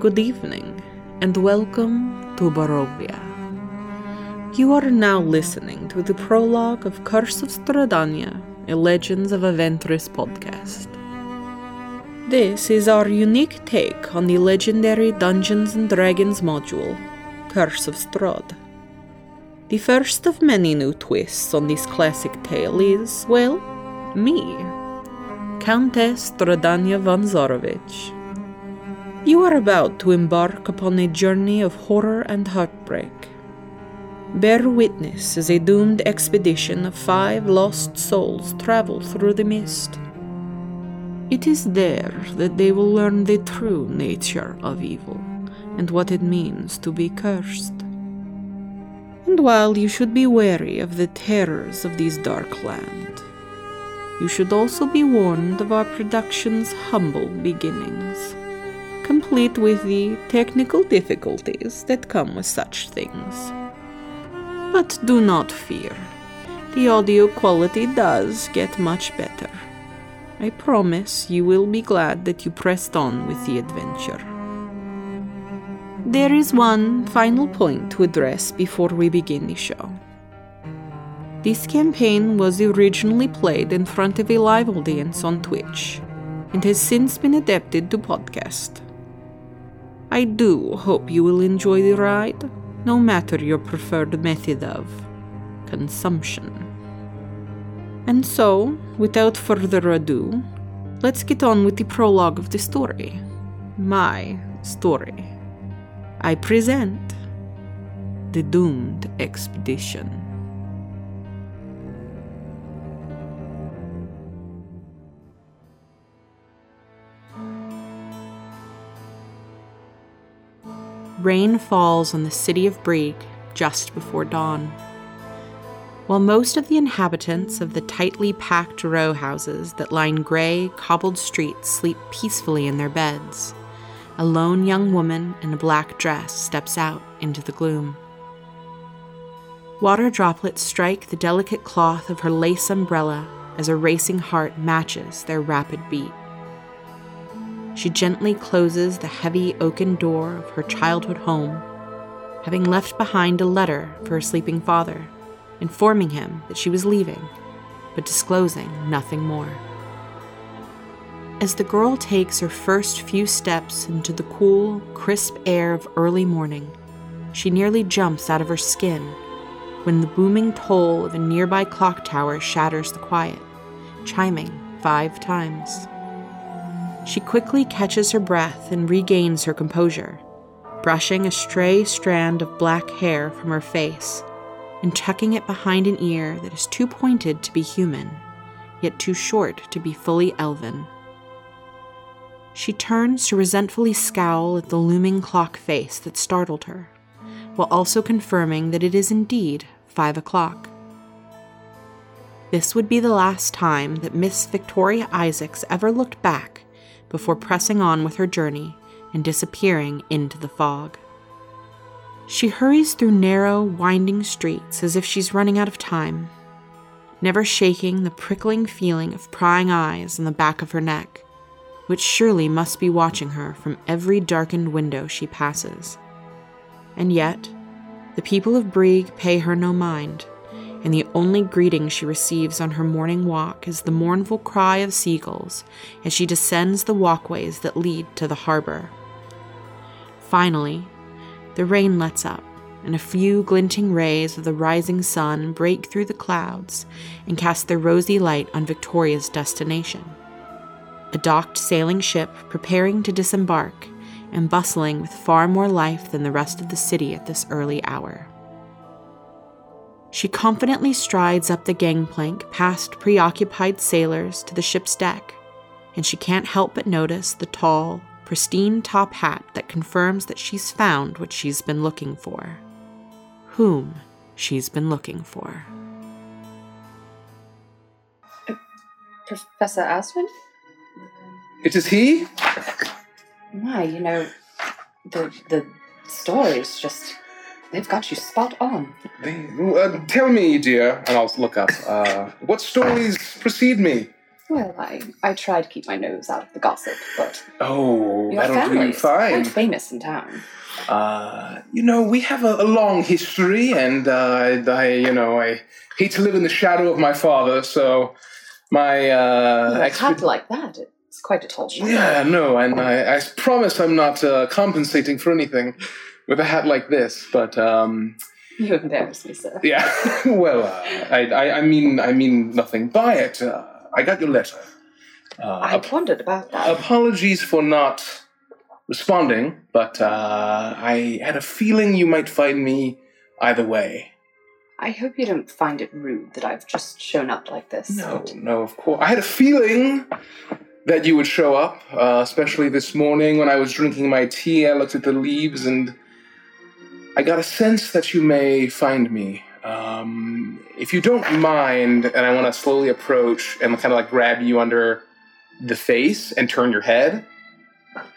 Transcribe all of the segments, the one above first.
Good evening, and welcome to Barovia. You are now listening to the prologue of Curse of Strahdanya, a Legends of Avantris podcast. This is our unique take on the legendary Dungeons and Dragons module, Curse of Strahd. The first of many new twists on this classic tale is, well, me, Countess Strahdanya von Zarovich. You are about to embark upon a journey of horror and heartbreak. Bear witness as a doomed expedition of five lost souls travel through the mist. It is there that they will learn the true nature of evil and what it means to be cursed. And while you should be wary of the terrors of this dark land, you should also be warned of our production's humble beginnings complete with the technical difficulties that come with such things. But do not fear, the audio quality does get much better. I promise you will be glad that you pressed on with the adventure. There is one final point to address before we begin the show. This campaign was originally played in front of a live audience on Twitch and has since been adapted to podcast. I do hope you will enjoy the ride, no matter your preferred method of consumption. And so, without further ado, let's get on with the prologue of the story. My story. I present The Doomed Expedition. Rain falls on the city of Brieg just before dawn. While most of the inhabitants of the tightly packed row houses that line gray, cobbled streets sleep peacefully in their beds, a lone young woman in a black dress steps out into the gloom. Water droplets strike the delicate cloth of her lace umbrella as a racing heart matches their rapid beat. She gently closes the heavy oaken door of her childhood home, having left behind a letter for her sleeping father, informing him that she was leaving, but disclosing nothing more. As the girl takes her first few steps into the cool, crisp air of early morning, she nearly jumps out of her skin when the booming toll of a nearby clock tower shatters the quiet, chiming five times. She quickly catches her breath and regains her composure, brushing a stray strand of black hair from her face and tucking it behind an ear that is too pointed to be human, yet too short to be fully elven. She turns to resentfully scowl at the looming clock face that startled her, while also confirming that it is indeed five o'clock. This would be the last time that Miss Victoria Isaacs ever looked back before pressing on with her journey and disappearing into the fog. She hurries through narrow, winding streets as if she's running out of time, never shaking the prickling feeling of prying eyes on the back of her neck, which surely must be watching her from every darkened window she passes. And yet, the people of Brieg pay her no mind and the only greeting she receives on her morning walk is the mournful cry of seagulls as she descends the walkways that lead to the harbor. Finally, the rain lets up, and a few glinting rays of the rising sun break through the clouds and cast their rosy light on Victoria's destination. A docked sailing ship preparing to disembark and bustling with far more life than the rest of the city at this early hour. She confidently strides up the gangplank past preoccupied sailors to the ship's deck, and she can't help but notice the tall, pristine top hat that confirms that she's found what she's been looking for. Whom she's been looking for. Professor Azran? It is he? My, you know, the the stories just they've got you spot on. They, uh, tell me, dear, and I'll look up. Uh, what stories precede me? Well, I, I try to keep my nose out of the gossip, but Oh, your that'll do you is quite famous in town. Uh, you know, we have a, a long history, and uh, I, I, you know, I hate to live in the shadow of my father, so my uh, a expe- like that, it's quite a tall shadow. Yeah, no, and I, I promise I'm not uh, compensating for anything with a hat like this. But um, You embarrass me, sir. yeah, well, uh, I, I, I mean, I mean nothing by it. Uh, I got your letter. Uh, I wondered about that. apologies for not responding, but uh, I had a feeling you might find me either way. I hope you don't find it rude that I've just shown up like this. No, no, of course. I had a feeling that you would show up, uh, especially this morning when I was drinking my tea. I looked at the leaves and I got a sense that you may find me. Um, if you don't mind, and I want to slowly approach and kind of like grab you under the face and turn your head.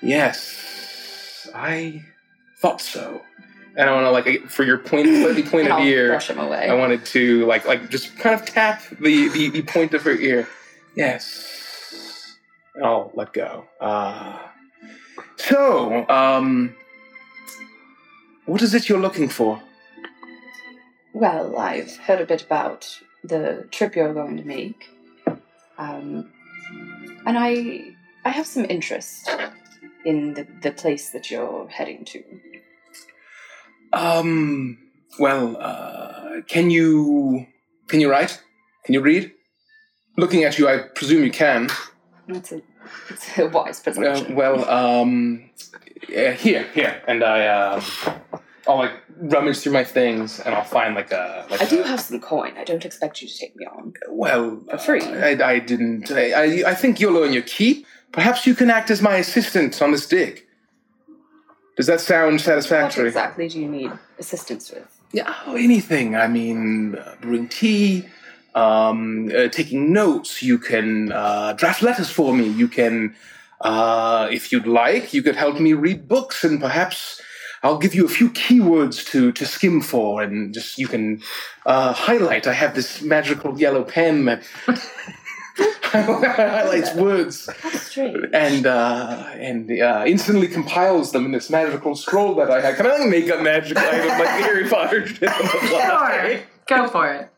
Yes, I thought so. And I want to like for your point, pointed and I'll ear. brush him away. I wanted to like like just kind of tap the the, the point of her ear. Yes. I'll let go. Uh, so, um, what is it you're looking for? Well, I've heard a bit about the trip you're going to make, um, and I I have some interest in the, the place that you're heading to. Um, well, uh, can you can you write? Can you read? Looking at you, I presume you can. It's a it's a wise Uh, presumption. well, um, yeah, here, here, and I, um, I'll like rummage through my things, and I'll find like a. Like I do a- have some coin. I don't expect you to take me on. Well, For free. I, I didn't. I, I, I think you'll earn your keep. Perhaps you can act as my assistant on this dig. Does that sound satisfactory? What exactly do you need assistance with? Yeah, oh, anything. I mean, uh, brewing tea, um, uh, taking notes. You can uh, draft letters for me. You can, uh, if you'd like, you could help me read books, and perhaps I'll give you a few keywords to to skim for, and just you can uh, highlight. I have this magical yellow pen that highlights words That's and uh, and uh, instantly compiles them in this magical scroll that I had. Can I make up magic items like Harry Potter? did? Sure. Go for it.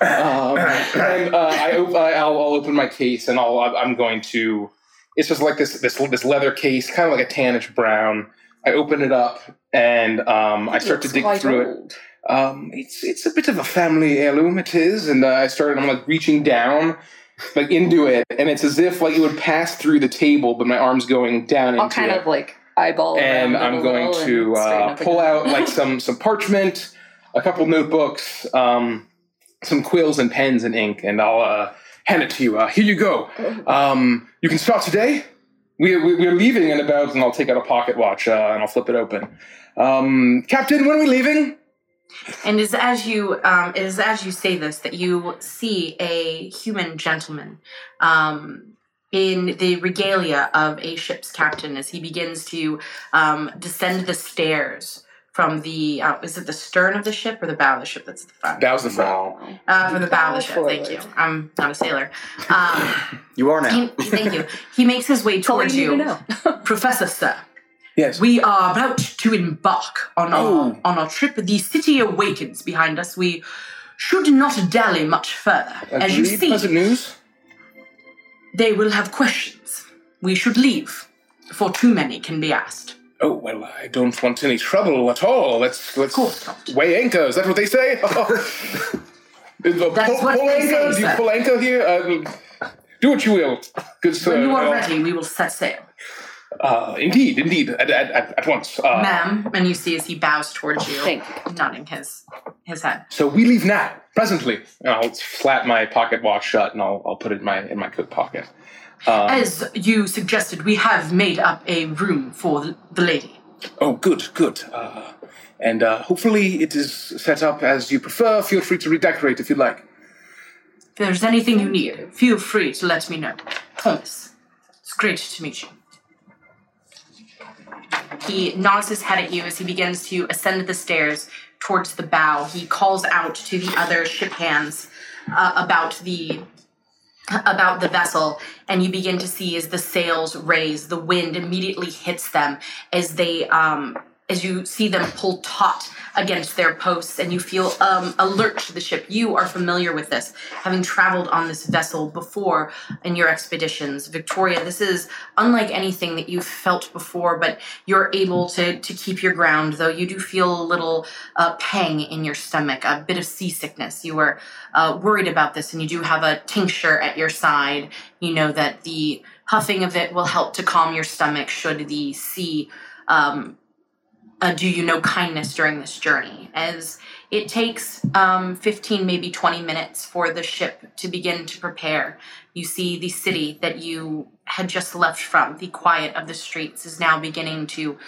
um, and uh, I op- I'll, I'll open my case and I'll I'm going to. It's just like this this this leather case, kind of like a tannish brown. I open it up and um, I start to dig through it. Um, it's it's a bit of a family heirloom. It is, and uh, I started. I'm like reaching down, like into it, and it's as if like it would pass through the table, but my arm's going down into I'll kind it. of like eyeball and I'm going to uh, pull out like some some parchment, a couple notebooks, um, some quills and pens and ink, and I'll uh, hand it to you. Uh, here you go. Um, you can start today. We, we, we're leaving in about, and I'll take out a pocket watch uh, and I'll flip it open. Um, Captain, when are we leaving? And is as you um, it is as you say this that you see a human gentleman um, in the regalia of a ship's captain as he begins to um, descend the stairs from the uh, is it the stern of the ship or the bow of the ship that's the front? That was the front. Uh, from the bow of the ship. Forward. Thank you. I'm not a sailor. Um, You are now. he, thank you. He makes his way towards you you, to. Professor Sir. Yes. We are about to embark on our Oh. on our trip. The city awakens behind us. We should not dally much further. As you see, Pleasant news. they will have questions. We should leave before too many can be asked. Oh well, I don't want any trouble at all. Let's let's course not. weigh anchor. Is that what they say? Is the That's pull, what pull they anchor? say, Do you sir. pull anchor here? Uh, do what you will, good sir. When you are Uh, ready, we will set sail. Uh, indeed, indeed, at, at, at, at once. Uh, Ma'am, and you see as he bows towards you, Thank nodding his his head. So we leave now, presently. And I'll slap my pocket watch shut, and I'll, I'll put it in my in my coat pocket. Um, As you suggested, we have made up a room for the, lady. oh, good, good. Uh, and uh, hopefully it is set up as you prefer. Feel free to redecorate if you'd like. If there's anything you need, feel free to let me know. Thomas, it's great to meet you. He nods his head at you as he begins to ascend the stairs towards the bow. He calls out to the other ship hands uh, about the about the vessel and you begin to see as the sails raise the wind immediately hits them as they um, as you see them pull taut against their posts and you feel um, alert to the ship. You are familiar with this, having traveled on this vessel before in your expeditions. Victoria, this is unlike anything that you've felt before, but you're able to, to keep your ground, though you do feel a little uh, pang in your stomach, a bit of seasickness. You are uh, worried about this, and you do have a tincture at your side. You know that the huffing of it will help to calm your stomach should the sea. Um, uh, do you know kindness during this journey as it takes um, 15 maybe 20 minutes for the ship to begin to prepare you see the city that you had just left from the quiet of the streets is now beginning to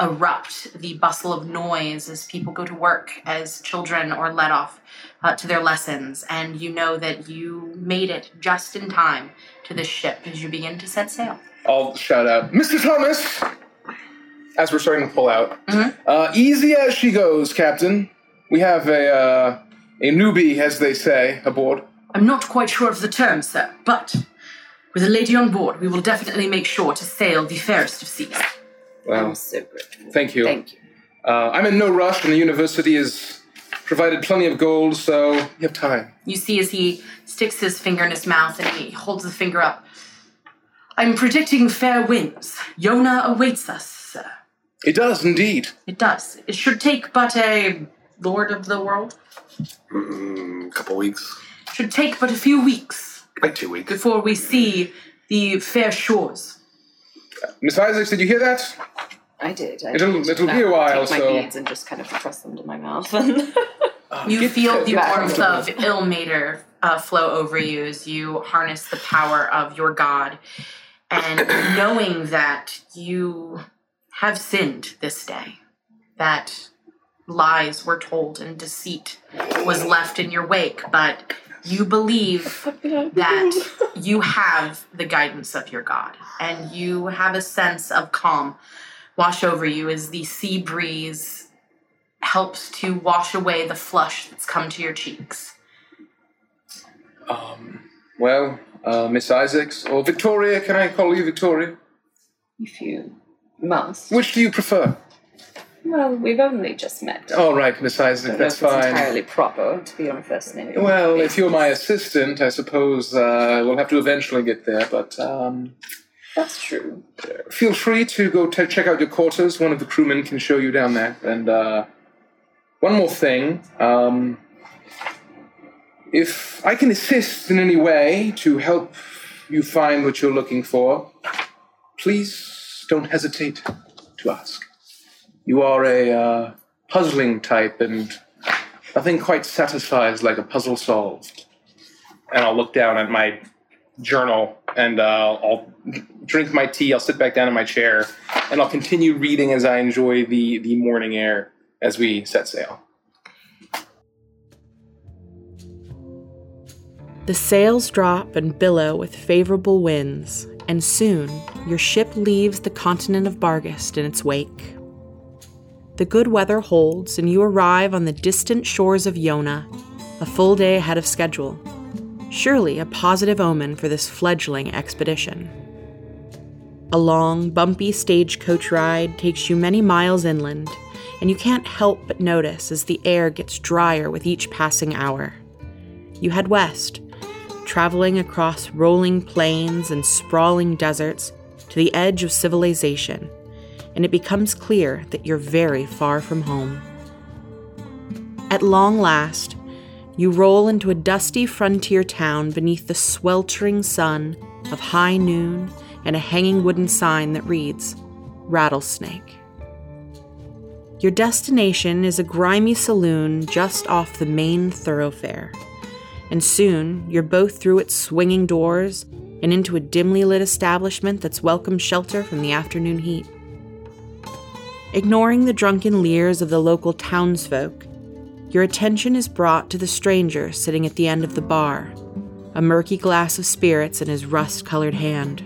erupt the bustle of noise as people go to work as children are let off uh, to their lessons and you know that you made it just in time to this ship as you begin to set sail I'll shout out, Mr. Thomas! As we're starting to pull out. Uh, easy as she goes, Captain. We have a uh, a newbie, as they say, aboard. I'm not quite sure of the term, sir, but with a lady on board, we will definitely make sure to sail the fairest of seas. Well, I'm so grateful. thank you. Thank you. Uh, I'm in no rush, and the university has provided plenty of gold, so you have time. You see as he sticks his finger in his mouth and he holds the finger up. I'm predicting fair winds. Yona awaits us, sir. It does indeed. It does. It should take but a Lord of the World. Mm, couple weeks, Should take but a few weeks like two weeks. before we see the fair shores. Miss Isaacs, did you hear that? I did. I It'll- did. it'll be And a I while, Take my so- beads and just kind of press them to my mouth. And You Get- feel the warmth of Ilmater uh, flow over you as you harness the power of your god. And knowing that you have sinned this day, that lies were told and deceit was left in your wake, but you believe that you have the guidance of your God and you have a sense of calm wash over you as the sea breeze helps to wash away the flush that's come to your cheeks. Um, well, uh, Miss Isaacs, or Victoria, can I call you Victoria? if you must. Which do you prefer? Well, we've only just met. All right, Miss Isaac, that's fine. it's entirely proper to be on a first name. Well, if you're my assistant, I suppose uh, we'll have to eventually get there, but um, That's true. feel free to go t- check out your quarters. One of the crewmen can show you down there. And uh, one more thing um, if I can assist in any way to help you find what you're looking for, please don't hesitate to ask. You are a uh, puzzling type, and nothing quite satisfies like a puzzle solved. And I'll look down at my journal and uh, I'll drink my tea. I'll sit back down in my chair and I'll continue reading as I enjoy the, the morning air as we set sail. The sails drop and billow with favorable winds, and soon your ship leaves the continent of Bargast in its wake. The good weather holds, and you arrive on the distant shores of Yona, a full day ahead of schedule. Surely a positive omen for this fledgling expedition. A long, bumpy stagecoach ride takes you many miles inland, and you can't help but notice as the air gets drier with each passing hour. You head west, traveling across rolling plains and sprawling deserts to the edge of civilization, and it becomes clear that you're very far from home. At long last, you roll into a dusty frontier town beneath the sweltering sun of high noon and a hanging wooden sign that reads Rattlesnake. Your destination is a grimy saloon just off the main thoroughfare and soon you're both through its swinging doors and into a dimly lit establishment that's welcome shelter from the afternoon heat. Ignoring the drunken leers of the local townsfolk, your attention is brought to the stranger sitting at the end of the bar, a murky glass of spirits in his rust colored hand.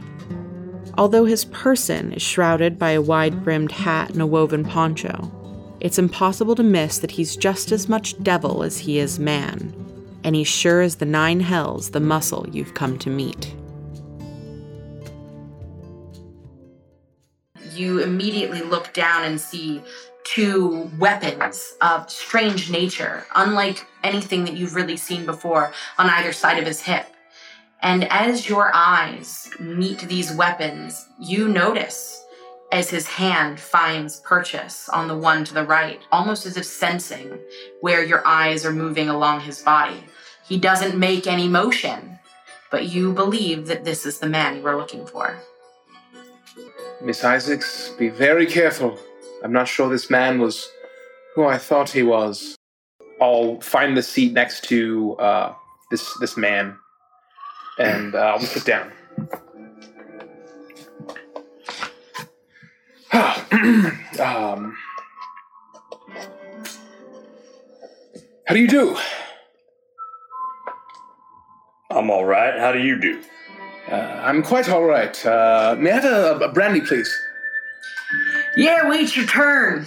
Although his person is shrouded by a wide brimmed hat and a woven poncho, it's impossible to miss that he's just as much devil as he is man and he's sure as the nine hells the muscle you've come to meet. You immediately look down and see two weapons of strange nature, unlike anything that you've really seen before, on either side of his hip. And as your eyes meet these weapons, you notice as his hand finds purchase on the one to the right, almost as if sensing where your eyes are moving along his body. He doesn't make any motion, but you believe that this is the man you are looking for. Miss Isaacs, be very careful. I'm not sure this man was who I thought he was. I'll find the seat next to uh, this this man, and uh, I'll sit down. um, how do you do? I'm all right. How do you do? Uh, I'm quite all right. Uh, may I have a, a brandy, please? Yeah, wait your turn.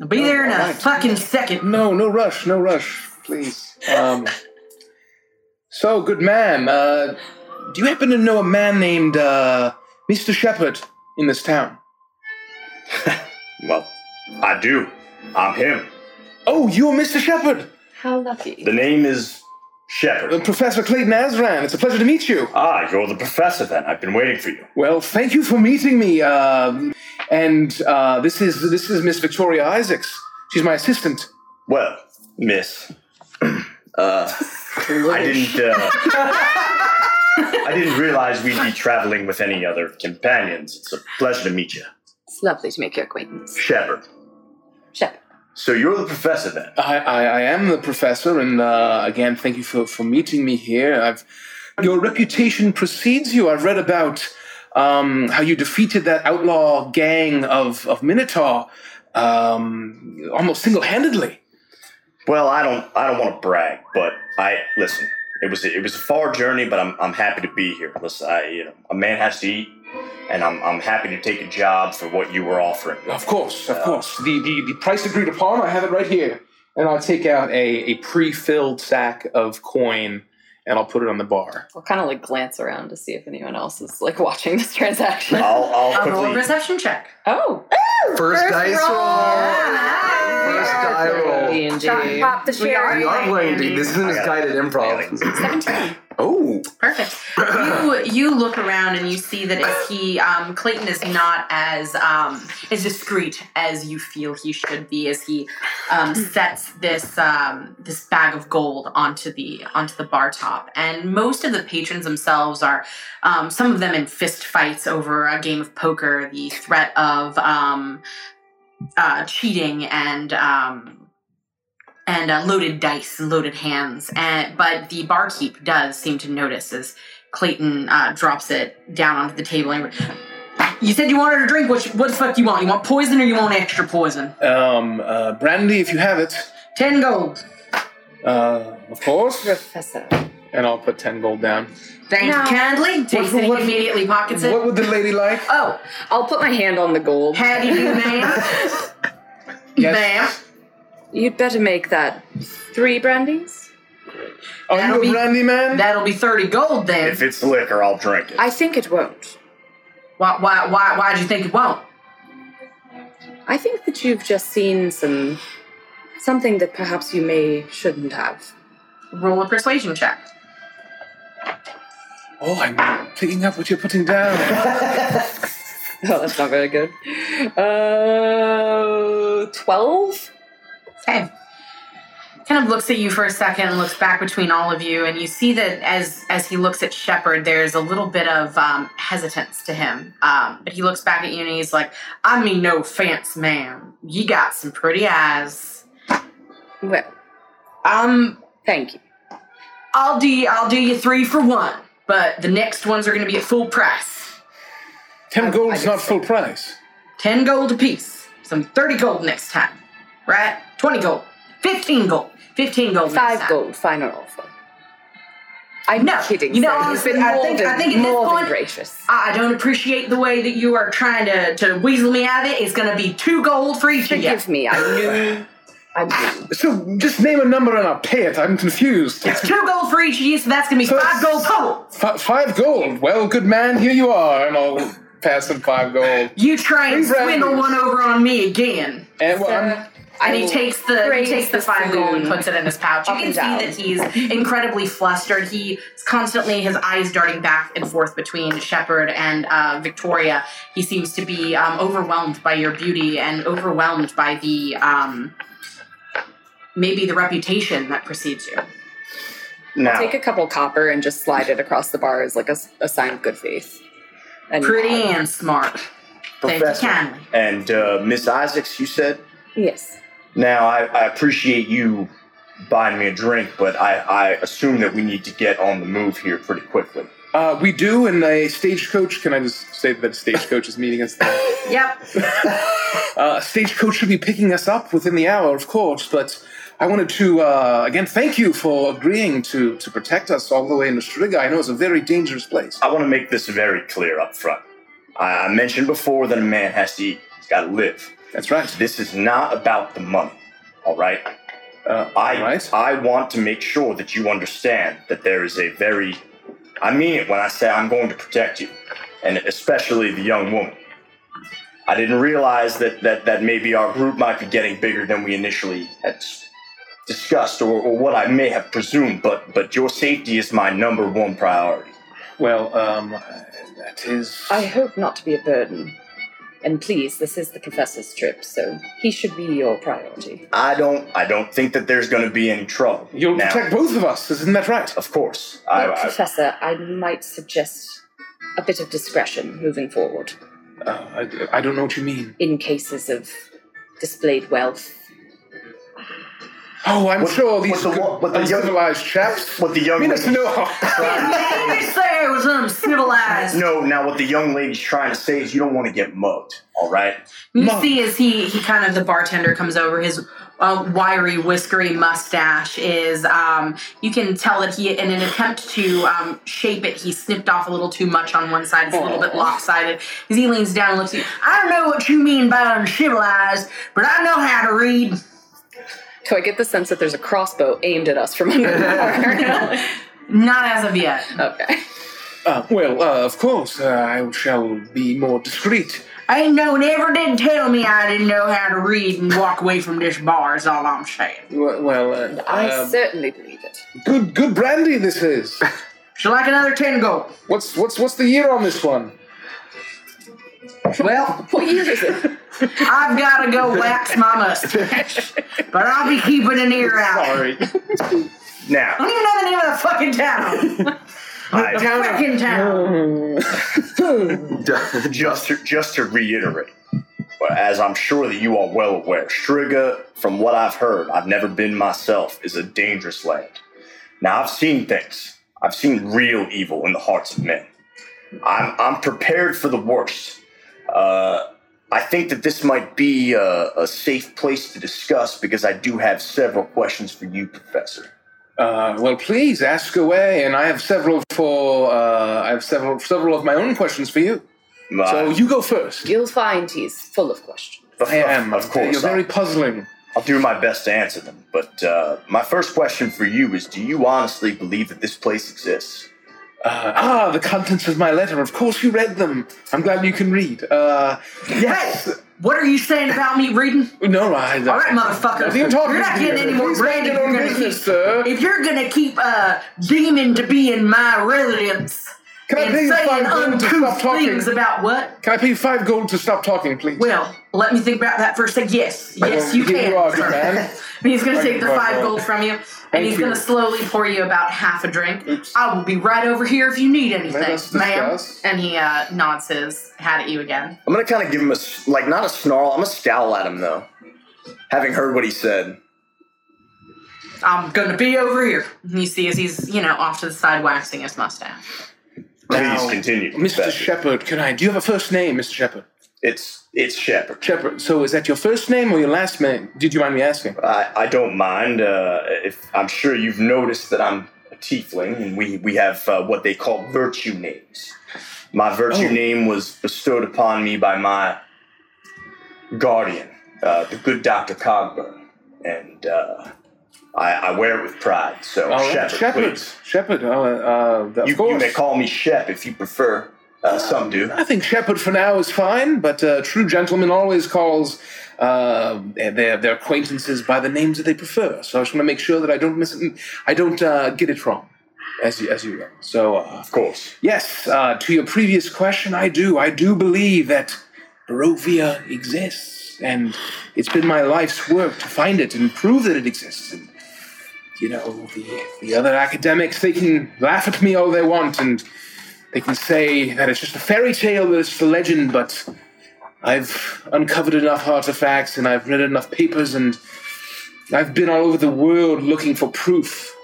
I'll be there in a alright. fucking second. No, no rush, no rush, please. Um, so, good man, uh, do you happen to know a man named uh, Mr. Shepherd in this town? Well, I do. I'm him. Oh, you're Mr. Shepherd! How lucky. The name is Uh, Professor Clayton Azran, it's a pleasure to meet you. Ah, you're the professor then. I've been waiting for you. Well, thank you for meeting me. Um, and uh, this is this is Miss Victoria Isaacs. She's my assistant. Well, miss. uh, I didn't. Uh, I didn't realize we'd be traveling with any other companions. It's a pleasure to meet you, It's lovely to make your acquaintance. Shepard. Shep. So you're the professor then? I, I, I am the professor, and uh, again, thank you for, for meeting me here. I've your reputation precedes you. I've read about um, how you defeated that outlaw gang of of Minotaur um, almost single handedly. Well, I don't. I don't want to brag, but I listen. It was a, it was a far journey, but I'm I'm happy to be here. Listen, I, you know, a man has to eat, and I'm I'm happy to take a job for what you were offering. Of course, of uh, course. The, the the price agreed upon. I have it right here, and I'll take out a, a pre filled sack of coin, and I'll put it on the bar. I'll kind of like glance around to see if anyone else is like watching this transaction. I'll I'll I'll roll a quickly. perception check. Oh, First, dice roll. Ah. First die roll. D and Shot D. pop the We are, cherry. we are playing D. This isn't I guided improv. 17. Oh, Perfect. You you look around and you see that if he um, Clayton is not as um, as discreet as you feel he should be as he um, sets this um, this bag of gold onto the onto the bar top and most of the patrons themselves are um, some of them in fist fights over a game of poker the threat of um, uh, cheating and um, and uh, loaded dice and loaded hands. And but the barkeep does seem to notice as Clayton uh, drops it down onto the table. And you said you wanted a drink. What, what the fuck do you want? You want poison or you want extra poison? Um, uh, brandy, if you have it. Ten gold. Uh, of course. Professor. And I'll put ten gold down. Thanks No. kindly. Takes What- it, what- immediately pockets it. What would the lady like? oh, I'll put my hand on the gold. how do you do, ma'am? Yes. Ma'am. You'd better make that three brandies. Oh, Are That'll you be- brandy man? That'll be thirty gold then. If it's liquor, I'll drink it. I think it won't. Why? Why? Why? Why'd you think it won't? I think that you've just seen some something that perhaps you may shouldn't have. Roll a persuasion check. Oh, I'm picking up what you're putting down. Oh, that's not very good. Uh, twelve. Okay. Kind of looks at you for a second and looks back between all of you, and you see that as as he looks at Shepard, there's a little bit of um, hesitance to him. Um, but he looks back at you and he's like, "I mean, no offense, ma'am. You got some pretty eyes. Well, Um, thank you. I'll do you, I'll do you three for one, but the next ones are going to be at full price. Ten I- gold's I not guess full price. Ten gold apiece. Some thirty gold next time, right? Twenty gold, fifteen gold, fifteen gold. next Five time. gold, final offer. I'm No, kidding. you know, sir. You've honestly, been I more think- than, I think at this point- gracious. I don't appreciate the way that you are trying to, to weasel me out of it. It's going to be two gold for each of you. Forgive me. I knew I do. So just name a number and I'll pay it. I'm confused. It's two gold for each of you, so that's gonna be So five gold total. F- five gold. Well, good man, here you are, and I'll pass him five gold. You try and Three swindle brandies. one over on me again. And well, I'm, Sir, And he takes the he takes the five gold and puts it in his pouch. You can see down. that he's incredibly flustered. He's constantly his eyes darting back and forth between Shepard and uh, Victoria. He seems to be um, overwhelmed by your beauty and overwhelmed by the um, maybe the reputation that precedes you. Now, Take a couple copper and just slide it across the bar as like a sign of good faith. And Pretty nod. and smart. Thank you Professor kindly. and uh, Miss Isaacs, you said. Yes. Now, I, I appreciate you buying me a drink, but I, I assume that we need to get on the move here pretty quickly. uh, we do and a stagecoach. Can I just say that a stagecoach is meeting us there? Yep. Uh, a stagecoach should be picking us up within the hour, of course, but I wanted to, uh, again, thank you for agreeing to, to protect us all the way in the Striga. I know it's a very dangerous place. I want to make this very clear up front. I, mentioned before that a man has to eat, he's got to live. That's right. This is not about the money, all right? Uh, I, right. I want to make sure that you understand that there is a very, I mean it when I say I'm going to protect you, and especially the young woman. I didn't realize that, that, that maybe our group might be getting bigger than we initially had discussed or, or what I may have presumed, but, but your safety is my number one priority. Well, um, that is. I hope not to be a burden. And please, this is the professor's trip, so he should be your priority. I don't I don't think that there's going to be any trouble. You'll Now, protect both of us, isn't that right? Of course. I, But, I, Professor, I might suggest a bit of discretion moving forward Uh, I, I don't know what you mean. in cases of displayed wealth. Oh, I'm What- sure what these the good, what- what the young- uncivilized chaps. what the young mean us lady- no harm. You say it was uncivilized. No, now what the young lady's trying to say is you don't want to get mugged, all right? You Mom. see, as he he kind of the bartender comes over, his uh, wiry, whiskery mustache is. Um, you can tell that he, in an attempt to um, shape it, he snipped off a little too much on one side. It's a little bit lopsided. As he leans down and looks at you, I don't know what you mean by uncivilized, but I know how to read. Do I get the sense that there's a crossbow aimed at us from under the bar? Not as of yet. okay. Uh, well, uh, of course, uh, I shall be more discreet. I ain't no never did tell me I didn't know how to read and walk away from this bar. Is all I'm saying. Well, well uh, I um, certainly believe it. good, good brandy this is. Should I like another ten gold. What's what's what's the year on this one? Well, What year is it? I've got to go wax my mustache, but I'll be keeping an ear out. Sorry. Now. I don't even know the name of the fucking town. I, Fucking town. just to, just to reiterate, as I'm sure that you are well aware, Striga, from what I've heard, I've never been myself, is a dangerous land. Now I've seen things. I've seen real evil in the hearts of men. I'm I'm prepared for the worst. Uh, I think that this might be a, a safe place to discuss because I do have several questions for you, Professor. Uh, well, please ask away, and I have several for uh, I have several several of my own questions for you. Uh, So you go first. You'll find he's full of questions. of, I am, of course. You're very I'll- puzzling. I'll do my best to answer them. But uh, my first question for you is Do you honestly believe that this place exists? Uh, ah, the contents of my letter. Of course, you read them. I'm glad you can read. Uh, yes. What are you saying about me reading? No, I. All right, motherfucker. Nothing I'm talking You're not to getting any more mind if You're gonna business, keep, sir. if you're gonna keep uh, deeming to be in my residence Can I pay you five gold to stop talking? about what? Can I pay you five gold to stop talking, please? Well, let me think about that for a second. Yes, yes, Well, you here can. you are, sir. man. And he's going to Thank take you, the five five gold. gold from you, and Thank he's going to slowly pour you about half a drink. Oops. I will be right over here if you need anything, us ma'am. discuss. And he uh, nods his hat at you again. I'm gonna kind of give him a s- like not a snarl. I'm gonna scowl at him though, having heard what he said. I'm going to be over here. And you see as he's, you know, off to the side waxing his mustache. Please Now, continue, Mr. Shepard, can I? Do you have a first name, Mr. Shepard? It's it's Shepard. Shepard. So is that your first name or your last name? Did you mind me asking? I, I don't mind. Uh, if I'm sure you've noticed that I'm a tiefling, and we we have uh, what they call virtue names. My virtue Oh. name was bestowed upon me by my guardian, uh, the good Doctor Cogburn. and uh, I, I wear it with pride. So, right, Shepard, Shepherd. please. Shepherd. Uh, uh, You, you may call me Shep if you prefer. Uh, some do. I think Shepherd for now is fine, but a true gentleman always calls uh, their their acquaintances by the names that they prefer. So I just want to make sure that I don't miss it, I don't uh, get it wrong, as you as you will. So uh, Of course. yes, uh, to your previous question, I do I do believe that Barovia exists, and it's been my life's work to find it and prove that it exists. And you know, the the other academics they can laugh at me all they want and they can say that it's just a fairy tale, that it's just a legend, but I've uncovered enough artifacts and I've read enough papers and I've been all over the world looking for proof.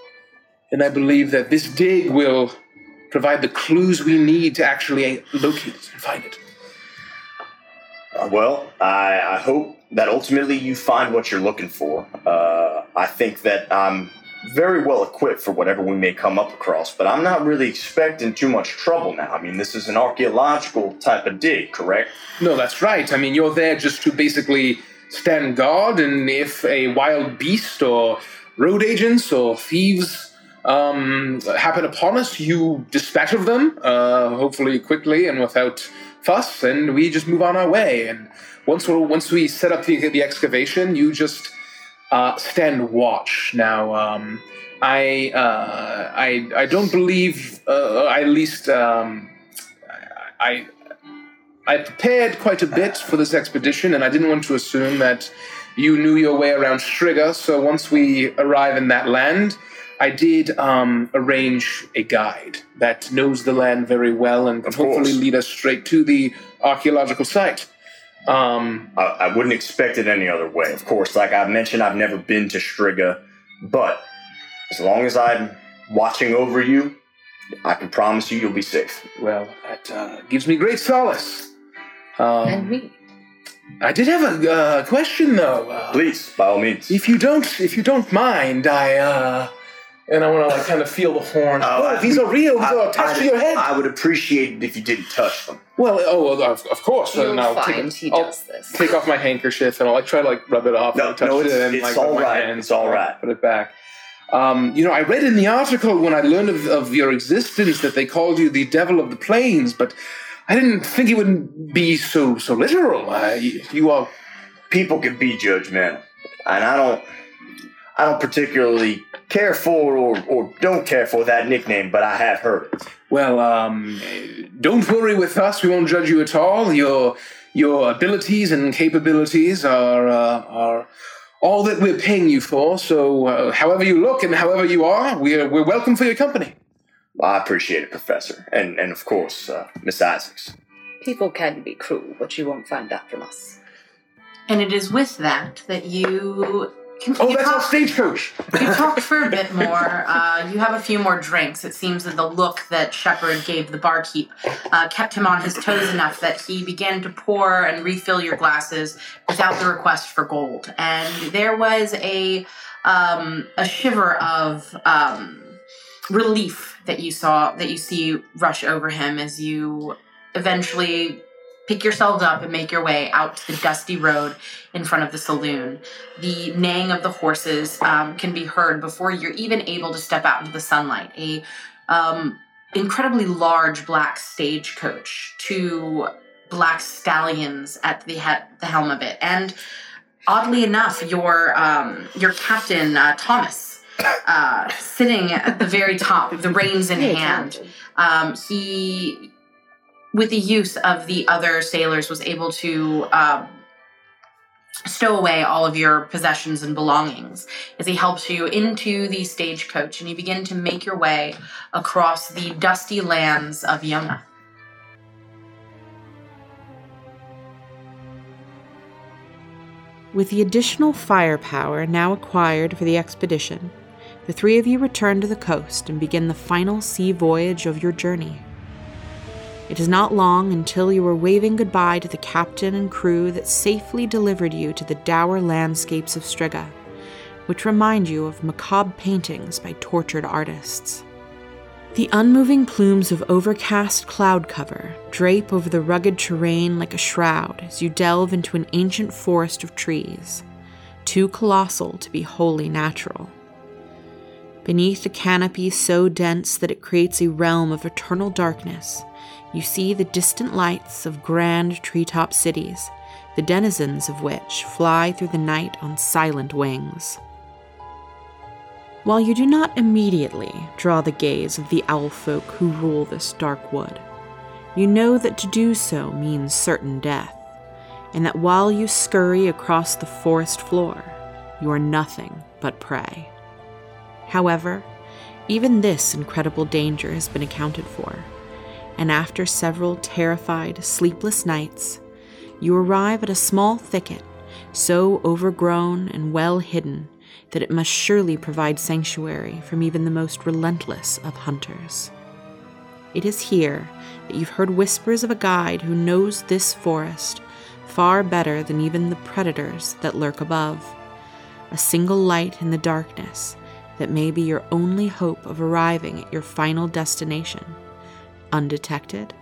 And I believe that this dig will provide the clues we need to actually locate it and find it. Well, I, I hope that ultimately you find what you're looking for. Uh, I think that I'm very well equipped for whatever we may come up across, but I'm not really expecting too much trouble now. I mean, this is an archaeological type of dig, correct? No, that's right. I mean, you're there just to basically stand guard, and if a wild beast or road agents or thieves um, happen upon us, you dispatch of them, uh, hopefully quickly and without fuss, and we just move on our way. And once we once we set up the, the excavation, you just uh, stand watch. Now, um, I, uh, I I don't believe, uh, at least um, I. I prepared quite a bit for this expedition, and I didn't want to assume that you knew your way around Striga. So once we arrive in that land, I did um, arrange a guide that knows the land very well and can hopefully lead us straight to the archaeological site. Um, I, I wouldn't expect it any other way. Of course, like I mentioned, I've never been to Striga, but as long as I'm watching over you, I can promise you you'll be safe. well, that uh, gives me great solace. Um, and me. I did have a uh, question though. Uh, Please, by all means. If you don't, if you don't mind, I uh, and I want to like kind of feel the horn. Oh, Oh, I- these are real. These I- are attached I'd- to your head. I would appreciate it if you didn't touch them. well, oh, well, of, of course. You'll and I'll find take, he I'll does this. take off my handkerchief and I'll like try to like rub it off. No, and touch no, it's- it and it's like all rub my right. hands It's all and right. Put it back. Um, you know, I read in the article when I learned of, of your existence that they called you the Devil of the Plains, but I didn't think it would be so so literal. Uh, you, you are People can be judgmental, and I don't. I don't particularly care for or, or don't care for that nickname, but I have heard it. Well, um, don't worry with us. We won't judge you at all. Your your abilities and capabilities are uh, are all that we're paying you for. So, uh, however you look and however you are, we're we're welcome for your company. Well, I appreciate it, Professor, and and of course, uh, Miss Isaacs. People can be cruel, but you won't find that from us. And it is with that that you can Oh, that's our talk, stagecoach. you talked for a bit more. Uh, you have a few more drinks. It seems that the look that Shepard gave the barkeep uh, kept him on his toes enough that he began to pour and refill your glasses without the request for gold. And there was a um, a shiver of um, relief that you saw that you see rush over him as you eventually pick yourselves up and make your way out to the dusty road in front of the saloon. The neighing of the horses um, can be heard before you're even able to step out into the sunlight. A um, incredibly large black stagecoach, two black stallions at the he- the helm of it, and oddly enough, your um, your captain uh, Thomas. Uh, sitting at the very top, with the reins in hand, um, he, with the use of the other sailors, was able to um, stow away all of your possessions and belongings as he helps you into the stagecoach and you begin to make your way across the dusty lands of Yona. With the additional firepower now acquired for the expedition, the three of you return to the coast and begin the final sea voyage of your journey. It is not long until you are waving goodbye to the captain and crew that safely delivered you to the dour landscapes of Striga, which remind you of macabre paintings by tortured artists. The unmoving plumes of overcast cloud cover drape over the rugged terrain like a shroud as you delve into an ancient forest of trees, too colossal to be wholly natural. Beneath a canopy so dense that it creates a realm of eternal darkness, you see the distant lights of grand treetop cities, the denizens of which fly through the night on silent wings. While you do not immediately draw the gaze of the owl folk who rule this dark wood, you know that to do so means certain death, and that while you scurry across the forest floor, you are nothing but prey. However, even this incredible danger has been accounted for, and after several terrified, sleepless nights, you arrive at a small thicket so overgrown and well hidden that it must surely provide sanctuary from even the most relentless of hunters. It is here that you've heard whispers of a guide who knows this forest far better than even the predators that lurk above. A single light in the darkness that may be your only hope of arriving at your final destination, undetected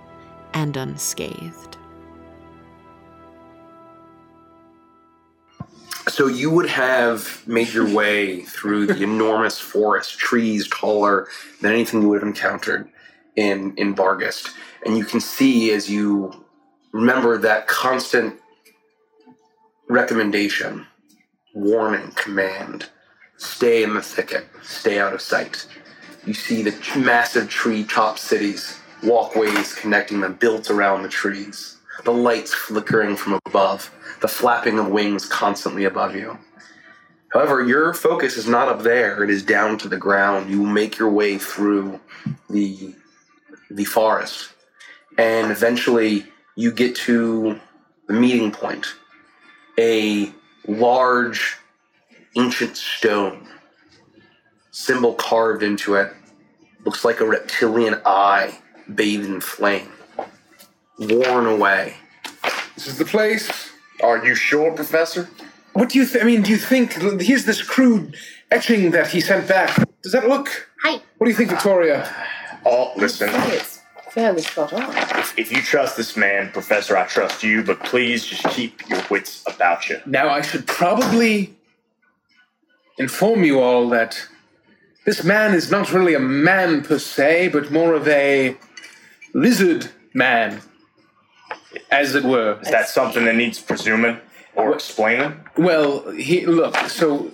and unscathed. So you would have made your way through the enormous forest, trees taller than anything you would have encountered in in Bargast, and you can see as you remember that constant recommendation, warning, command: stay in the thicket, stay out of sight. You see the massive tree top cities, walkways connecting them built around the trees, the lights flickering from above the flapping of wings constantly above you. However, your focus is not up there, it is down to the ground. You make your way through the the forest and eventually you get to the meeting point. A large ancient stone symbol carved into it looks like a reptilian eye bathed in flame worn away This is the place. Are you sure, Professor? What do you think? I mean, do you think here's this crude etching that he sent back? Does that look? Hi. What do you think, Victoria? Uh, oh, listen. I think it's fairly spot on. If, if you trust this man, Professor, I trust you, but please just keep your wits about you. Now, I should probably inform you all that this man is not really a man per se, but more of a lizard man, as it were. Is that something that needs presuming or explaining? Well, he look. So,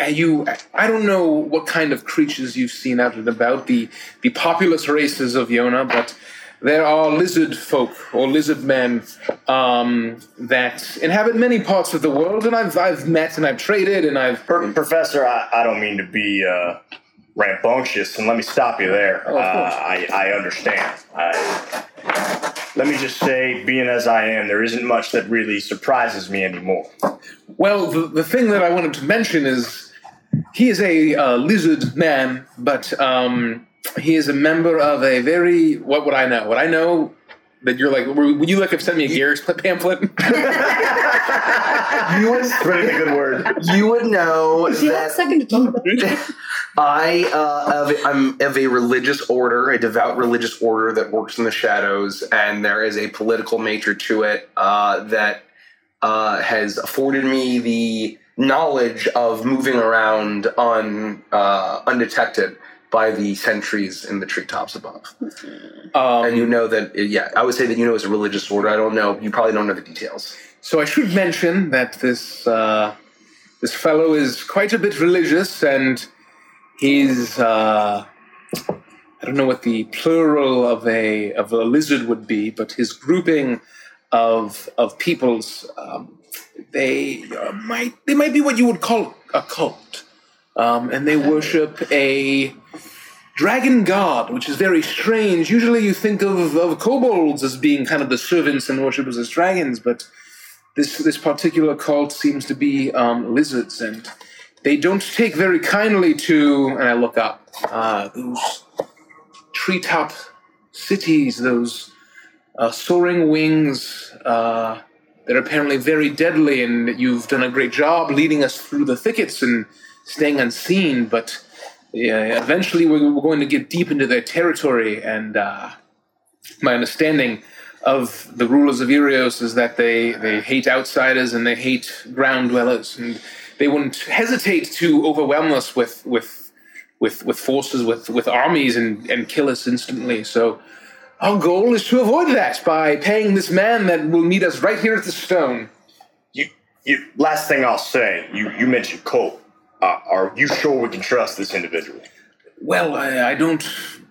uh, you, I don't know what kind of creatures you've seen out and about the the populous races of Yona, but there are lizard folk or lizard men um, that inhabit many parts of the world, and I've I've met and I've traded and I've. Per- Professor, I, I don't mean to be uh, rambunctious, and let me stop you there. Oh. Uh, I, I understand. I, let me just say, being as I am, there isn't much that really surprises me anymore. Well, the, the thing that I wanted to mention is he is a uh, lizard man, but um, he is a member of a very what would I know? What I know that you're like, would you like have sent me a Garrix pamphlet? you would Really good word. you would know Do you have a second to talk about it? I uh, of, I'm of a religious order, a devout religious order that works in the shadows, and there is a political nature to it uh, that uh, has afforded me the knowledge of moving around un, uh, undetected by the sentries in the treetops above. Um, and you know that, yeah, I would say that you know it's a religious order. I don't know. You probably don't know the details. So I should mention that this uh, this fellow is quite a bit religious, and he's uh, I don't know what the plural of a of a lizard would be, but his grouping of of peoples um, they uh, might they might be what you would call a cult, um, and they worship a dragon god, which is very strange. Usually, you think of, of kobolds as being kind of the servants and worshippers as dragons, but this this particular cult seems to be um, lizards, and they don't take very kindly to. And I look up uh, those treetop cities, those uh, soaring wings. Uh, they're apparently very deadly, and you've done a great job leading us through the thickets and staying unseen. But eventually, we're, we're going to get deep into their territory, and uh, my understanding of the rulers of Irios is that they, they hate outsiders and they hate ground dwellers. And they wouldn't hesitate to overwhelm us with with with with forces with with armies and and kill us instantly. So our goal is to avoid that by paying this man that will meet us right here at the stone. You, you. Last thing I'll say. You, you mentioned Colt. Uh, are you sure we can trust this individual? Well, I, I don't.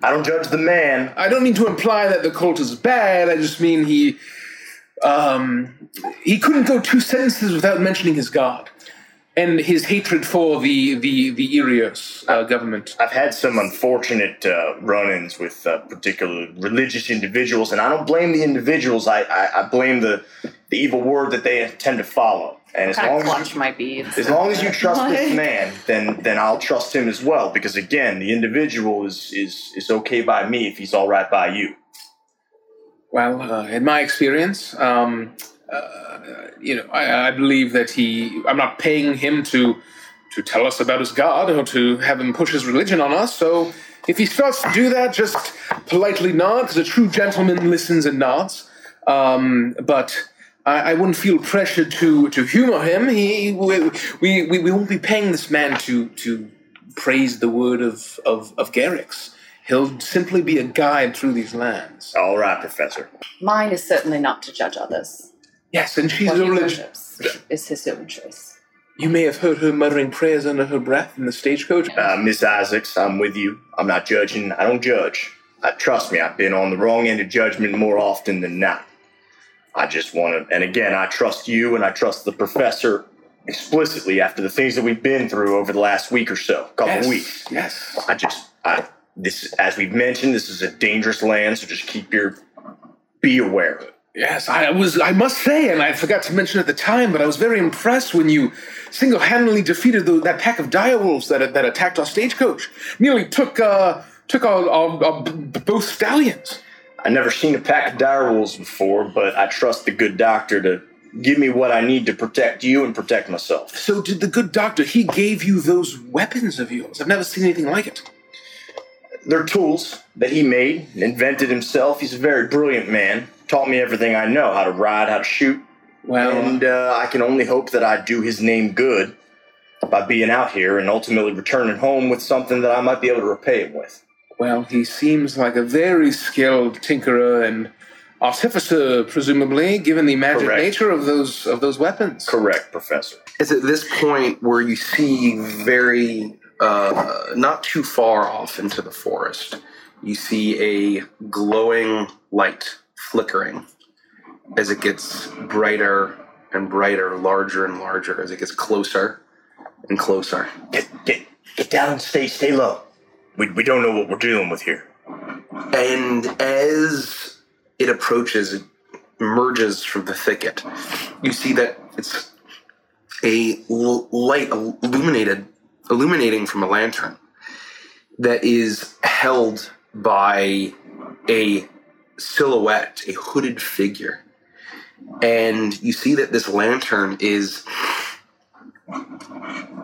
I don't judge the man. I don't mean to imply that the cult is bad. I just mean he, um, he couldn't go two sentences without mentioning his god and his hatred for the the the Irios uh, government. I've had some unfortunate uh, run-ins with uh, particular religious individuals, and I don't blame the individuals. I, I, I blame the the evil word that they tend to follow. And as Kind long of as clutch might be. as long as you trust this man, then then I'll trust him as well. Because again, the individual is is is okay by me if he's all right by you. Well, uh, in my experience, um, uh, you know, I, I believe that he. I'm not paying him to to tell us about his god or to have him push his religion on us. So if he starts to do that, just politely nod, because a true gentleman listens and nods. Um, but I, I wouldn't feel pressured to to humor him. He we, we, we, we won't be paying this man to to praise the word of of, of Garrix. He'll simply be a guide through these lands. All right, Professor. Mine is certainly not to judge others. Yes, and she's What a he religious. worships is his own choice. You may have heard her muttering prayers under her breath in the stagecoach. Uh, Miss Isaacs, I'm with you. I'm not judging. I don't judge. Uh, trust me, I've been on the wrong end of judgment more often than not. I just want to, and again, I trust you and I trust the professor explicitly after the things that we've been through over the last week or so, couple yes, weeks. Yes. I just, I, this, as we've mentioned, this is a dangerous land, so just keep your, be aware. Yes, I was. I must say, and I forgot to mention at the time, but I was very impressed when you single-handedly defeated the, that pack of direwolves that that attacked our stagecoach. Nearly took uh, took our, our, our both stallions. I never seen a pack of direwolves before, but I trust the good doctor to give me what I need to protect you and protect myself. So did the good doctor? He gave you those weapons of yours. I've never seen anything like it. They're tools that he made, invented himself. He's a very brilliant man. Taught me everything I know how to ride, how to shoot. Well, And uh, I can only hope that I do his name good by being out here and ultimately returning home with something that I might be able to repay him with. Well, he seems like a very skilled tinkerer and artificer, presumably, given the magic Correct. nature of those of those weapons. Correct, Professor. It's at this point where you see very, uh, not too far off into the forest, you see a glowing light flickering as it gets brighter and brighter, larger and larger, as it gets closer and closer. Get, get, get down stay, stay low. We, we don't know what we're dealing with here. And as it approaches, it emerges from the thicket. You see that it's a light illuminated, illuminating from a lantern that is held by a silhouette, a hooded figure. And you see that this lantern is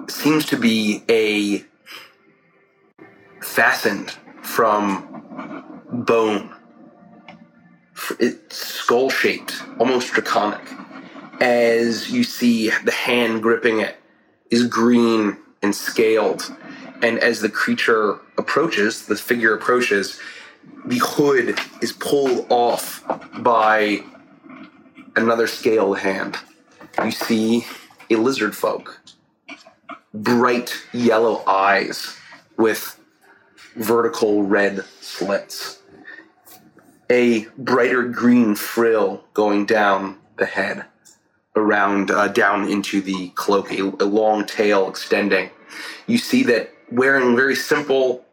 seems to be a fastened from bone. It's skull shaped, almost draconic. As you see the hand gripping it is green and scaled. And as the creature approaches, the figure approaches, the hood is pulled off by another scaled hand. You see a lizard folk, bright yellow eyes with vertical red slits, a brighter green frill going down the head, around uh, down into the cloak, a, a long tail extending. You see that wearing very simple,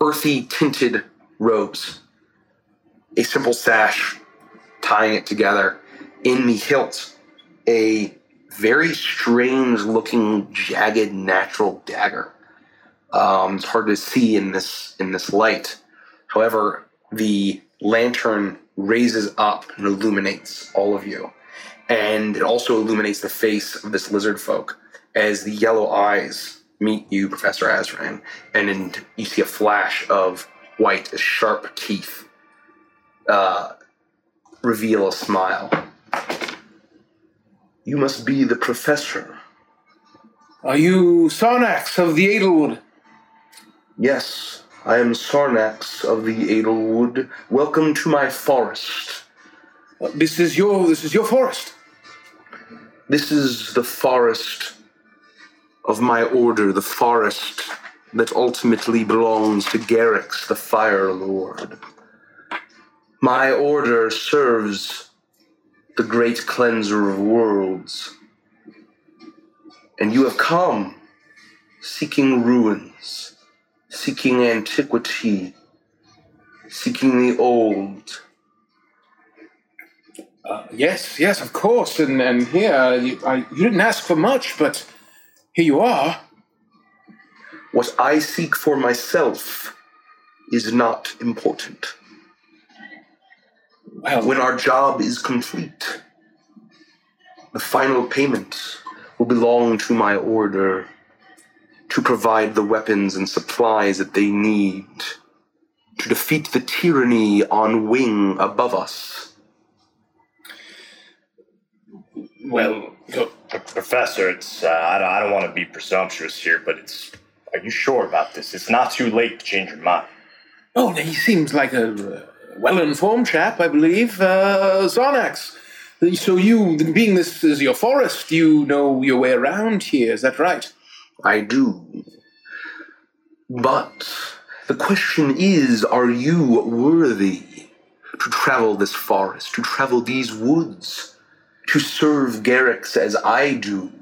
earthy tinted robes, a simple sash tying it together. In the hilt, a very strange looking, jagged, natural dagger. Um, it's hard to see in this in this light. However, the lantern raises up and illuminates all of you, and it also illuminates the face of this lizard folk as the yellow eyes meet you, Professor Azran, and you see a flash of white, sharp teeth uh, reveal a smile. You must be the professor Are you Sarnax of the Edelwood? Yes, I am Sarnax of the Edelwood. Welcome to my forest. Uh, This is your this is your forest. This is the forest of my order, the forest that ultimately belongs to Garrix, the Fire Lord. My order serves the great cleanser of worlds. And you have come seeking ruins, seeking antiquity, seeking the old. Uh, yes, yes, of course. And and here you, I, you didn't ask for much, but here you are. What I seek for myself is not important. Well, When our job is complete, the final payment will belong to my order to provide the weapons and supplies that they need to defeat the tyranny on wing above us. well, P- Professor, it's uh, I don't, I don't want to be presumptuous here, but it's. Are you sure about this? It's not too late to change your mind. oh, he seems like a uh, well-informed chap, I believe. Uh, Sarnax. So you, being this is your forest, you know your way around here. Is that right? I do. But the question is are you worthy to travel this forest, to travel these woods, to serve Garrix as I do?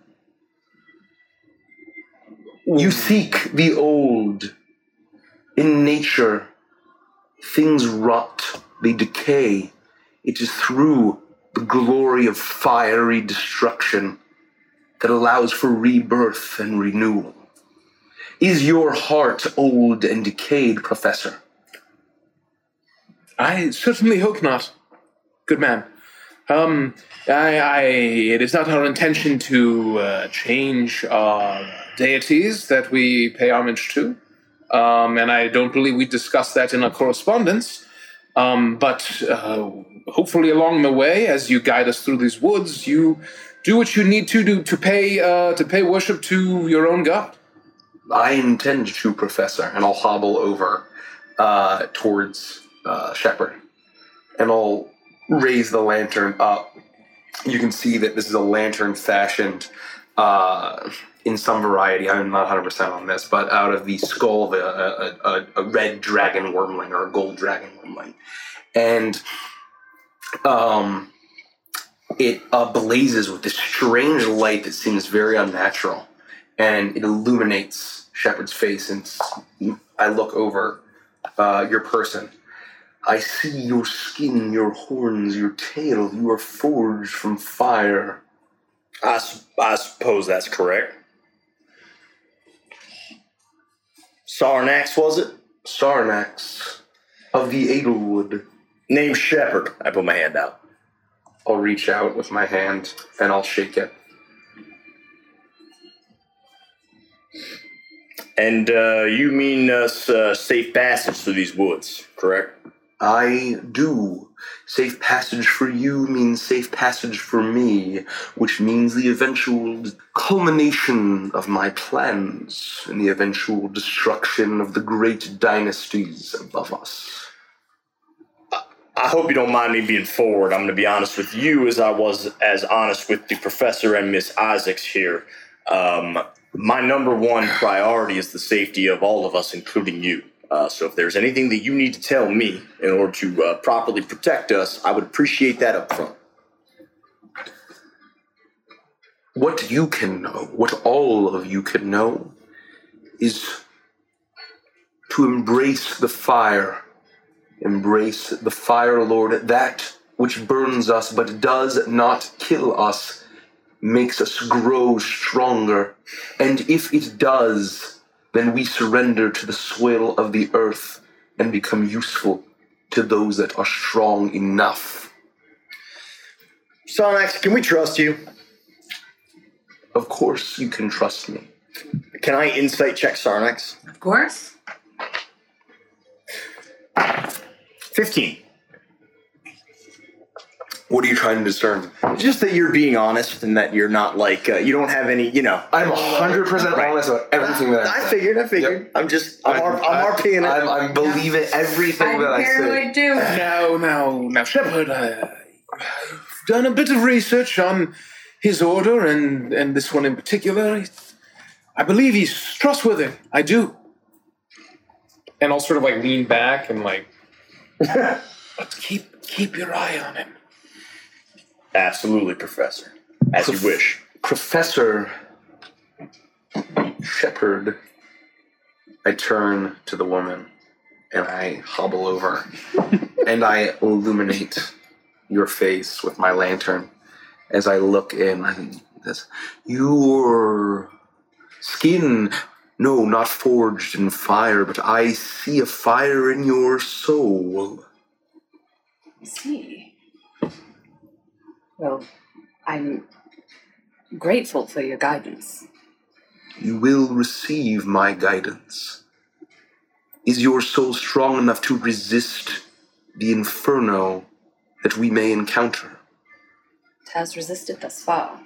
You seek the old. In nature, things rot, they decay. It is through the glory of fiery destruction that allows for rebirth and renewal. Is your heart old and decayed, Professor? I certainly hope not. Good man. Um, I, I, it is not our intention to uh, change our deities that we pay homage to, um, and I don't believe we discussed that in our correspondence. Um, but uh, hopefully, along the way, as you guide us through these woods, you do what you need to do to pay uh, to pay worship to your own god. I intend to, Professor, and I'll hobble over uh, towards uh, Shepard, and I'll raise the lantern up. You can see that this is a lantern fashioned uh, in some variety. I'm not 100% on this, but out of the skull of a, a, a, a red dragon wyrmling or a gold dragon wyrmling. And um, it uh, blazes with this strange light that seems very unnatural and it illuminates Shepard's face. And I look over uh, your person. I see your skin, your horns, your tail. You are forged from fire. I I suppose that's correct. Sarnax, was it? Sarnax of the Edelwood. Name Shepard. I put my hand out. I'll reach out with my hand and I'll shake it. And uh, you mean us uh, safe passage through these woods, correct? I do. Safe passage for you means safe passage for me, which means the eventual culmination of my plans and the eventual destruction of the great dynasties above us. I hope you don't mind me being forward. I'm going to be honest with you as I was as honest with the professor and Miss Isaacs here. Um, my number one priority is the safety of all of us, including you. Uh, so if there's anything that you need to tell me in order to uh, properly protect us, I would appreciate that up front. What you can know, what all of you can know, is to embrace the fire. Embrace the fire, Lord. That which burns us but does not kill us makes us grow stronger. And if it does, then we surrender to the swell of the earth and become useful to those that are strong enough. Sarnax, can we trust you? Of course, you can trust me. Can I insight check Sarnax? Of course. 15. What are you trying to discern? Just that you're being honest and that you're not like uh, you don't have any, you know. I'm 100% Right. honest about everything that I I say. figured. I figured. I'm just. I'm, R- I'm RPing it. I'm, I'm believing everything that I say. do. No, no, now, Shepard, I, I've done a bit of research on his order and, and this one in particular. I believe he's trustworthy. I do. And I'll sort of like lean back and like But keep keep your eye on him. Absolutely, Professor. As you wish. Professor Shepard. I turn to the woman and I hobble over and I illuminate your face with my lantern as I look in. I think this, your skin, no, not forged in fire, but I see a fire in your soul. I see. Well, I'm grateful for your guidance. You will receive my guidance. Is your soul strong enough to resist the inferno that we may encounter? It has resisted thus far.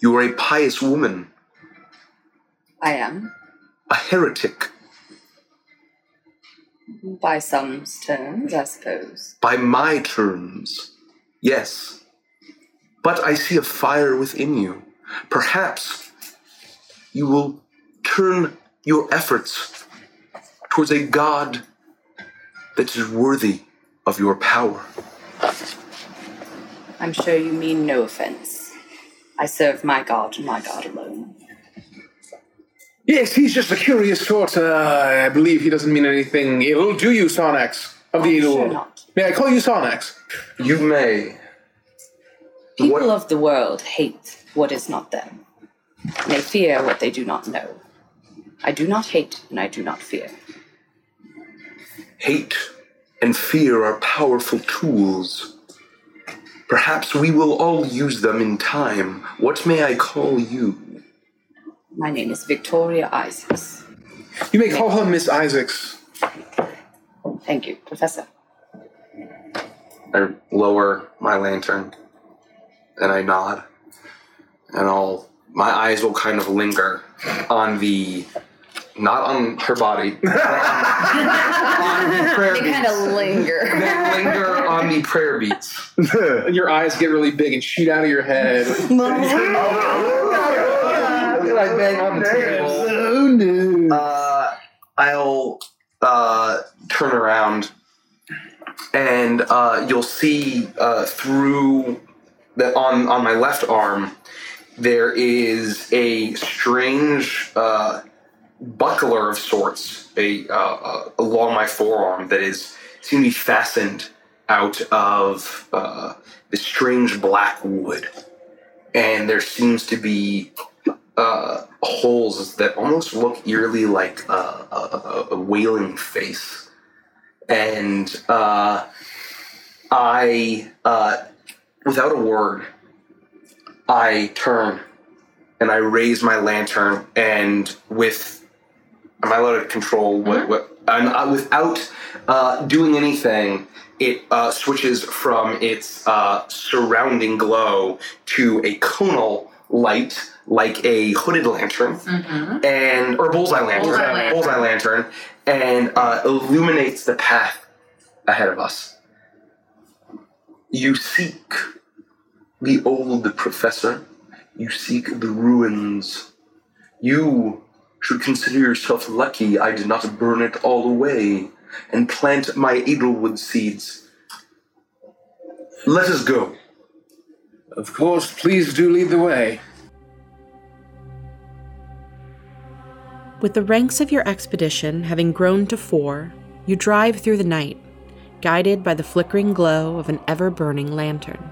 You are a pious woman, I am, a heretic. by some terms, I suppose. By my terms, yes. But I see a fire within you. Perhaps you will turn your efforts towards a God that is worthy of your power. I'm sure you mean no offense. I serve my God and my God alone. Yes, he's just a curious sort. Uh, I believe he doesn't mean anything ill. Do you, Sarnax? Of the I'm ill. sure not. May I call you Sarnax? You may. People What- of the world hate what is not them. They fear what they do not know. I do not hate and I do not fear. Hate and fear are powerful tools. Perhaps we will all use them in time. What may I call you? My name is Victoria Isaacs. You may call her Miss Isaacs. Thank you, Professor. I lower my lantern and I nod. And I'll my eyes will kind of linger on the not on her body. on the prayer They kind of linger. They linger on the prayer beats. Your eyes get really big and shoot out of your head. I bang on the table. Uh, I'll uh, turn around, and uh, you'll see uh, through the on on my left arm there is a strange uh, buckler of sorts, a uh, uh, along my forearm that is seem to be fastened out of uh, this strange black wood, and there seems to be uh, holes that almost look eerily like uh, a, a, wailing face. And uh, I, uh, without a word, I turn and I raise my lantern, and with am I allowed to control what? what and uh, without uh, doing anything, it uh, switches from its uh, surrounding glow to a conal light, like a hooded lantern, Mm-hmm. and or bullseye lantern, Bullseye lantern. bullseye lantern, and uh, illuminates the path ahead of us. You seek the old professor. You seek the ruins. You should consider yourself lucky I did not burn it all away and plant my Edelwood seeds. Let us go. Of course, please do lead the way. With the ranks of your expedition having grown to four, you drive through the night, guided by the flickering glow of an ever burning lantern.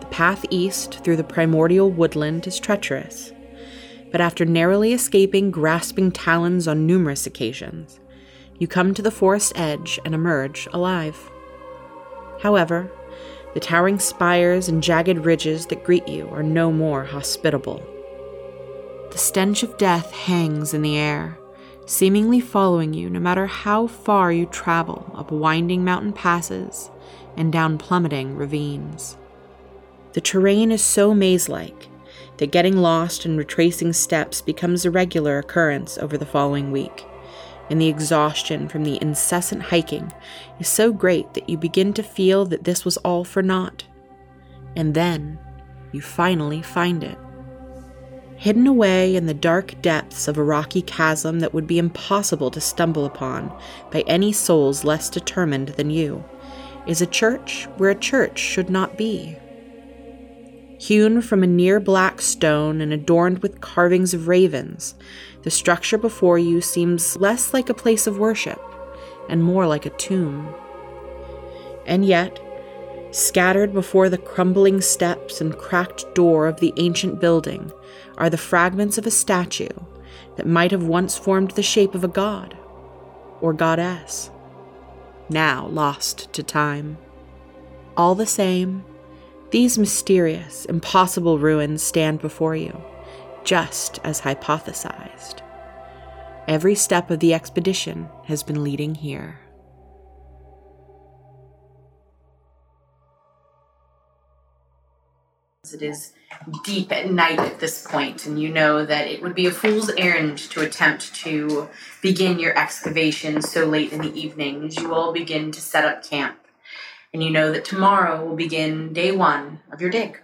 The path east through the primordial woodland is treacherous, but after narrowly escaping grasping talons on numerous occasions, you come to the forest edge and emerge alive. However, the towering spires and jagged ridges that greet you are no more hospitable. The stench of death hangs in the air, seemingly following you no matter how far you travel up winding mountain passes, and down plummeting ravines. The terrain is so maze like that getting lost and retracing steps becomes a regular occurrence over the following week, and the exhaustion from the incessant hiking is so great that you begin to feel that this was all for naught. And then you finally find it. Hidden away in the dark depths of a rocky chasm that would be impossible to stumble upon by any souls less determined than you, is a church where a church should not be. Hewn from a near black stone and adorned with carvings of ravens, the structure before you seems less like a place of worship and more like a tomb. And yet, scattered before the crumbling steps and cracked door of the ancient building, are the fragments of a statue that might have once formed the shape of a god or goddess, now lost to time. All the same, these mysterious, impossible ruins stand before you, just as hypothesized. Every step of the expedition has been leading here. It is deep at night at this point, and you know that it would be a fool's errand to attempt to begin your excavation so late in the evening as you all begin to set up camp. And you know that tomorrow will begin day one of your dig.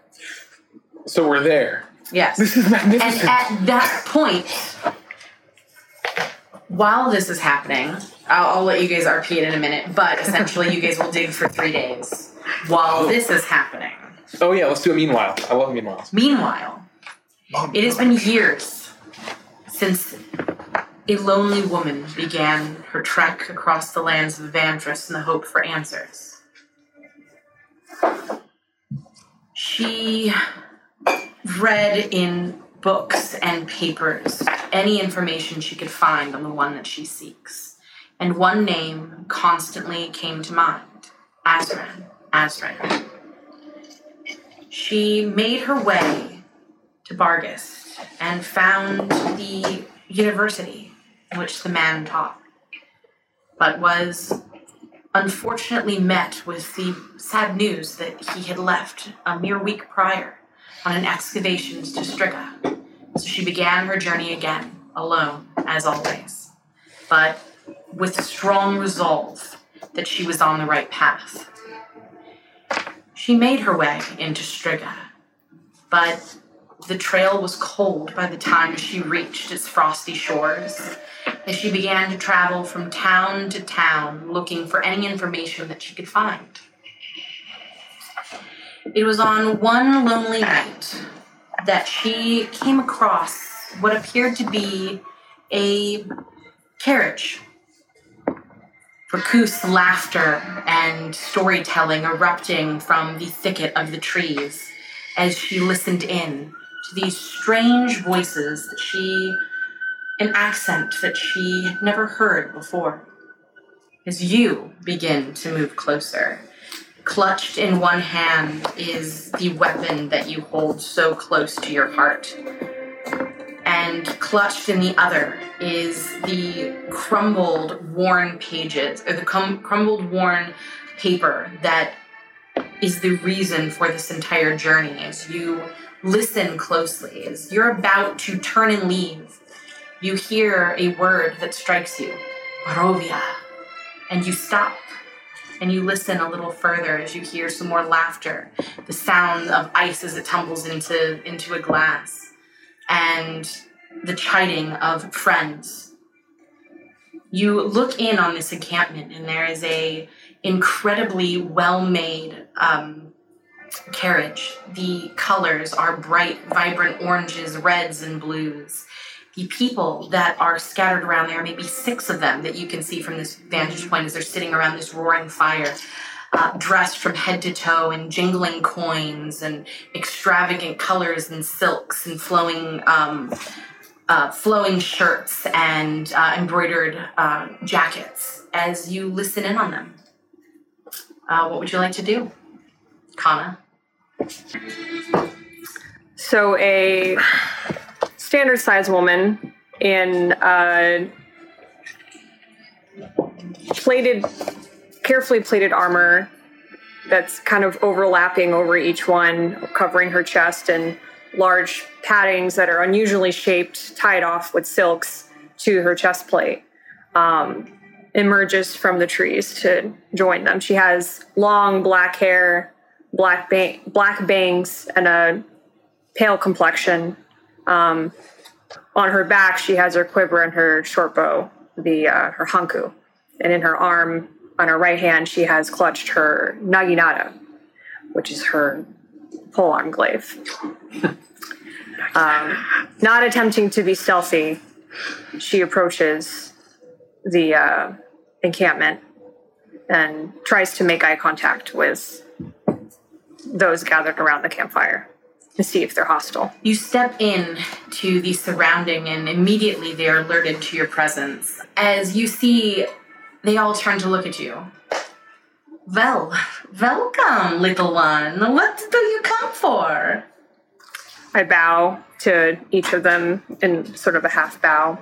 So we're there. Yes. This is magnificent. And at that point, while this is happening, I'll, I'll let you guys RP it in a minute, but essentially, you guys will dig for three days while this is happening. Oh yeah, let's do a meanwhile. I love meanwhiles. Meanwhile, it has been years since a lonely woman began her trek across the lands of Vandrus in the hope for answers. She read in books and papers any information she could find on the one that she seeks. And one name constantly came to mind Azran. Azran. She made her way to Bargus and found the university in which the man taught, but was unfortunately met with the sad news that he had left a mere week prior on an excavation to Striga. So she began her journey again, alone, as always, but with strong resolve that she was on the right path. She made her way into Striga, but the trail was cold by the time she reached its frosty shores, as she began to travel from town to town looking for any information that she could find. It was on one lonely night that she came across what appeared to be a carriage. Raccoose laughter and storytelling erupting from the thicket of the trees as she listened in to these strange voices that she, an accent that she had never heard before. As you begin to move closer, clutched in one hand is the weapon that you hold so close to your heart. And clutched in the other is the crumbled, worn pages, or the crumbled, worn paper that is the reason for this entire journey. As you listen closely, as you're about to turn and leave, you hear a word that strikes you Barovia. And you stop and you listen a little further as you hear some more laughter, the sound of ice as it tumbles into, into a glass, and the chiding of friends. You look in on this encampment, and there is a incredibly well-made um, carriage. The colors are bright, vibrant oranges, reds, and blues. The people that are scattered around there, maybe six of them that you can see from this vantage point as they're sitting around this roaring fire, uh, dressed from head to toe in jingling coins and extravagant colors and silks and flowing. Um, uh, flowing shirts and uh, embroidered uh, jackets as you listen in on them. Uh, what would you like to do, Kana? So a standard size woman in plated, carefully plated armor, that's kind of overlapping over each one, covering her chest, and large paddings that are unusually shaped, tied off with silks to her chest plate, um, emerges from the trees to join them. She has long black hair, black black bangs, and a pale complexion. Um, on her back, she has her quiver and her short bow, the uh, her hankyu, and in her arm, on her right hand, she has clutched her naginata, which is her polearm glaive. um, not attempting to be stealthy, she approaches the uh, encampment and tries to make eye contact with those gathered around the campfire to see if they're hostile. You step in to the surrounding, and immediately they are alerted to your presence. As you see, they all turn to look at you. Well, welcome, little one. What do you come for? I bow to each of them in sort of a half bow.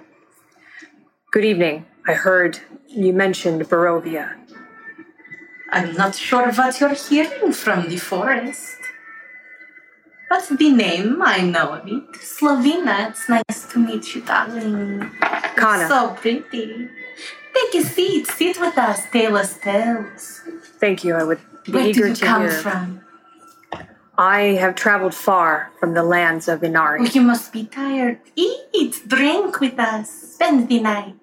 Good evening. I heard you mentioned Barovia. I'm not sure what you're hearing from the forest. But the name, I know of it. Slovina, it's nice to meet you, darling. Kana. So pretty. Take a seat, sit with us, tell us tales. Thank you. I would be Where eager did you to come hear. from? I have traveled far from the lands of Inari. Oh, you must be tired. Eat, drink with us, spend the night.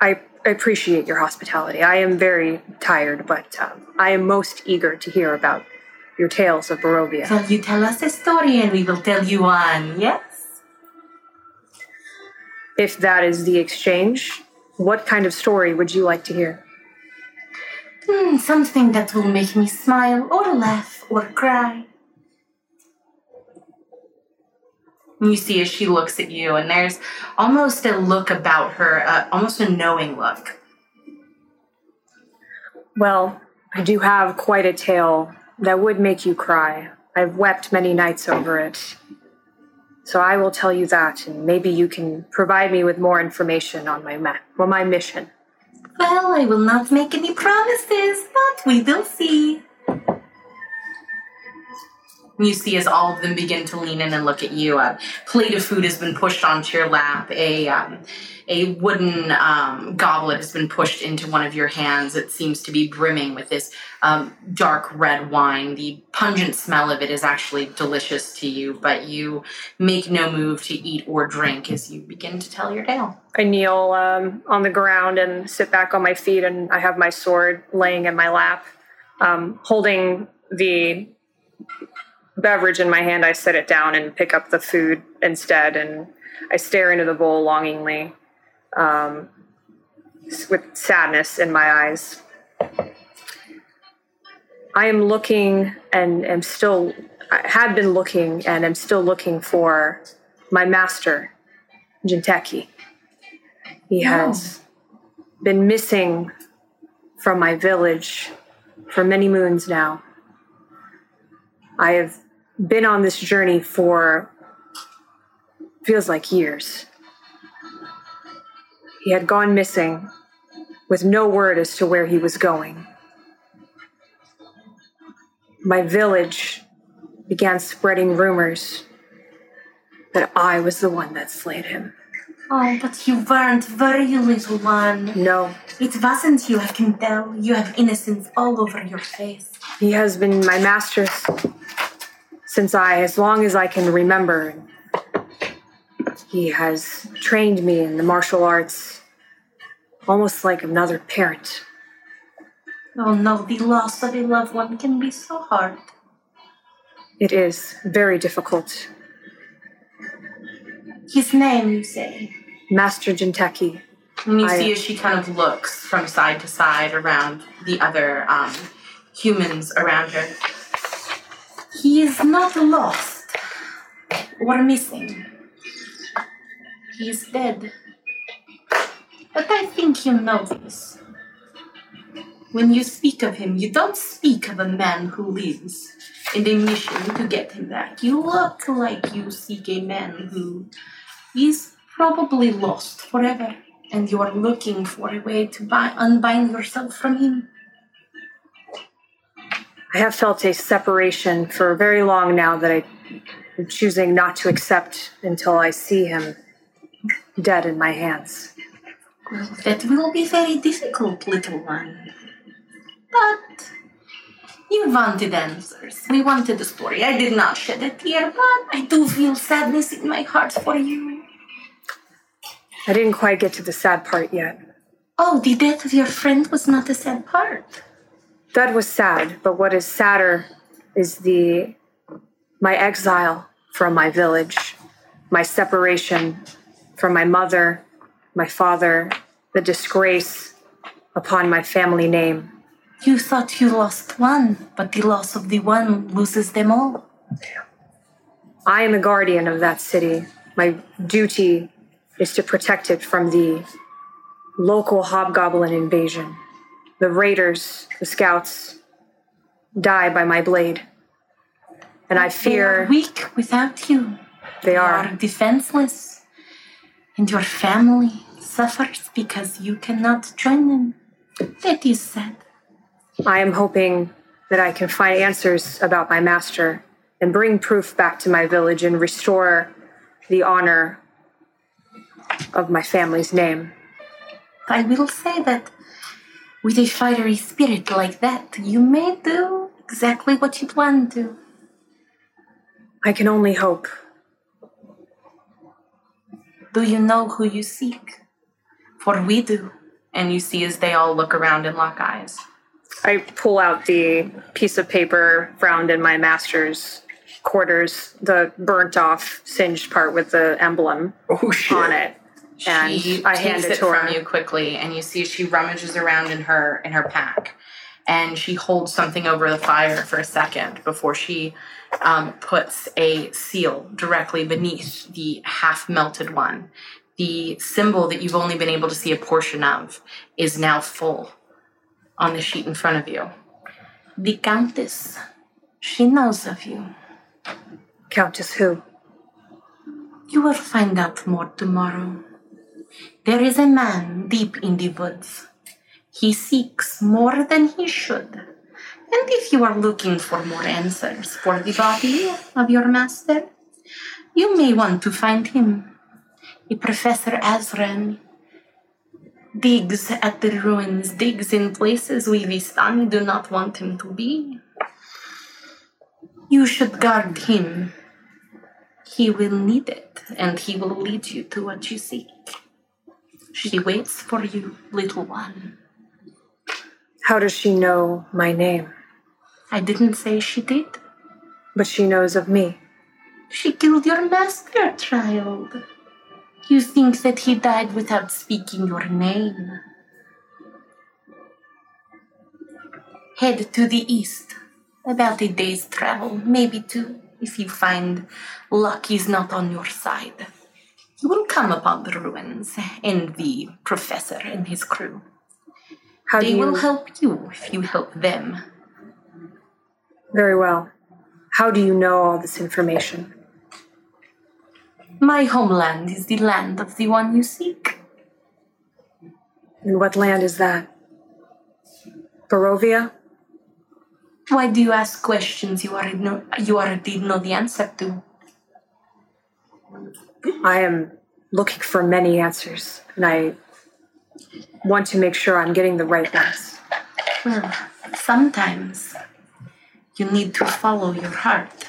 I appreciate your hospitality. I am very tired, but um, I am most eager to hear about your tales of Barovia. Well, you tell us a story and we will tell you one, yes? If that is the exchange, what kind of story would you like to hear? Hmm, something that will make me smile or laugh or cry. You see as she looks at you, and there's almost a look about her, uh, almost a knowing look. Well, I do have quite a tale that would make you cry. I've wept many nights over it. So I will tell you that, and maybe you can provide me with more information on my ma- well, my mission. Well, I will not make any promises, but we will see. You see, as all of them begin to lean in and look at you, a plate of food has been pushed onto your lap. A um, a wooden um, goblet has been pushed into one of your hands. It seems to be brimming with this um, dark red wine. The pungent smell of it is actually delicious to you, but you make no move to eat or drink as you begin to tell your tale. I kneel um, on the ground and sit back on my feet, and I have my sword laying in my lap. Um, holding the beverage in my hand, I set it down and pick up the food instead, and I stare into the bowl longingly, um, with sadness in my eyes. I am looking and am still, I had been looking and am still looking for my master, Jinteki. He has been missing from my village for many moons now. I have been on this journey for feels like years. He had gone missing with no word as to where he was going. My village began spreading rumors that I was the one that slayed him. Oh, but you weren't very little one. No, It wasn't you, I can tell. You have innocence all over your face. He has been my master s- since I, as long as I can remember. He has trained me in the martial arts almost like another parent. Oh no, the loss of a loved one can be so hard. It is very difficult. His name, you say? Master Jinteki, And you I- see as she kind of looks from side to side around the other um, humans around her. He is not lost or missing. He is dead. But I think you know this. When you speak of him, you don't speak of a man who lives in a mission to get him back. You look like you seek a man who is probably lost forever, and you are looking for a way to bi- unbind yourself from him. I have felt a separation for very long now that I am choosing not to accept until I see him dead in my hands. Well, that will be very difficult, little one. But you wanted answers. We wanted the story. I did not shed a tear, but I do feel sadness in my heart for you. I didn't quite get to the sad part yet. Oh, the death of your friend was not the sad part. That was sad, but what is sadder is the my exile from my village, my separation from my mother, my father, the disgrace upon my family name. You thought you lost one, but the loss of the one loses them all. I am a guardian of that city. My duty is to protect it from the local hobgoblin invasion. The raiders, the scouts, die by my blade. And I They fear are weak without you. they They are. are defenseless. And your family suffers because you cannot join them. That is sad. I am hoping that I can find answers about my master and bring proof back to my village and restore the honor of my family's name. I will say that with a fiery spirit like that, you may do exactly what you plan to. I can only hope. Do you know who you seek? For we do. And you see as they all look around and lock eyes. I pull out the piece of paper found in my master's quarters, the burnt off, singed part with the emblem Oh shit! on it. And she I takes hand it it to from her. you quickly, and you see she rummages around in her in her pack, and she holds something over the fire for a second before she um, puts a seal directly beneath the half melted one. The symbol that you've only been able to see a portion of is now full on the sheet in front of you. The Countess, she knows of you. Countess who? You will find out more tomorrow. There is a man deep in the woods. He seeks more than he should. And if you are looking for more answers for the body of your master, you may want to find him. A Professor Azran digs at the ruins, digs in places we Vistani do not want him to be. You should guard him he will need it, and he will lead you to what you seek. She waits for you, little one. How does she know my name? I didn't say she did. But she knows of me. She killed your master, child. You think that he died without speaking your name. Head to the east. About a day's travel, maybe two, if you find luck is not on your side. You will come upon the ruins and the professor and his crew. How They you will help you if you help them. very well. How do you know all this information? My homeland is the land of the one you seek. And what land is that? Barovia? Why do you ask questions you already know, you already know the answer to? I am looking for many answers, and I want to make sure I'm getting the right ones. Well, sometimes you need to follow your heart.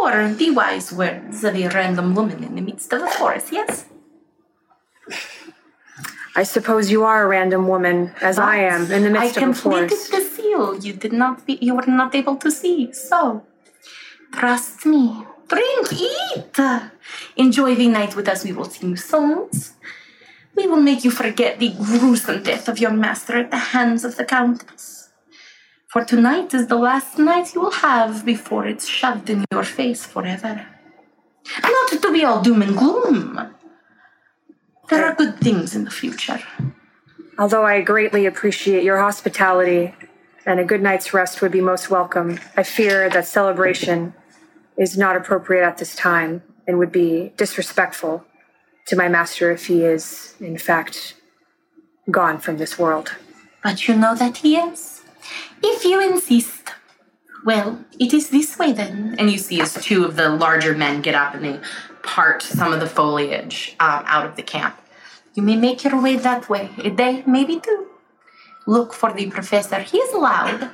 Or the wise words of a random woman in the midst of a forest, yes? I suppose you are a random woman, as I am, in the midst I of a forest. completed forest. the seal you did not be, you were not able to see. So trust me. Drink, eat. Enjoy the night with us. We will sing you songs. We will make you forget the gruesome death of your master at the hands of the Countess. For tonight is the last night you will have before it's shoved in your face forever. Not to be all doom and gloom. There are good things in the future. Although I greatly appreciate your hospitality and a good night's rest would be most welcome, I fear that celebration is not appropriate at this time and would be disrespectful to my master if he is, in fact, gone from this world. But you know that he is. If you insist. Well, it is this way then. And you see as two of the larger men get up and they part some of the foliage um, out of the camp. You may make your way that way. They maybe do. Look for the professor. He is loud.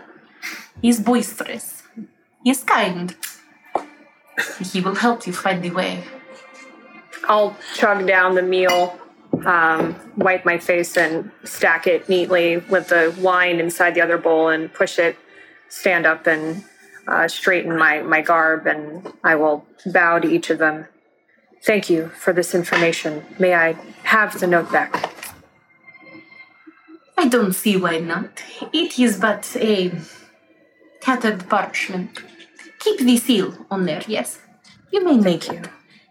He is boisterous. He is kind. He will help you find the way. I'll chug down the meal, um, wipe my face, and stack it neatly with the wine inside the other bowl and push it, stand up and uh, straighten my, my garb, and I will bow to each of them. Thank you for this information. May I have the note back? I don't see why not. It is but a tattered parchment. Keep the seal on there, yes. You may make you.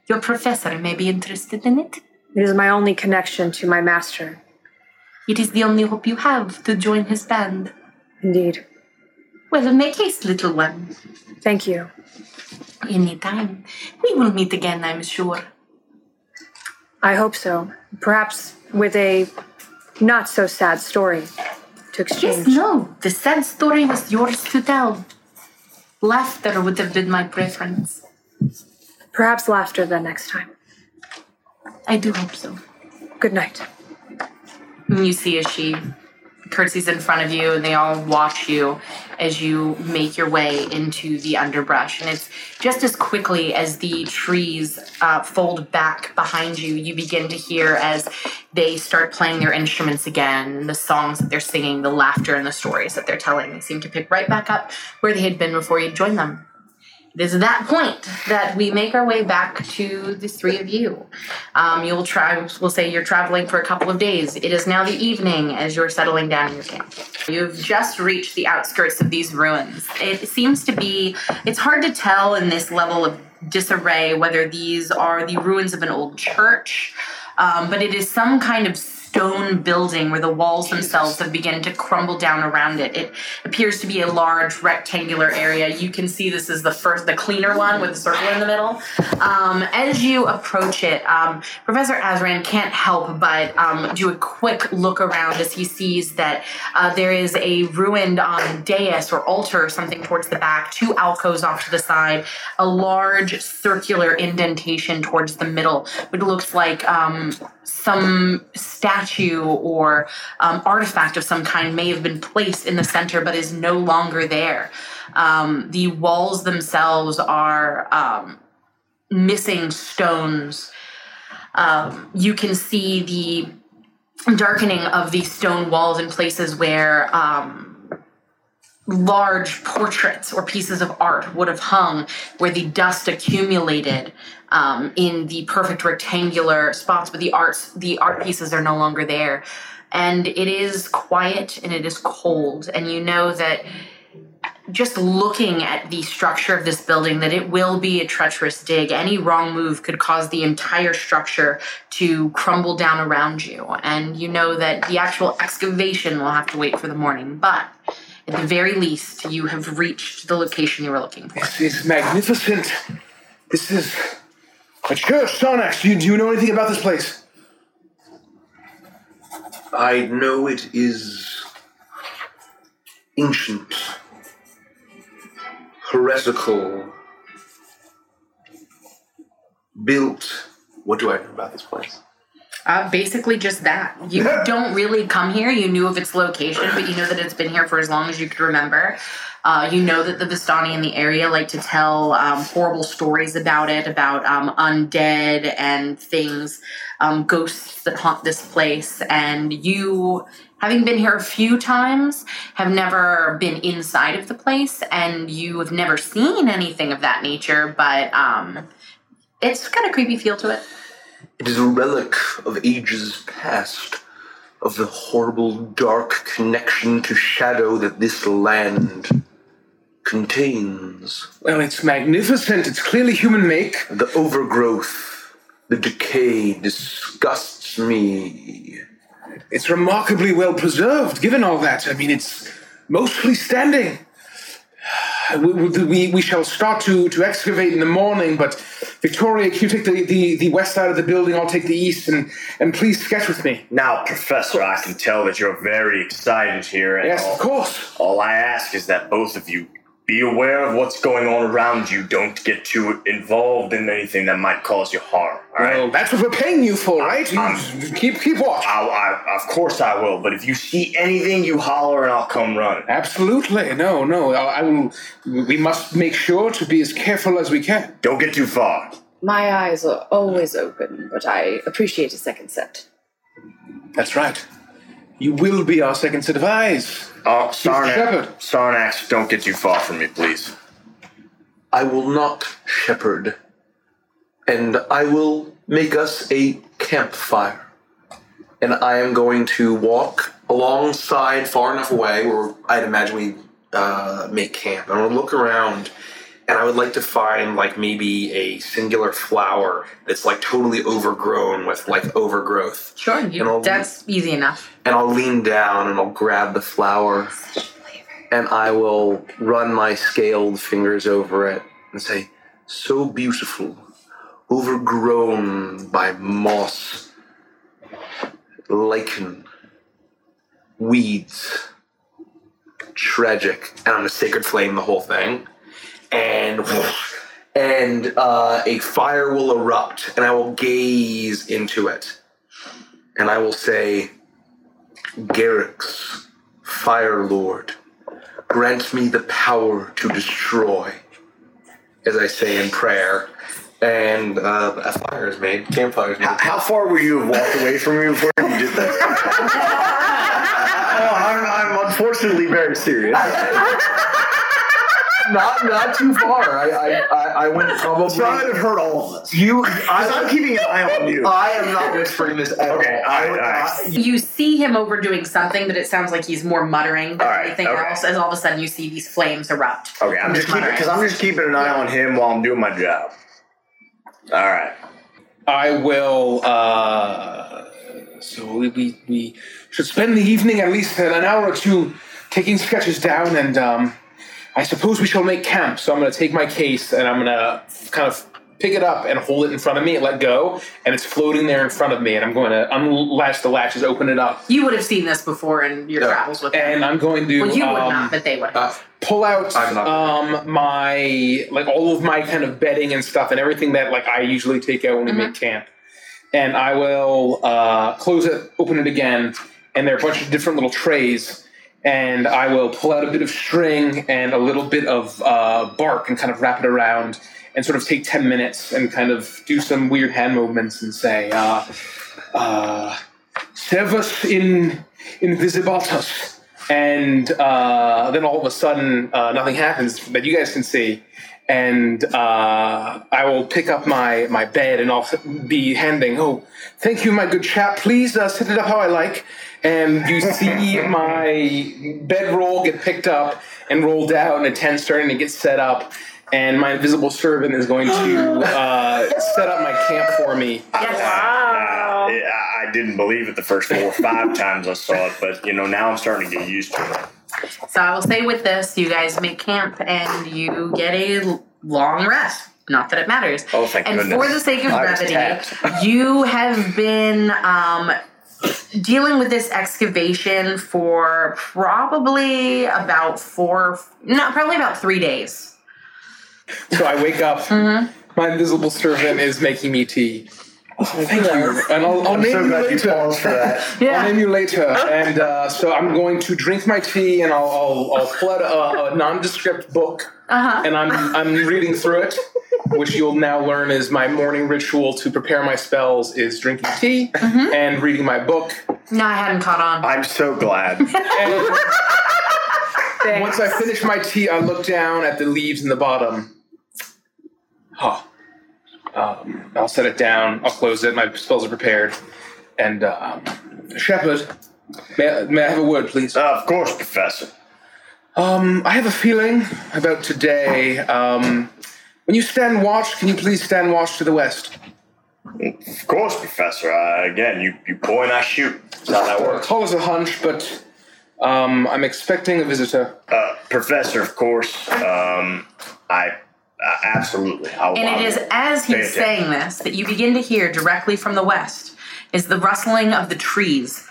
Your professor may be interested in it. It is my only connection to my master. It is the only hope you have to join his band. Indeed. Well, make haste, little one. Thank you. Any time. We will meet again, I'm sure. I hope so. Perhaps with a not so sad story to exchange. Yes, no. The sad story was yours to tell. Laughter would have been my preference. Perhaps laughter the next time. I do hope so. Good night. You see as she curtsies in front of you, and they all watch you as you make your way into the underbrush. And it's just as quickly as the trees uh, fold back behind you, you begin to hear as they start playing their instruments again, the songs that they're singing, the laughter, and the stories that they're telling. They seem to pick right back up where they had been before you joined them it is that point that we make our way back to the three of you. Um, you'll try, we'll say you're traveling for a couple of days. It is now the evening as you're settling down in your camp. You've just reached the outskirts of these ruins. It seems to be, it's hard to tell in this level of disarray whether these are the ruins of an old church, um, but it is some kind of stone building where the walls themselves have begun to crumble down around it. It appears to be a large rectangular area. You can see this is the first, the cleaner one with the circle in the middle. Um, as you approach it, um, Professor Azran can't help but um, do a quick look around as he sees that uh, there is a ruined um, dais or altar or something towards the back, two alcoves off to the side, a large circular indentation towards the middle, which looks like um, some statue or um, artifact of some kind may have been placed in the center but is no longer there. Um, the walls themselves are um, missing stones. Um, you can see the darkening of these stone walls in places where um, large portraits or pieces of art would have hung where the dust accumulated um, in the perfect rectangular spots, but the arts, the art pieces are no longer there. And it is quiet and it is cold. And you know that just looking at the structure of this building that it will be a treacherous dig. Any wrong move could cause the entire structure to crumble down around you. And you know that the actual excavation will have to wait for the morning. But at the very least you have reached the location you were looking for. This is magnificent. This is a church, Sarnax, do you, do you know anything about this place? I know it is ancient, heretical, built. What do I know about this place? Uh, basically, just that. You don't really come here. You knew of its location, but you know that it's been here for as long as you could remember. Uh, you know that the Vistani in the area like to tell um, horrible stories about it, about um, undead and things, um, ghosts that haunt this place. And you, having been here a few times, have never been inside of the place, and you have never seen anything of that nature. But um, it's got a creepy feel to it. It is a relic of ages past, of the horrible, dark connection to shadow that this land contains. Well, it's magnificent. It's clearly human make. The overgrowth, the decay disgusts me. It's remarkably well preserved, given all that. I mean, it's mostly standing. we, we, we shall start to, to excavate in the morning, but Victoria, can you take the, the, the west side of the building? I'll take the east, and, and please sketch with me. Now, Professor, I can tell that you're very excited here. And Yes, all, of course. All I ask is that both of you be aware of what's going on around you. Don't get too involved in anything that might cause you harm. All right? Well, that's what we're paying you for, right? You I'm- keep keep watch. I, I, of course I will. But if you see anything, you holler and I'll come run. Absolutely, no, no. I, I will. We must make sure to be as careful as we can. Don't get too far. My eyes are always open, but I appreciate a second set. That's right. You will be our second set of eyes. Oh, Shepard. Sarnax, Sarnax, don't get too far from me, please. I will not Shepard, and I will make us a campfire. And I am going to walk alongside, far enough away, where I'd imagine we uh, make camp. And I'll look around, and I would like to find like maybe a singular flower that's like totally overgrown with like overgrowth. Sure, you, that's easy enough. and I'll lean down and I'll grab the flower and I will run my scaled fingers over it and say, So beautiful, overgrown by moss, lichen, weeds, tragic. And I'm a sacred flame the whole thing. And and uh, a fire will erupt and I will gaze into it. And I will say, Garrix, Fire Lord, grant me the power to destroy, as I say in prayer. And uh, a fire is made, campfire is made. How, how far were you walked away from me before you did that? oh, I'm, I'm unfortunately very serious. not not too far. I I, I, I went probably. Trying to hurt all of us. You, I, I'm keeping an eye on you. I am not whispering this at Okay, all. all right, I- all right. You see him overdoing something, but it sounds like he's more muttering than All right, anything okay. else. As all of a sudden, you see these flames erupt. Okay, I'm just keeping because I'm just keeping an eye on him while I'm doing my job. All right. I will. Uh, so we, we we should spend the evening at least an hour or two taking sketches down, and um, I suppose we shall make camp. So I'm going to take my case and I'm going to kind of pick it up and hold it in front of me and let go, and it's floating there in front of me, and I'm going to unlatch the latches, open it up, You would have seen this before in your Yeah. travels with him. and I'm going to well, you would um, not, but they would. uh, pull out um my like all of my kind of bedding and stuff and everything that like I usually take out when we make camp. And I will uh, close it, open it again, and there are a bunch of different little trays. And I will pull out a bit of string and a little bit of uh, bark and kind of wrap it around and sort of take 10 minutes and kind of do some weird hand movements and say, uh, uh, Servus in invisibatus. And uh, then all of a sudden, uh, nothing happens that you guys can see. And uh, I will pick up my, my bed and I'll be handing, oh, thank you, my good chap. Please uh, set it up how I like. And you see my bedroll get picked up and rolled out, and a tent's starting to get set up. And my invisible servant is going to uh, set up my camp for me. Wow. Uh, I I didn't believe it the first four or five times I saw it, but you know now I'm starting to get used to it. So I will say with this, you guys make camp and you get a long rest. Not that it matters. Oh, thank and goodness. for the sake of brevity, you have been um, dealing with this excavation for probably about four, not probably about three days. So I wake up. My invisible servant is making me tea. Oh, thank you. And I'll, I'll I'm name so you glad you later. paused for that. I'll name you later. And uh, so I'm going to drink my tea and I'll, I'll, I'll pull out a, a nondescript book Uh-huh. and I'm, I'm reading through it, which you'll now learn is my morning ritual to prepare my spells is drinking tea and reading my book. No, I hadn't caught on. I'm so glad. Once I finish my tea, I look down at the leaves in the bottom. Huh. Um, I'll set it down. I'll close it. My spells are prepared. And um, Shepard, may, I- may I have a word, please? Uh, of course, Professor. Um, I have a feeling about today. Um, when you stand watch, can you please stand watch to the west? Of course, Professor. Uh, again, you, you point, I shoot. That's how that works. Call us a hunch, but Um, I'm expecting a visitor. Uh, professor, of course. Um, I uh, absolutely. I'll, And I'll- it is as he's saying this that you begin to hear directly from the west is the rustling of the trees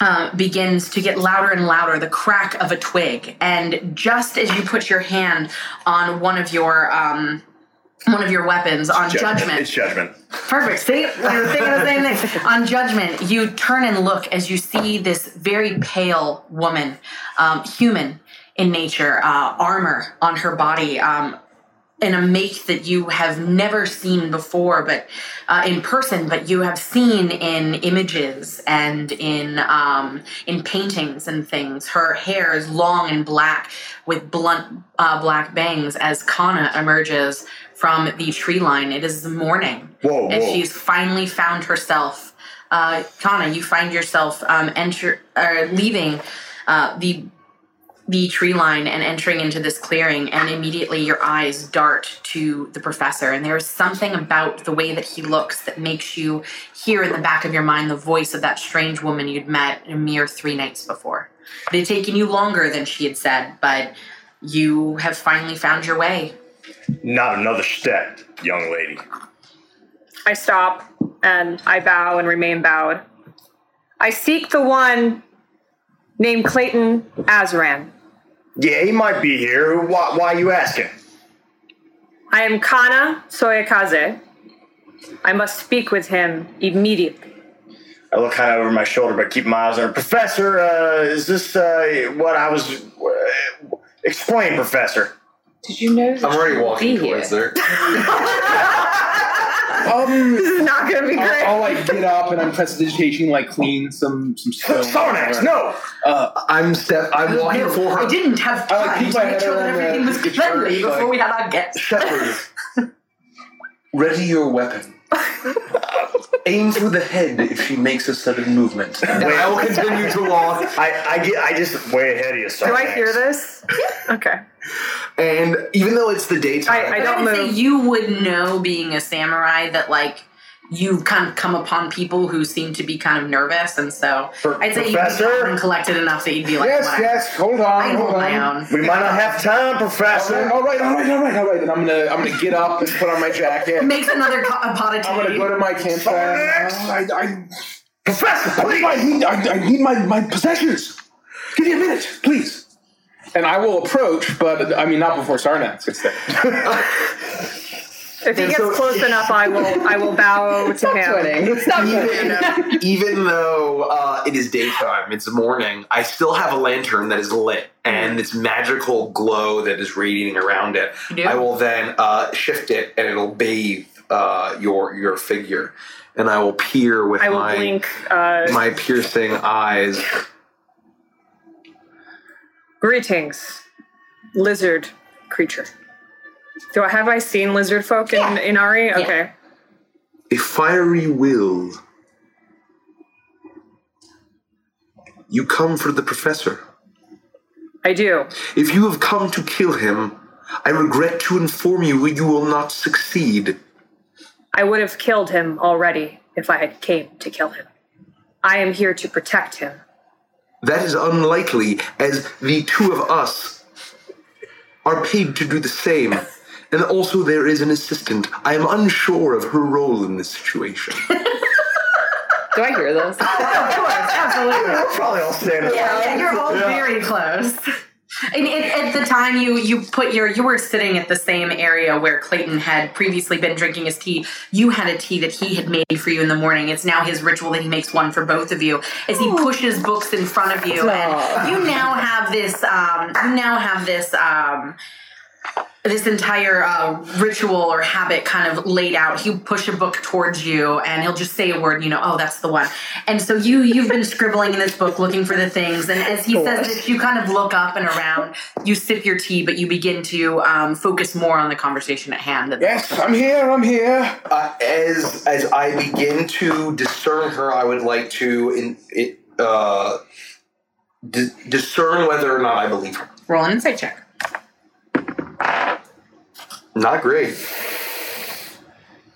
uh, begins to get louder and louder, the crack of a twig. And just as you put your hand on one of your um, one of your weapons on judgment, It's judgment. Perfect. See, we were thinking the same thing. On judgment, you turn and look as you see this very pale woman, um, human in nature, uh, armor on her body, um, in a make that you have never seen before, but uh, in person, but you have seen in images and in um, in paintings and things. Her hair is long and black with blunt uh, black bangs as Kana emerges from the tree line. It is morning, Whoa, and whoa. she's finally found herself. Uh, Kana, you find yourself um, enter uh, leaving uh, the the tree line and entering into this clearing, and immediately your eyes dart to the professor. And there is something about the way that he looks that makes you hear in the back of your mind the voice of that strange woman you'd met a mere three nights before. It had taken you longer than she had said, but you have finally found your way. Not another step, young lady. I stop and I bow and remain bowed. I seek the one named Clayton Azran. Yeah, he might be here. Why, why are you asking? I am Kana Soyokaze. I must speak with him immediately. I look kind of over my shoulder, but keep my eyes on her. Professor, uh, is this uh, what I was. Uh, explain, Professor. Did you know that I'm already walking towards there. Um, This is not going to be great. I'll, I'll like get up and I'm prestidigitation, like clean some some stone. Sarnax, no! Uh, I'm step. I'm walking No, before her. I didn't have I like time to make sure that everything was cleanly before like- we had our guests. Shepard, ready your weapon. Aim for the head if she makes a sudden movement. And I will continue to walk. I, I, get, I just way ahead of you, Do I hear this? Okay. And even though it's the daytime, I- I don't would say move. you would know, being a samurai, that like you kind of come upon people who seem to be kind of nervous, and so Pro- I'd say you'd be Professor? calm and collected enough that you'd be like, yes, whatever. yes. Hold on, I hold hold on. own. We might not have time, Professor. right, all right, all right, all right, all right. Then I'm gonna I'm gonna get up and put on my jacket. Makes another co- a pot of I'm gonna tea. go to my campfire. Sarnax! I, I, Professor, please! I need I, I need my, my possessions. Give me a minute, please. And I will approach, but I mean not before Sarnax gets there. If he gets close enough, I will. I will bow to him. Twinning. Stop even, even though uh, it is daytime, it's morning, I still have a lantern that is lit and it's magical glow that is radiating around it. I will then uh, shift it and it'll bathe uh, your your figure, and I will peer with I will my blink. Uh, my piercing eyes. greetings, lizard creature. Do I have I seen lizard folk in, in Ari? Okay. A fiery will. You come for the professor. I do. If you have come to kill him, I regret to inform you you will not succeed. I would have killed him already if I had came to kill him. I am here to protect him. That is unlikely, as the two of us are paid to do the same. And also, there is an assistant. I am unsure of her role in this situation. Do I hear this? of course, absolutely. We're probably all standing Yeah, yeah, you're all very close. And it, at the time you you put your you were sitting at the same area where Clayton had previously been drinking his tea. You had a tea that he had made for you in the morning. It's now his ritual that he makes one for both of you as he pushes books in front of you, and you now have this. Um, you now have this. Um, this entire uh, ritual or habit kind of laid out. He'll push a book towards you, and he'll just say a word. You know, oh, that's the one. And so you you've been scribbling in this book, looking for the things. And as he says this, you kind of look up and around. You sip your tea, but you begin to um, focus more on the conversation at hand. than- yes, I'm here. I'm here. Uh, as as I begin to discern her, I would like to in, it, uh, di- discern whether or not I believe her. Roll an insight check. Not great.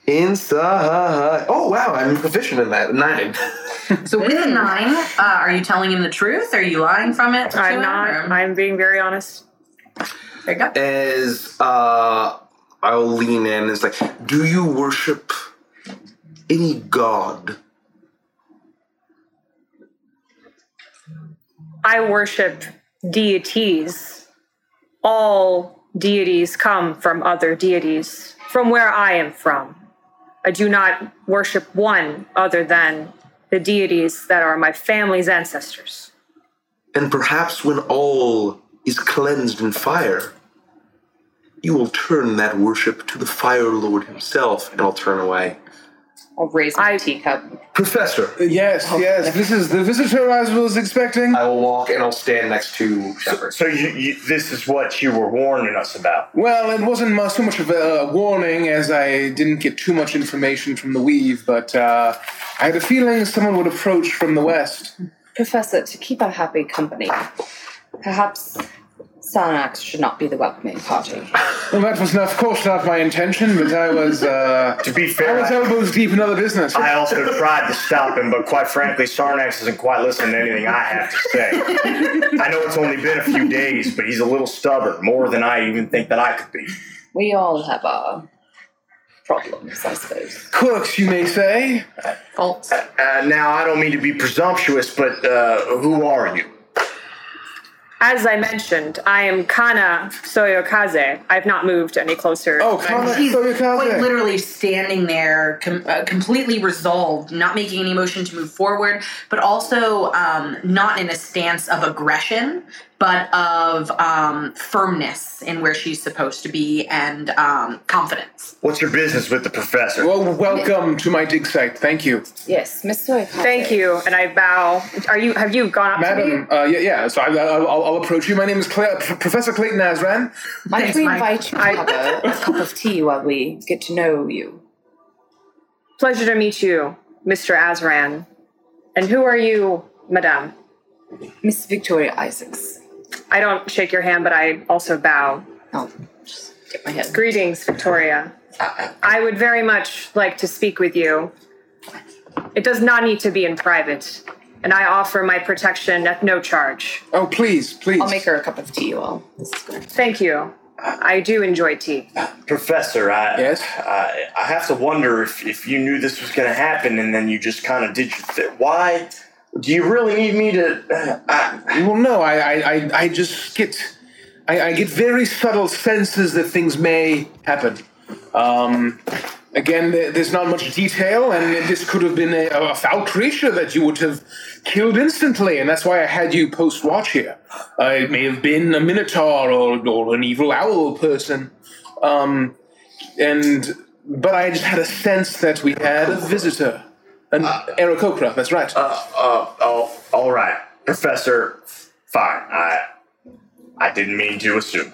Inside. Oh wow, I'm proficient in that. Nine. So with a nine, uh, are you telling him the truth? Are you lying from it? to I'm not. or- I'm being very honest. There you go. As uh, I'll lean in, and it's like, do you worship any god? I worship deities. All deities come from other deities, from where I am from. I do not worship one other than the deities that are my family's ancestors. And perhaps when all is cleansed in fire, you will turn that worship to the Fire Lord himself, and I'll turn away. I'll raise my I- teacup. Professor, Yes, yes. This is the visitor I was expecting. I will walk and I'll stand next to Shepard. So you, you, this is what you were warning us about. Well, it wasn't mu- so much of a warning as I didn't get too much information from the weave, but uh, I had a feeling someone would approach from the west. Professor, to keep our happy company, perhaps Sarnax should not be the welcoming party. Well, that was, not, of course, not my intention, but I was, uh, To be fair, I was I, elbows deep in other business. I also tried to stop him, but quite frankly, Sarnax isn't quite listening to anything I have to say. I know it's only been a few days, but he's a little stubborn, more than I even think that I could be. We all have our problems, I suppose. Quirks, you may say. Faults. Uh, now, I don't mean to be presumptuous, but uh, who are you? As I mentioned, I am Kana Soyokaze. I've not moved any closer. Oh, Kana He's quite Soyokaze. literally standing there, com- uh, completely resolved, not making any motion to move forward, but also um, not in a stance of aggression, but of um, firmness in where she's supposed to be and um, confidence. What's your business with the professor? Well, welcome to my dig site. Thank you. Yes, Miss Soyokaze. Thank you, and I bow. Are you? Have you gone up to me? Madam, uh, yeah, yeah, so I, I'll, I'll, I'll approach you. My name is Cla- P- Professor Clayton Azran. Might Thanks, we Mike. invite you to have a, a cup of tea while we get to know you? Pleasure to meet you, Mr. Azran. And who are you, Madame? Miss Victoria Isaacs. I don't shake your hand, but I also bow. I'll just get my head. Greetings, Victoria. Uh, uh, uh. I would very much like to speak with you. It does not need to be in private, and I offer my protection at no charge. Oh, please, please. I'll make her a cup of tea while this is going. Thank you. I do enjoy tea. Professor, I, Yes? I, I have to wonder if, if you knew this was going to happen and then you just kind of did your thing. Why? Do you really need me to? Uh, Well, no, I, I, I, just get, I, I get very subtle senses that things may happen. Um, again, there's not much detail, and this could have been a, a foul creature that you would have killed instantly, and that's why I had you post watch here. Uh, it may have been a minotaur or, or an evil owl person, um, and but I just had a sense that we had a visitor, an Aarakocra. That's right. uh, uh, oh, all right, Professor. Fine. I, I didn't mean to assume.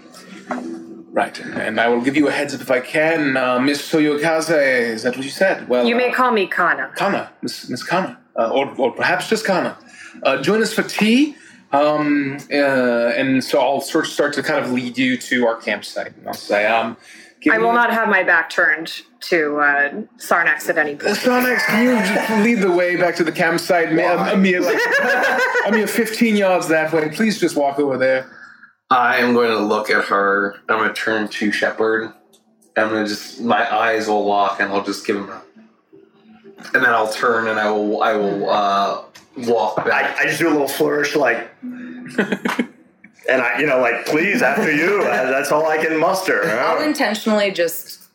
Right, and I will give you a heads up if I can. Uh, Miss Soyokaze, is that what you said? Well, You may uh, call me Kana. Kana, Miss, Miss Kana, uh, or, or perhaps just Kana. Uh, join us for tea, um, uh, and so I'll sort of start to kind of lead you to our campsite. And I'll say, um, give I will me- not have my back turned to uh, Sarnax at any Uh, point. Sarnax, can you lead the way back to the campsite? Ma- A, a mere, like, a mere 15 yards that way. Please just walk over there. I am going to look at her. I'm going to turn to Shepard. I'm going to just my eyes will lock, and I'll just give him a. And then I'll turn and I will I will uh, walk back. I, I just do a little flourish, like, and I, you know, like, please, after you. That's all I can muster. I'll intentionally just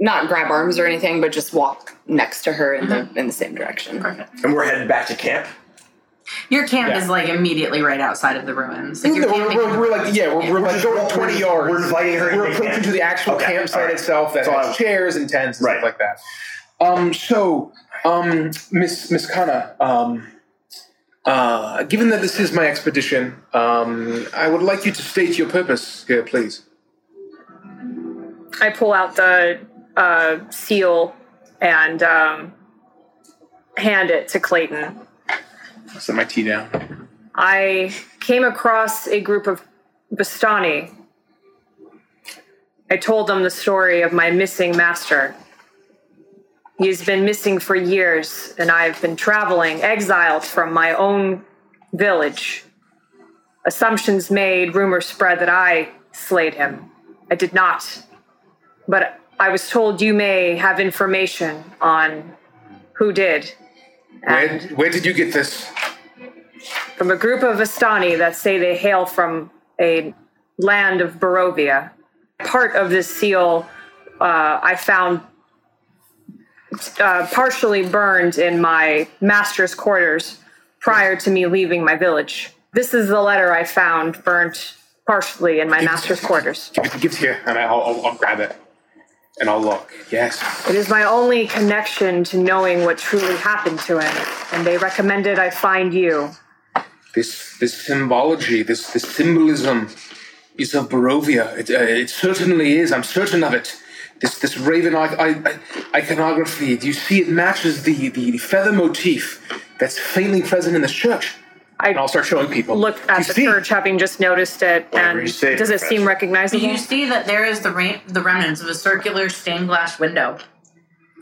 not grab arms or anything, but just walk next to her in the in the same direction. Perfect. And we're heading back to camp. Your camp Yeah. is like immediately right outside of the ruins. Like you're we're, we're, we're like yeah, we're, we're like going 20 yards. we're inviting her We're approaching to the actual Okay, campsite all right. itself that So has I'm- chairs and tents and Right. stuff like that. Um, so, um, Miss Miss Kana, um, uh, given that this is my expedition, um, I would like you to state your purpose here, please. I pull out the uh, seal and um, hand it to Clayton. Set my tea down. I came across a group of Vistani. I told them the story of my missing master. He has been missing for years, and I've been traveling, exiled from my own village. Assumptions made, rumors spread that I slayed him. I did not. But I was told you may have information on who did. And where did you get this? from a group of Vistani that say they hail from a land of Barovia. Part of this seal uh, I found uh, partially burned in my master's quarters prior to me leaving my village. This is the letter I found burnt partially in my master's quarters. Give it, give it here, and I'll, I'll, I'll grab it. And I'll look. Yes. It is my only connection to knowing what truly happened to him, and they recommended I find you. This this symbology, this this symbolism is of Barovia. It, uh, it certainly is. I'm certain of it. This this raven I, I, iconography. Do you see it matches the, the feather motif that's faintly present in this church? I and I'll start showing people. Look at You the see? church, having just noticed it, Whatever and say, does it seem Professor. recognizable? You see that there is the ra- the remnants of a circular stained glass window.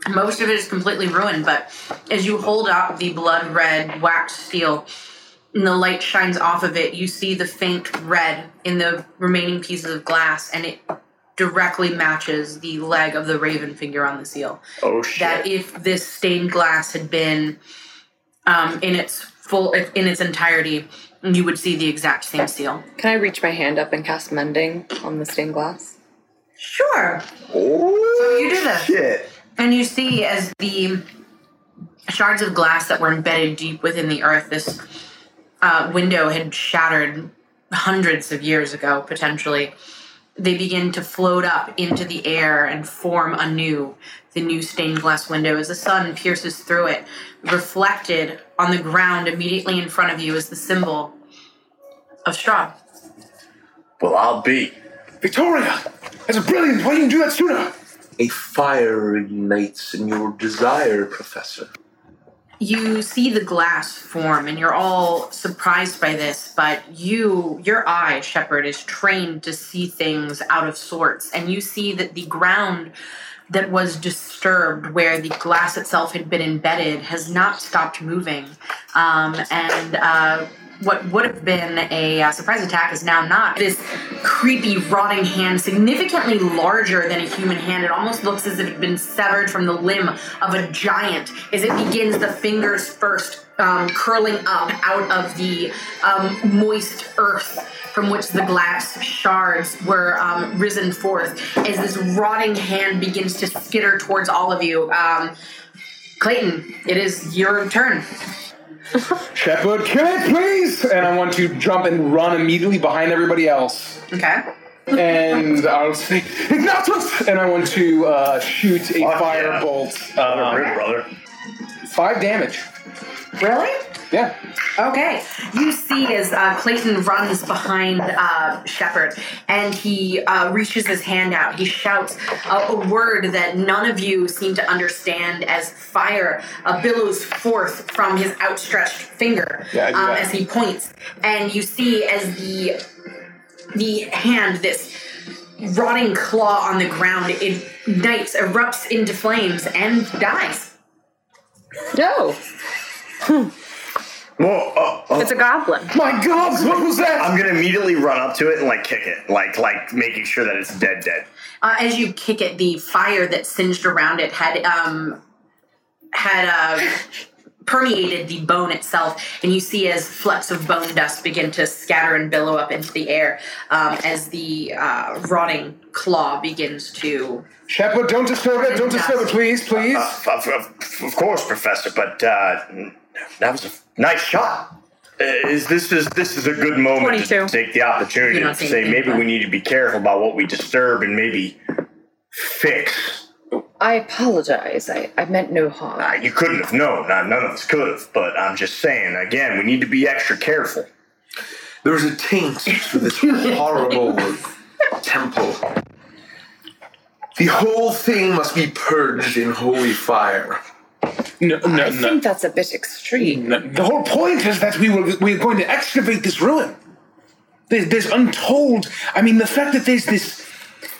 Most of it is completely ruined, but as you hold up the blood red wax seal and the light shines off of it, you see the faint red in the remaining pieces of glass, and it directly matches the leg of the raven figure on the seal. Oh shit. That if this stained glass had been um, in its full in its entirety, you would see the exact same seal. Can I reach my hand up and cast mending on the stained glass? Sure. oh, you do this. Shit. And you see as the shards of glass that were embedded deep within the earth, this uh, window had shattered hundreds of years ago, potentially. They begin to float up into the air and form anew the new stained glass window as the sun pierces through it. Reflected on the ground immediately in front of you is the symbol of Strahd. Well, I'll be. Victoria, that's brilliant. Why didn't you do that sooner? A fire ignites in your desire, Professor. You see the glass form and you're all surprised by this but you your eye Shepard is trained to see things out of sorts. And you see that the ground that was disturbed where the glass itself had been embedded has not stopped moving. Um, and uh, what would have been a uh, surprise attack is now not. This creepy, rotting hand, significantly larger than a human hand. It almost looks as if it had been severed from the limb of a giant as it begins the fingers first um, curling up out of the um, moist earth from which the glass shards were um, risen forth as this rotting hand begins to skitter towards all of you. Um, Clayton, it is your turn. Shepard, kill it, please! And I want to jump and run immediately behind everybody else. Okay. And I'll say, Ignatus! And I want to uh, shoot a Fuck fire yeah. bolt. Brother, Um, rip, brother. five damage. Really? Yeah. Okay. You see as uh, Clayton runs behind uh, Shepard and he uh, reaches his hand out. He shouts a, a word that none of you seem to understand as fire uh, billows forth from his outstretched finger Yeah, um, as he points. And you see as the the hand, this rotting claw on the ground, it ignites, erupts into flames, and dies. No. Whoa, oh, oh. It's a goblin. My God, what was that? I'm gonna immediately run up to it and like kick it, like like making sure that it's dead, dead. uh, as you kick it, the fire that singed around it had um, had uh, permeated the bone itself, and you see as flecks of bone dust begin to scatter and billow up into the air um, as the uh, rotting claw begins to. Shepard, don't disturb it. Don't disturb it, please, please. Uh, of, of, of course, Professor, but uh, that was a nice shot. Uh, Is this is this is a good moment 22. to take the opportunity to say anything, maybe huh? we need to be careful about what we disturb and maybe fix. I apologize. I, I meant no harm. Uh, you couldn't have known. Uh, none of us could have. But I'm just saying again, we need to be extra careful. There's a taint to this horrible temple. The whole thing must be purged in holy fire. No, no, I no. think that's a bit extreme. No, The whole point is that we were we're going to excavate this ruin. There's, there's untold. I mean, the fact that there's this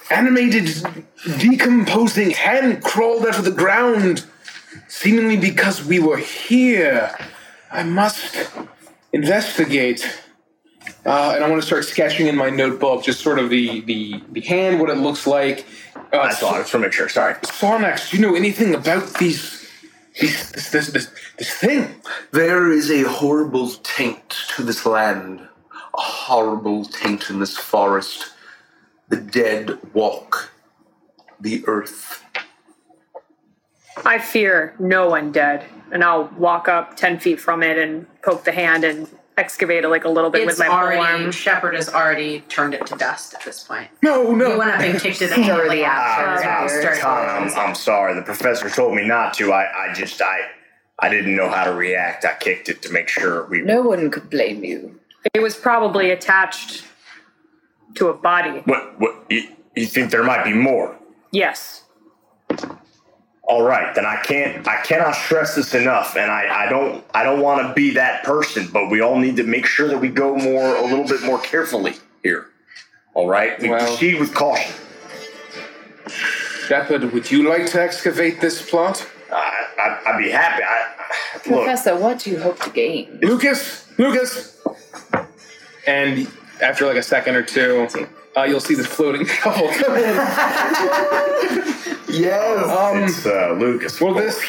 animated, decomposing hand crawled out of the ground seemingly because we were here. I must investigate. Uh, and I want to start sketching in my notebook just sort of the the, the hand, what it looks like. Uh, That's all. I just want to make sure. Sorry. Sarnax, do you know anything about these, these this, this this this thing? There is a horrible taint to this land, a horrible taint in this forest. The dead walk the earth. I fear no undead, and I'll walk up ten feet from it and poke the hand and excavate it like a little bit It's with my already forearm. Shepard has already turned it to dust at this point. No, You no. went up and kicked it immediately after. Ah, you Tom, I'm, I'm sorry. The professor told me not to. I, I just, I, I didn't know how to react. I kicked it to make sure we. No one could blame you. It was probably attached to a body. What? What? You, you think there might be more? Yes. All right, then I can't. I cannot stress this enough, and I, I don't. I don't want to be that person. But we all need to make sure that we go more, a little bit more carefully here. All right, we Well- proceed with caution. Shepard, would you like to excavate this plot? I, I, I'd be happy. I, look, Professor, what do you hope to gain? Lucas, Lucas. And after like a second or two, uh, you'll see this floating shovel come in. Yes. Um, it's uh, Lucas. will this,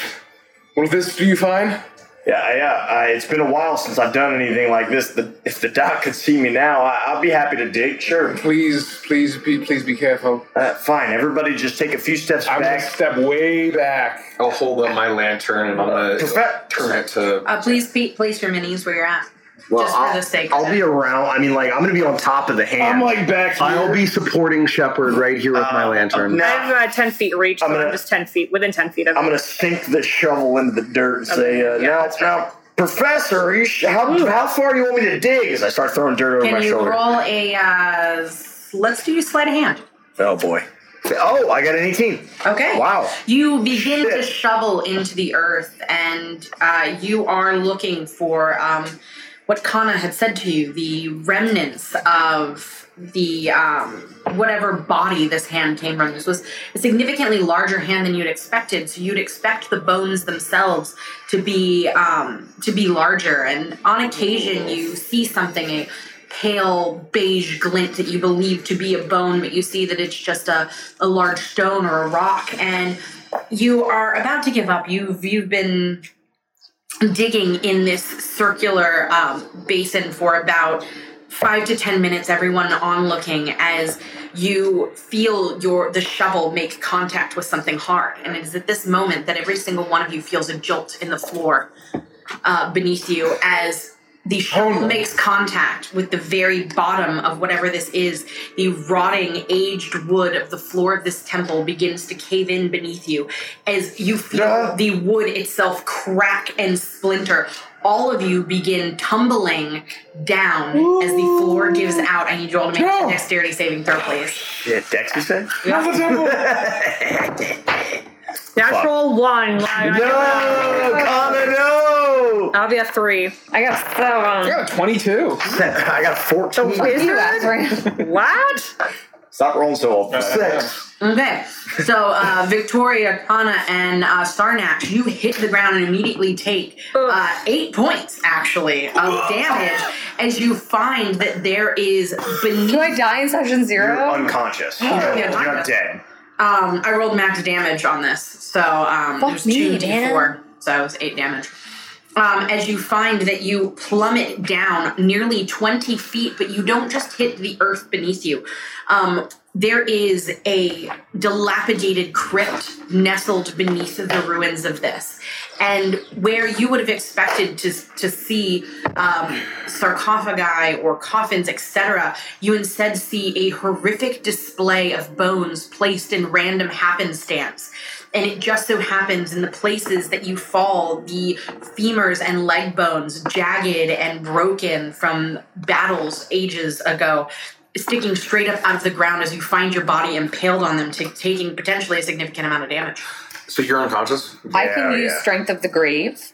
will this do you find? Yeah, yeah. Uh, it's been a while since I've done anything like this. The, if the doc could see me now, I, I'll be happy to dig. Sure. Please, please be, please be careful. Uh, fine. Everybody, just take a few steps I'm gonna back. step way back. I'll hold up my lantern and I'm gonna Profe- turn it to. Uh, please pe- place your minis where you're at. Well, just for I'll, the sake I'll it. be around. I mean, like I'm gonna be on top of the hand. I'm like back here. I'll be supporting Shepard right here with my Uh, lantern. no. I have uh, ten feet reach, I'm but I'm gonna- just ten feet within ten feet of I'm gonna sink the shovel into the dirt and say, uh, yeah, now, that's now, Professor, you sh- how, how far do you want me to dig? As I start throwing dirt over Can my you shoulder. roll a? Uh, let's do sleight of hand. Oh boy. Oh, I got an 18. Okay. Wow. You begin to shovel into the earth, and uh, you are looking for um, what Kana had said to you the remnants of the um, whatever body this hand came from. This was a significantly larger hand than you'd expected, so you'd expect the bones themselves to be um, to be larger. And on occasion, you see something a pale beige glint that you believe to be a bone, but you see that it's just a, a large stone or a rock, and you are about to give up. You've you've been digging in this circular um, basin for about five to ten minutes everyone on looking as you feel your the shovel make contact with something hard. And it is at this moment that every single one of you feels a jolt in the floor uh, beneath you as the shovel no. makes contact with the very bottom of whatever this is. The rotting, aged wood of the floor of this temple begins to cave in beneath you as you feel Ah. the wood itself crack and splinter. All of you begin tumbling down as the floor gives out. I need you all to make No. a dexterity saving throw, please. Shit, Dex, you said? Natural one. Like, I No, got- Connor, no! I'll be a three. I got I seven. got 22. I got 14. Wizard? what? Stop rolling so old. Six. Okay, so uh, Victoria, Kana, and uh, Sarnax, you hit the ground and immediately take uh, eight points, actually, of damage as you find that there is beneath. Do I die in session You're zero? unconscious. yeah, You're not dead. Um, I rolled max damage on this, so um, Fuck it was me, two man. d4, so it was eight damage. Um, as you find that you plummet down nearly 20 feet, but you don't just hit the earth beneath you. Um, there is a dilapidated crypt nestled beneath the ruins of this. And where you would have expected to, to see um, sarcophagi or coffins, etc., you instead see a horrific display of bones placed in random happenstance. And it just so happens in the places that you fall, the femurs and leg bones, jagged and broken from battles ages ago, sticking straight up out of the ground as you find your body impaled on them, t- taking potentially a significant amount of damage. So you're unconscious? I can use yeah. Strength of the Grave.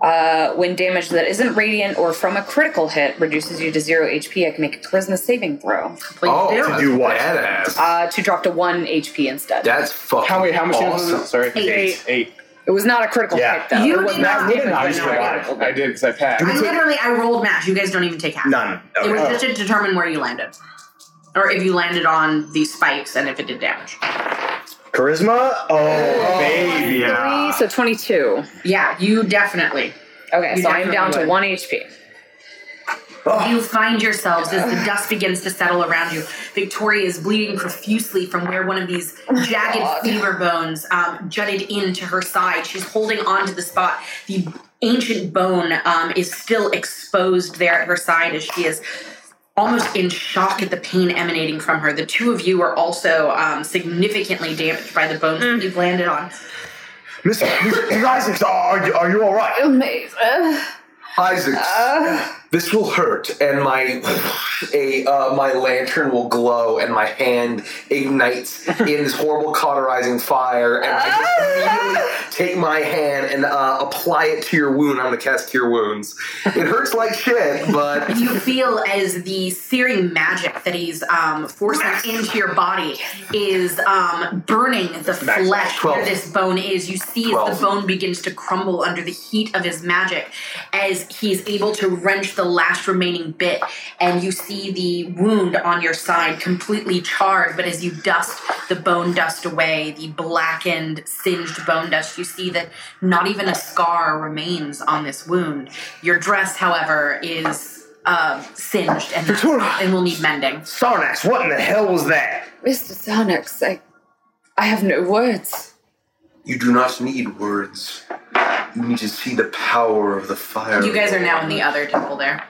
Uh, when damage that isn't radiant or from a critical hit reduces you to zero HP, I can make a charisma saving throw Please Oh, do. to do what? Badass. uh, to drop to one HP instead. That's fucking How, wait, how much damage awesome. was it? Sorry. Eight. Eight. It was not a critical Yeah. hit, though. You it was did not not a get I hit. survived. I did because I passed. I literally, I rolled mash. You guys don't even take half. None. It was Okay. just to determine where you landed. Or if you landed on these spikes and if it did damage. Charisma? Oh, baby. Three, so 22. Yeah, you definitely. Okay, You so I am down to 1 HP. You find yourselves as the dust begins to settle around you. Victoria is bleeding profusely from where one of these jagged femur bones um, jutted into her side. She's holding on to the spot. The ancient bone um, is still exposed there at her side as she is almost in shock at the pain emanating from her. The two of you are also um, significantly damaged by the bones that you've landed on. Miss, Miss, Miss Isaacs, are you, are you all right? Amazing. Isaacs, this will hurt, and my a uh, my lantern will glow, and my hand ignites in this horrible cauterizing fire, and I just immediately take my hand and uh, apply it to your wound. I'm gonna cast Cure Wounds. It hurts like shit, but you feel as the searing magic that he's um, forcing into your body is um, burning the flesh where this bone is. You see as the bone begins to crumble under the heat of his magic as he's able to wrench the last remaining bit, and you see the wound on your side completely charred. But as you dust the bone dust away, the blackened, singed bone dust, you see that not even a scar remains on this wound. Your dress, however, is uh, singed and, and will need mending. Sarnax, what in the hell was that? Mr. Sarnax, I, I have no words. you do not need words. You need to see the power of the fire. You guys are now in the other temple there.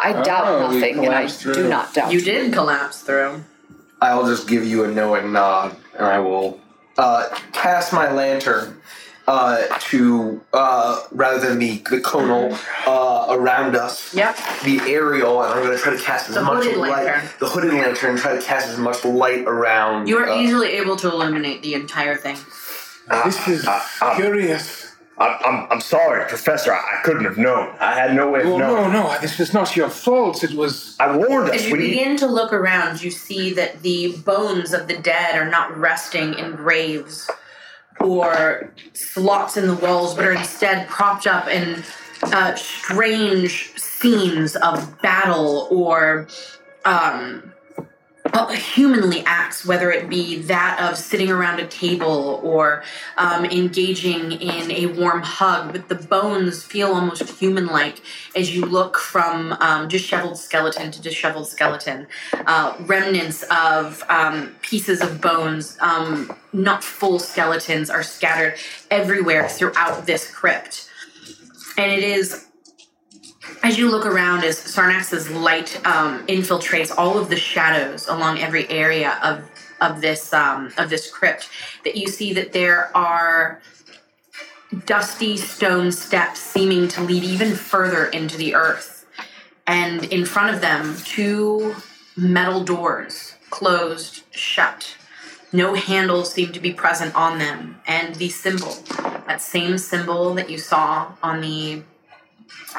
I doubt Oh, we nothing, and I collapsed through. do not doubt You did collapse through. I'll just give you a knowing nod, and I will uh, cast my lantern uh, to uh, rather than the the conal uh, around us. Yep. The aerial, and I'm going to try to cast as The much hooded light. lantern. The hooded lantern, try to cast as much light around. You are uh, easily able to illuminate the entire thing. This is Uh, uh, curious. I'm, I'm, I'm sorry, Professor. I, I couldn't have known. I had no way of Oh, knowing. no, no, this is not your fault. It was. I warned us. As you We begin to look around, you see that the bones of the dead are not resting in graves or slots in the walls, but are instead propped up in uh, strange scenes of battle or um, humanly acts, whether it be that of sitting around a table or um, engaging in a warm hug. But the bones feel almost human like as you look from um, disheveled skeleton to disheveled skeleton. Uh, remnants of um, pieces of bones, um, not full skeletons, are scattered everywhere throughout this crypt. And it is as you look around, as Sarnax's light um, infiltrates all of the shadows along every area of of this um, of this crypt, that you see that there are dusty stone steps seeming to lead even further into the earth, and in front of them, two metal doors closed shut. No handles seem to be present on them, and the symbol, that same symbol that you saw on the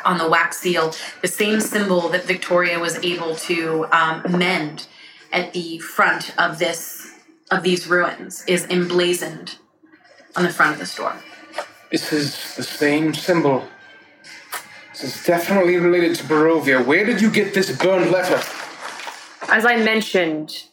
on the wax seal, the same symbol that Victoria was able to um, mend at the front of this of these ruins is emblazoned on the front of the store. This is the same symbol. This is definitely related to Barovia. Where did you get this burned letter? As I mentioned,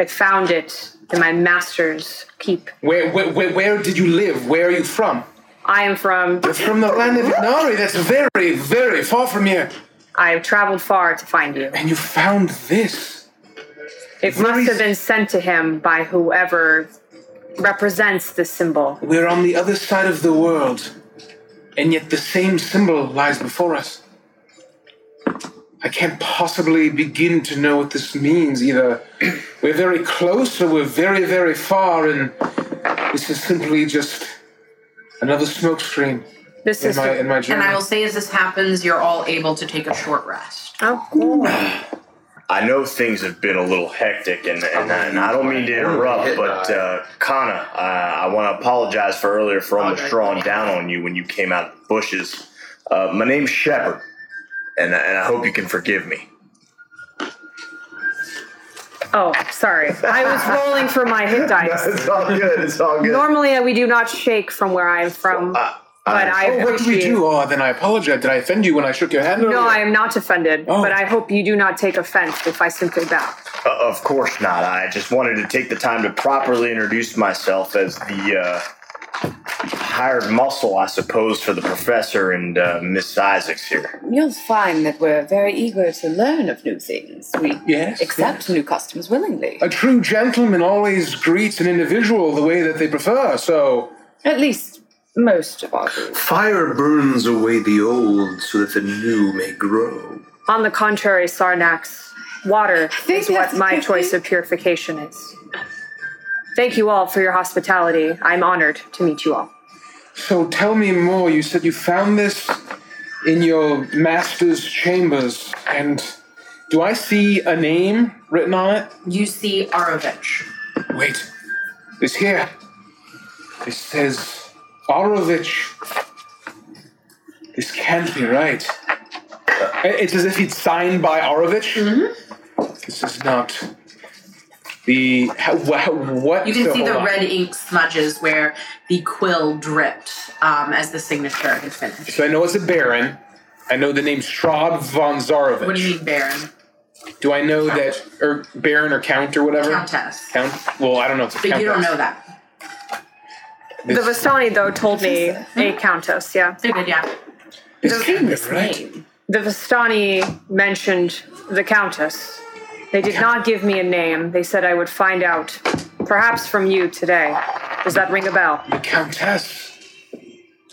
I found it in my master's keep. Where, where, where, where did you live? Where are you from? I am from. You're from the land of Inari. That's very, very far from here. I have traveled far to find you. And you found this. It Very- must have been sent to him by whoever represents the symbol. We're on the other side of the world, and yet the same symbol lies before us. I can't possibly begin to know what this means. Either we're very close or we're very, very far, and this is simply just another smoke smokescreen This in is my in my journey. And I will say, as this happens, you're all able to take a short rest. oh, cool. I know things have been a little hectic, and, and, and I don't mean to interrupt, but uh, Kana, uh, I want to apologize for earlier for almost drawing down on you when you came out of the bushes. Uh, my name's Shepard, and, and I hope you can forgive me. Oh, sorry. I was rolling for my hit dice. it's all good. It's all good. Normally, we do not shake from where I'm from, Uh, but I Oh, what did we appreciate. do? Oh, then I apologize. Did I offend you when I shook your hand? No, earlier? I am not offended, Oh. but I hope you do not take offense if I simply bow. Uh, of course not. I just wanted to take the time to properly introduce myself as the uh, hired muscle, I suppose, for the professor and uh, Miss Isaacs here. You'll find that we're very eager to learn of new things. We Yes, accept new customs willingly. A true gentleman always greets an individual the way that they prefer, so. At least most of our group. Fire burns away the old so that the new may grow. On the contrary, Sarnax, water is what my choice of purification is. Thank you all for your hospitality. I'm honored to meet you all. So tell me more. You said you found this in your master's chambers, and do I see a name written on it? You see Arovich. Wait, this here. It says Orovich. This can't be right. Uh, It's as if he's signed by Orovich. Mm-hmm. This is not the how, wha- what. You can so see the on. red ink smudges where the quill dripped um, as the signature had finished. So I know it's a baron. I know the name Strahd von Zarovich. What do you mean, Baron? Do I know that, or baron or count or whatever? Countess. Count. Well, I don't know if it's But countess. you don't know that. The Vistani, though, told me a countess, yeah. Figured, yeah. This can't right. name. The Vistani mentioned the countess. They did not give me a name. They said I would find out, perhaps from you today. Does that ring a bell? The countess.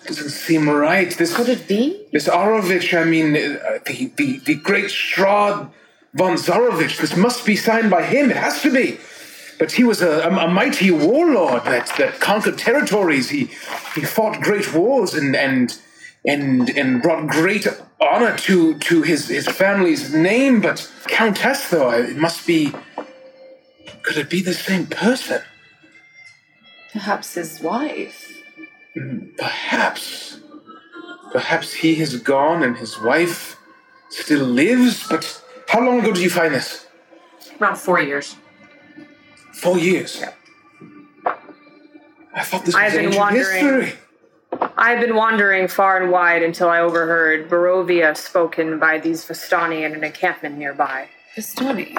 Doesn't seem right. This Could it be? this Orovich. I mean, uh, the the the great Strahd von Zarovich. This must be signed by him. It has to be. But he was a, a, a mighty warlord that, that conquered territories. He he fought great wars and and and and brought great honor to to his his family's name. But Countess, though, it must be. Could it be the same person? Perhaps his wife. Mm, perhaps. Perhaps he has gone and his wife still lives. But how long ago did you find this? Around four years. Four years. I thought this was I've been ancient wondering- history. I've been wandering far and wide until I overheard Barovia spoken by these Vistani in an encampment nearby. Vistani.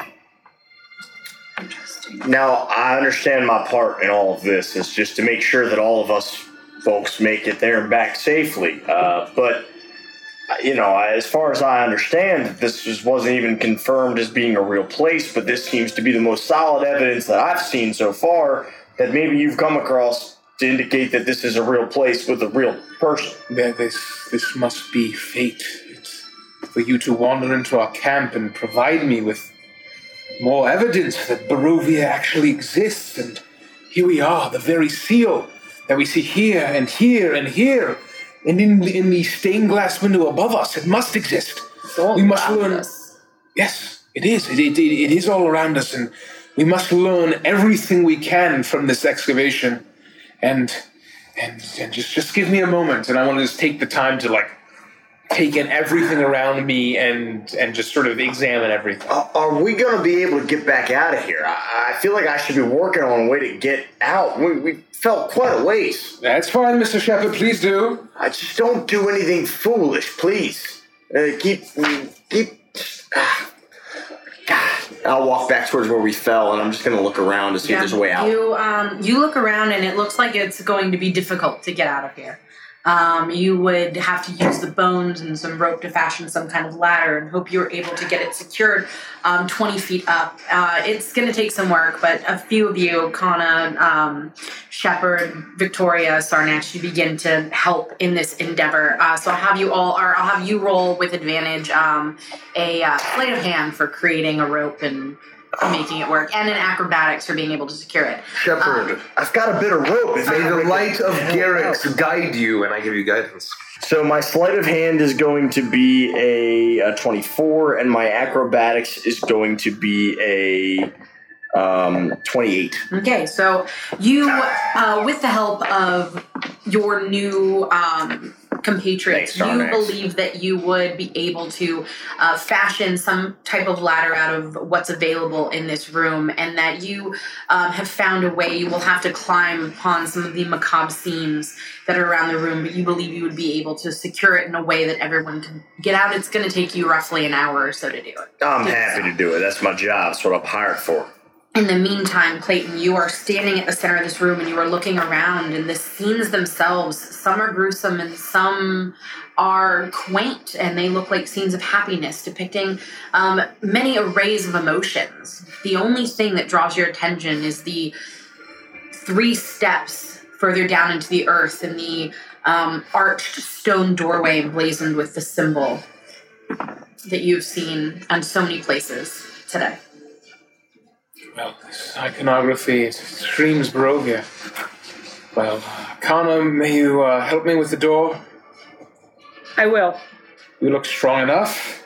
Interesting. Now, I understand my part in all of this is just to make sure that all of us folks make it there and back safely. Uh, but, you know, as far as I understand, this just wasn't even confirmed as being a real place, but this seems to be the most solid evidence that I've seen so far that maybe you've come across to indicate that this is a real place with a real person. That this this must be fate. It's for you to wander into our camp and provide me with more evidence that Barovia actually exists. And here we are, the very seal that we see here and here and here. And in, in the stained glass window above us, it must exist. We must learn- us. Yes, it is. It, it, it is all around us, and we must learn everything we can from this excavation. And and, and just just give me a moment, and I want to just take the time to like take in everything around me and and just sort of examine everything. Are we going to be able to get back out of here? I, I feel like I should be working on a way to get out. We, we felt quite a ways. That's fine, Mr. Shepard. Please do. I just don't do anything foolish, please. Uh, keep, keep. ah. God. I'll walk back towards where we fell, and I'm just gonna look around to see if there's a way out. You um, you look around and it looks like it's going to be difficult to get out of here. Um, you would have to use the bones and some rope to fashion some kind of ladder and hope you're able to get it secured um, 20 feet up. Uh, it's going to take some work, but a few of you, Kana, um, Shepard, Victoria, Sarnax, you begin to help in this endeavor. Uh, so I'll have you all, or I'll have you roll with advantage um, a uh, sleight of hand for creating a rope and making it work, and in acrobatics for being able to secure it. Shepard, I've got a bit of rope. May the light of Garrix guide you, and I give you guidance. So my sleight of hand is going to be a, a 24, and my acrobatics is going to be a um, 28. Okay, so you, uh, with the help of your new um, compatriots, you believe that you would be able to uh, fashion some type of ladder out of what's available in this room, and that you um, have found a way. You will have to climb upon some of the macabre seams that are around the room, but you believe you would be able to secure it in a way that everyone can get out. It's going to take you roughly an hour or so to do it. I'm Do happy so. to do it. That's my job. That's what I'm hired for. In the meantime, Clayton, you are standing at the center of this room and you are looking around, and the scenes themselves, some are gruesome and some are quaint, and they look like scenes of happiness depicting um, many arrays of emotions. The only thing that draws your attention is the three steps further down into the earth and the um, arched stone doorway emblazoned with the symbol that you've seen on so many places today. Well, this iconography it screams Barovia. Well, Kana, may you uh, help me with the door? I will. You look strong enough.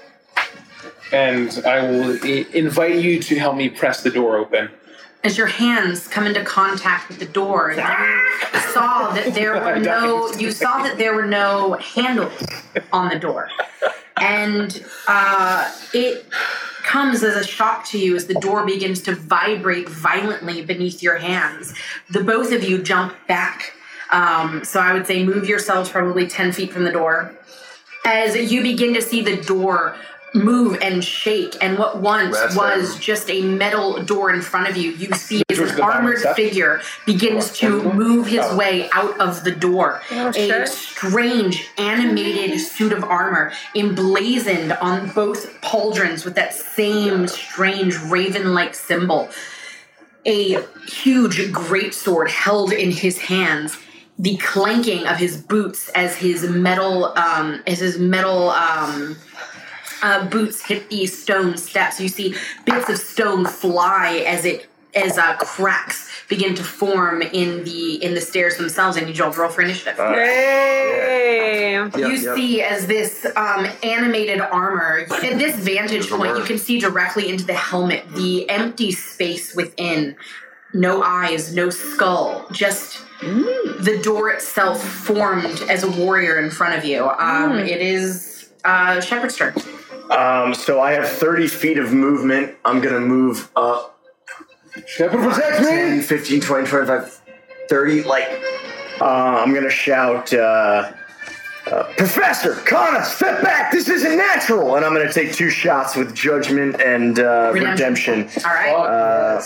And I will I- invite you to help me press the door open. as your hands come into contact with the door and you saw that there were no you saw that there were no handles on the door and uh, it comes as a shock to you as the door begins to vibrate violently beneath your hands. The both of you jump back. Um, so i would say move yourselves probably 10 feet from the door. As you begin to see the door move and shake. And what once That's was him. just a metal door in front of you you see as an armored figure begins to move his Oh. way out of the door. Oh, a shit. strange animated suit of armor emblazoned on both pauldrons with that same strange raven-like symbol. A huge greatsword held in his hands the clanking of his boots as his metal um, as his metal um, uh, boots hit these stone steps. You see bits of stone fly as it as uh, cracks begin to form in the in the stairs themselves. And you all roll for initiative. Yay! Yep, you yep. see as this um, animated armor at this vantage point you can see directly into the helmet the empty space within no eyes no skull just the door itself formed as a warrior in front of you um, it is uh, Shepard's turn Um, so I have 30 feet of movement. I'm going to move up Shepard, protect 10, me! 15, 20, 25, 30. Like, uh, I'm going to shout, uh, uh, Professor, Kana, step back. This isn't natural. And I'm going to take two shots with judgment and uh, redemption, all right uh,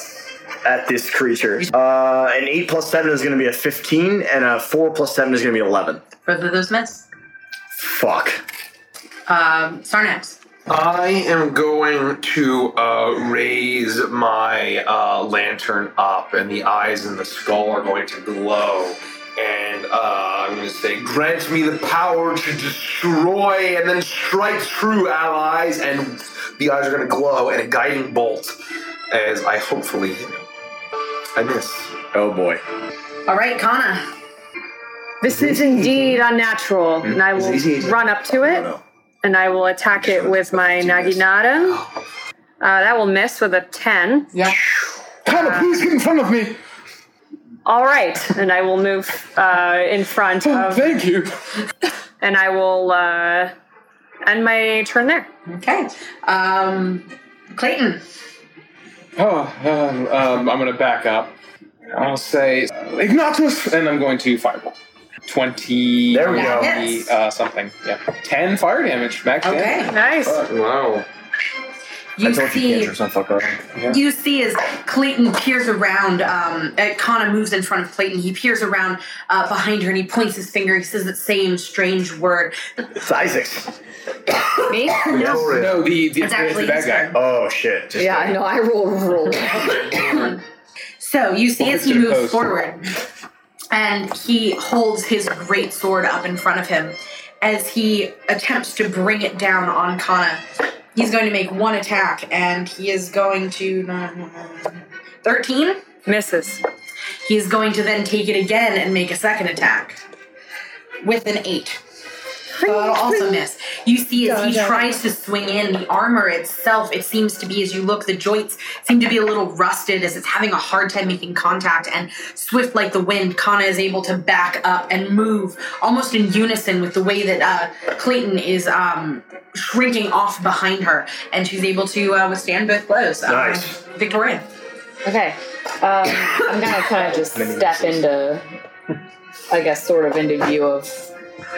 at this creature. Uh, an 8 plus 7 is going to be a 15, and a 4 plus 7 is going to be 11. both of those miss Fuck. um, Sarnax. I am going to uh, raise my uh, lantern up, and the eyes and the skull are going to glow. And uh, I'm going to say, "Grant me the power to destroy and then strike true allies." And the eyes are going to glow, and a guiding bolt as I hopefully hit. I miss. Oh boy. all right kana This is indeed unnatural, and I will run up to it, and I will attack it with my Naginata. Uh, that will miss with a 10. yeah Kana, please get in front of me! All right, and I will move uh, in front Oh, of, thank you! and I will uh, end my turn there. okay um, clayton Oh, um, um, I'm gonna back up. I'll say uh, Ignatus, and I'm going to fireball. 20. There we go. Yes. Uh, something. Yeah. 10 fire damage, max okay damage. Nice. Wow. you I told you see cantrips don't fuck around. You see as Clayton peers around, um, uh, Kana moves in front of Clayton. He peers around uh, behind her and he points his finger. He says that same strange word. It's Isaac's. Me? No, the, the, It's the, actually the bad guy. turn. Oh shit. Just Yeah, I know. I roll roll. So you see as he moves post. forward and he holds his great sword up in front of him as he attempts to bring it down on Kana. He's going to make one attack and he is going to. 13? Misses. He's going to then take it again and make a second attack with an 8. That'll also miss. You see, as he tries to swing in, the armor itself, it seems to be, as you look, the joints seem to be a little rusted as it's having a hard time making contact. And swift like the wind, Kana is able to back up and move almost in unison with the way that uh, Clayton is um, shrinking off behind her. And she's able to uh, withstand both blows. Um, Nice. Victoria. Okay. Um, I'm gonna kind of just step into, I guess, sort of into view of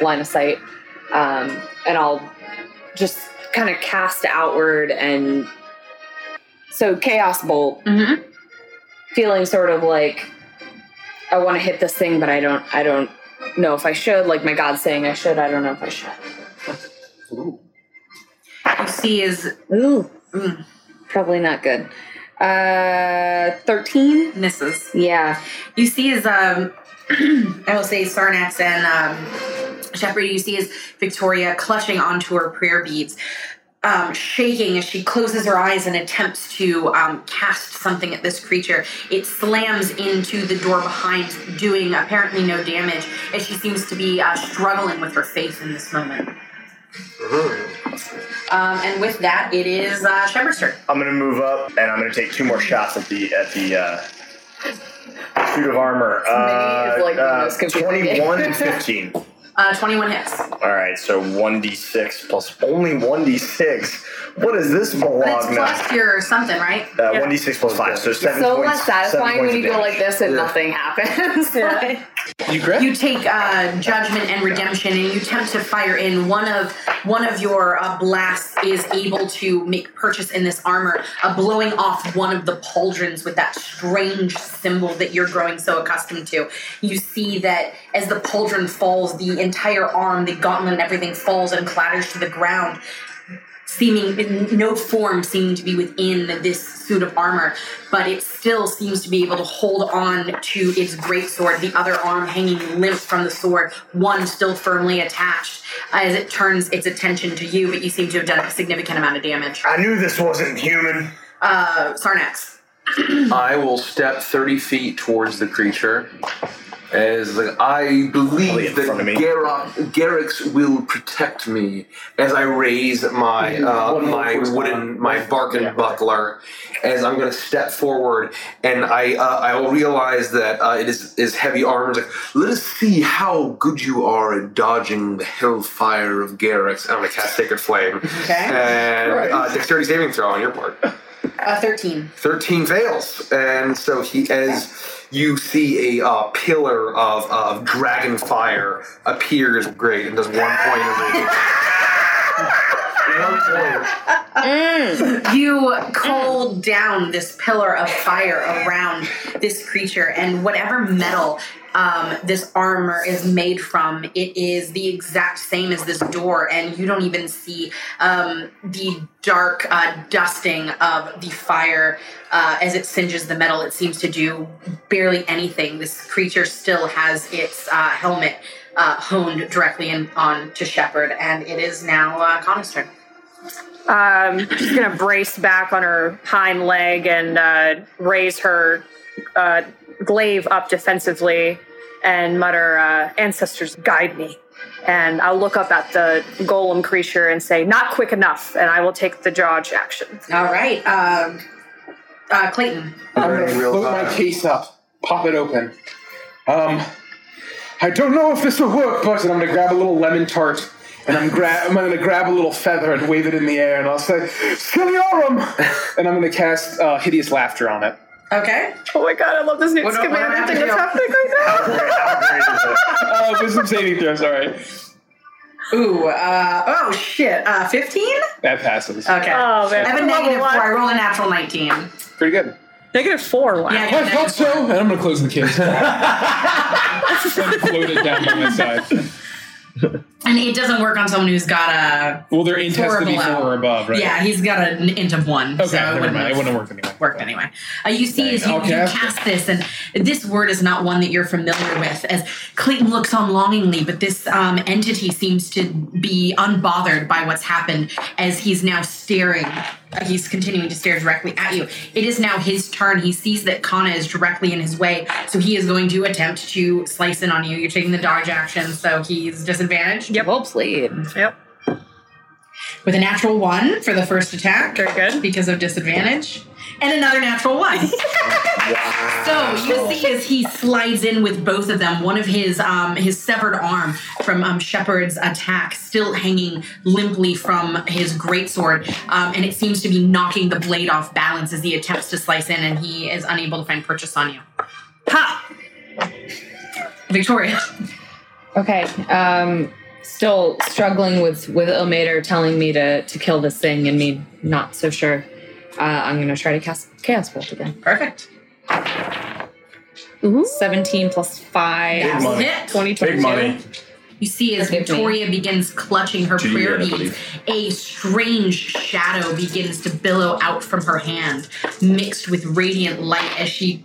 line of sight, um, and I'll just kind of cast outward and so chaos bolt, Mm-hmm. feeling sort of like I want to hit this thing, but I don't. I don't know if I should. Like my God's saying I should. I don't know if I should. You see, is Ooh, mm, probably not good. Uh, thirteen. misses. Yeah. You see is um I will say Sarnax and um Shepard, you see as Victoria clutching onto her prayer beads, um, shaking as she closes her eyes and attempts to um, cast something at this creature. It slams into the door behind, doing apparently no damage, as she seems to be uh, struggling with her faith in this moment. Um, and with that, it is uh, Shepard's turn. I'm gonna move up and I'm gonna take two more shots at the at the uh, suit of armor. Uh, is, like, uh, 21 and 15. Uh, 21 hits. All right, so 1d6 plus only 1d6. What is this But it's Bologna? plus your something, right? Uh, 1d6 plus 5, so 7 so points. less satisfying when you go like this and Yeah. nothing happens. Like- You grab? You take uh, judgment and redemption, and you attempt to fire in. One of one of your uh, blasts is able to make purchase in this armor, uh, blowing off one of the pauldrons with that strange symbol that you're growing so accustomed to. You see that as the pauldron falls, the entire arm, the gauntlet, and everything falls and clatters to the ground seeming no form seeming to be within this suit of armor, but it still seems to be able to hold on to its great sword the other arm hanging limp from the sword, one still firmly attached, as it turns its attention to you, but you seem to have done a significant amount of damage. I knew this wasn't human. Uh, Sarnax. I will step 30 feet towards the creature. As like, I believe that front of Garrix will protect me as I raise my uh, my wooden my barken Yeah. buckler. As I'm going to step forward, and I uh, I will realize that uh, it is is heavy armor. Like, let us see how good you are at dodging the hellfire of Garrix. I'm going to cast Sacred Flame. Okay. And Right. uh, dexterity saving throw on your part. Uh, 13. 13 fails. And so he, as you see a uh, pillar of, of dragon fire appears great and does one point of point. You cold down this pillar of fire around this creature, and whatever metal um, this armor is made from, it is the exact same as this door, and you don't even see um, the dark uh, dusting of the fire uh, as it singes the metal. It seems to do barely anything. This creature still has its uh, helmet uh, honed directly in, on to Shepard, and it is now uh, Connor's turn. Um, she's gonna brace back on her hind leg and uh, raise her uh, glaive up defensively and mutter, uh, "Ancestors, guide me." And I'll look up at the golem creature and say, "Not quick enough," and I will take the dodge action. All right, um, uh, Clayton. I'm gonna real my case up, pop it open. Um, I don't know if this will work, but and I'm gonna grab a little lemon tart, and I'm grab I'm gonna grab a little feather and wave it in the air, and I'll say Skiliorum, and I'm gonna cast uh, hideous laughter on it. Okay. Oh my god, I love this new What- what commander happened thing that's to happening right now. How great, how great is it? Oh, wisdom saving throw. Sorry, Ooh, uh, oh shit, uh, 15? that passes. Okay. Oh man, I have a Level negative one. four. I rolled a natural 19. Pretty good. Negative four. Wow. Yeah, I thought so, and I'm gonna close the case. and float it down by my side. And it doesn't work on someone who's got a. Well, their int has to be Four four below. or above, right? Yeah, he's got an int of one. Okay, so it never wouldn't mind. It wouldn't have worked anyway. worked anyway. Uh, you see, as you, I'll you cast this, and this word is not one that you're familiar with. As Clayton looks on longingly, but this um, entity seems to be unbothered by what's happened as he's now staring. uh, He's continuing to stare directly at you. It is now his turn. He sees that Kana is directly in his way, so he is going to attempt to slice in on you. You're taking the dodge action, so he's disadvantaged disadvantage. Yep. Well played. Yep. With a natural one for the first attack. Very good. Because of disadvantage. And another natural one. So you see as he slides in with both of them, one of his um, his severed arm from um, Shepard's attack still hanging limply from his greatsword, um, and it seems to be knocking the blade off balance as he attempts to slice in, and he is unable to find purchase on you. Ha! Victoria. Okay. Um, still struggling with with Ilmater telling me to to kill this thing, and me not so sure. Uh, I'm gonna try to cast Chaos Bolt again. Perfect. Ooh. 17 plus 5. Big money. Hit. 20, Big money. You see, as Forgive me. Victoria begins clutching her Two, prayer I beads, a strange shadow begins to billow out from her hand, mixed with radiant light as she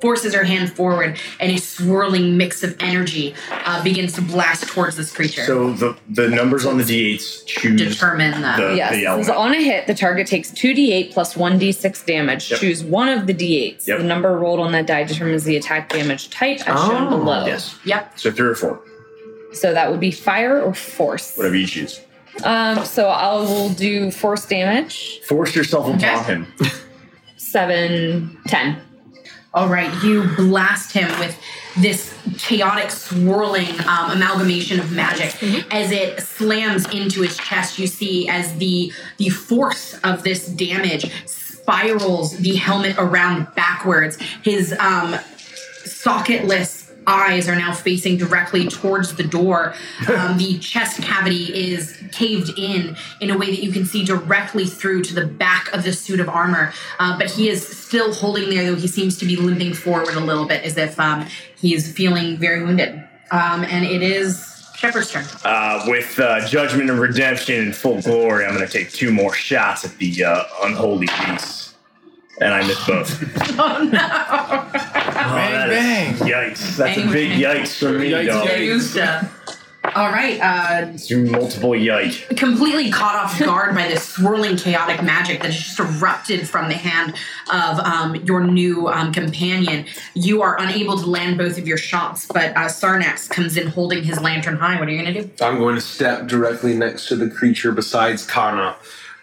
forces her hand forward, and a swirling mix of energy uh, begins to blast towards this creature. So the the numbers on the d8s choose Determine the- the, Yes. the this element. is on a hit, the target takes 2d8 plus 1d6 damage. Yep. Choose one of the d8s. Yep. The number rolled on that die determines the attack damage type as shown Oh. below. Yes. Yep. So three or four, So that would be fire or force. whatever you choose. Um, so I will do force damage. Force yourself upon him. Seven, ten. All right, you blast him with this chaotic, swirling um, amalgamation of magic. As it slams into his chest, you see as the the force of this damage spirals the helmet around backwards. His um, socketless eyes are now facing directly towards the door. Um, the chest cavity is caved in in a way that you can see directly through to the back of the suit of armor. Uh, but he is still holding there, though he seems to be limping forward a little bit as if um, is feeling very wounded. Um, and it is Shepard's turn. Uh, with uh, Judgment and Redemption in full glory, I'm going to take two more shots at the uh, unholy beast. And I miss both. Oh no! bang, bang. Yikes. That's a big yikes for me, Yikes, dog. yikes. All right, uh, It's multiple yikes. completely caught off guard by this swirling chaotic magic that has just erupted from the hand of um, your new um, companion. You are unable to land both of your shots, but uh, Sarnax comes in holding his lantern high. What are you going to do? I'm going to step directly next to the creature besides Kana,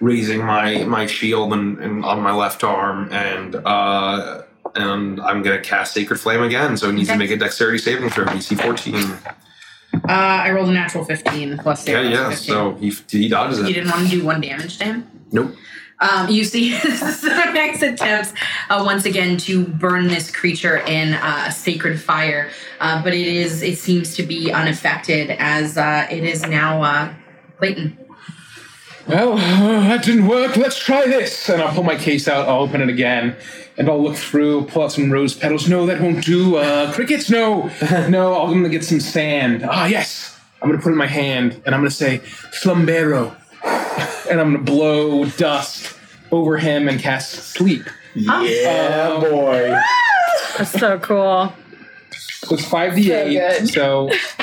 raising my my shield and, and on my left arm, and uh, and I'm going to cast Sacred Flame again. So it needs to make a Dexterity saving throw, DC 14. Uh, I rolled a natural 15 plus Yeah, yeah. 15. So he he dodges You it. didn't want to do one damage to him? Nope. Um, you see his next attempts uh, once again to burn this creature in uh, sacred fire, uh, but it is it seems to be unaffected as uh, it is now uh, Clayton. Well, uh, that didn't work. Let's try this. And I'll pull my case out. I'll open it again, and I'll look through. Pull out some rose petals. No, that won't do. Uh, crickets. No, no. I'm gonna get some sand. Ah, yes. I'm gonna put it in my hand, and I'm gonna say flumbero, and I'm gonna blow dust over him and cast sleep. Yeah, boy. That's so cool. So it's five d eight. So.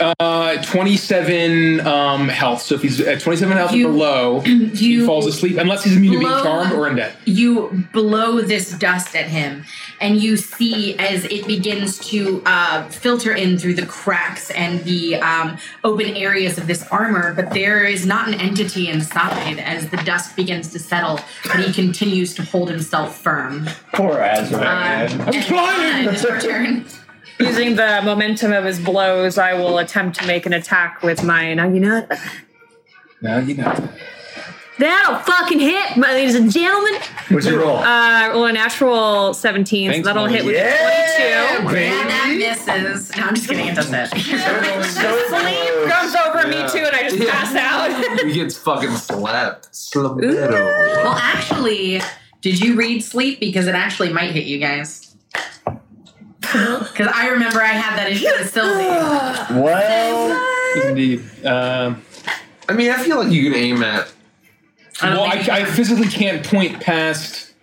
Uh, 27 um, health. So if he's at 27 health You- or below, he falls asleep unless he's immune to being blow- charmed or undead. You blow this dust at him, and you see as it begins to uh, filter in through the cracks and the um, open areas of this armor. But there is not an entity inside as the dust begins to settle, but he continues to hold himself firm. Poor Azrael. I'm trying. It's your turn. Using the momentum of his blows, I will attempt to make an attack with my. Now you know. Now you know. That'll fucking hit, my ladies and gentlemen. What's your roll? Uh, well, a natural 17, Thanks, so that'll hit with Yeah, 22. baby. And that misses. No, I'm just kidding. It does it. Sleep comes over me too, and I just pass out. he gets fucking slapped. Well, actually, did you read sleep? Because it actually might hit you guys. Because I remember I had that issue with Sylvie. Well, Indeed. Um, I mean, I feel like you can aim at. I well, think you I, I physically can't point past.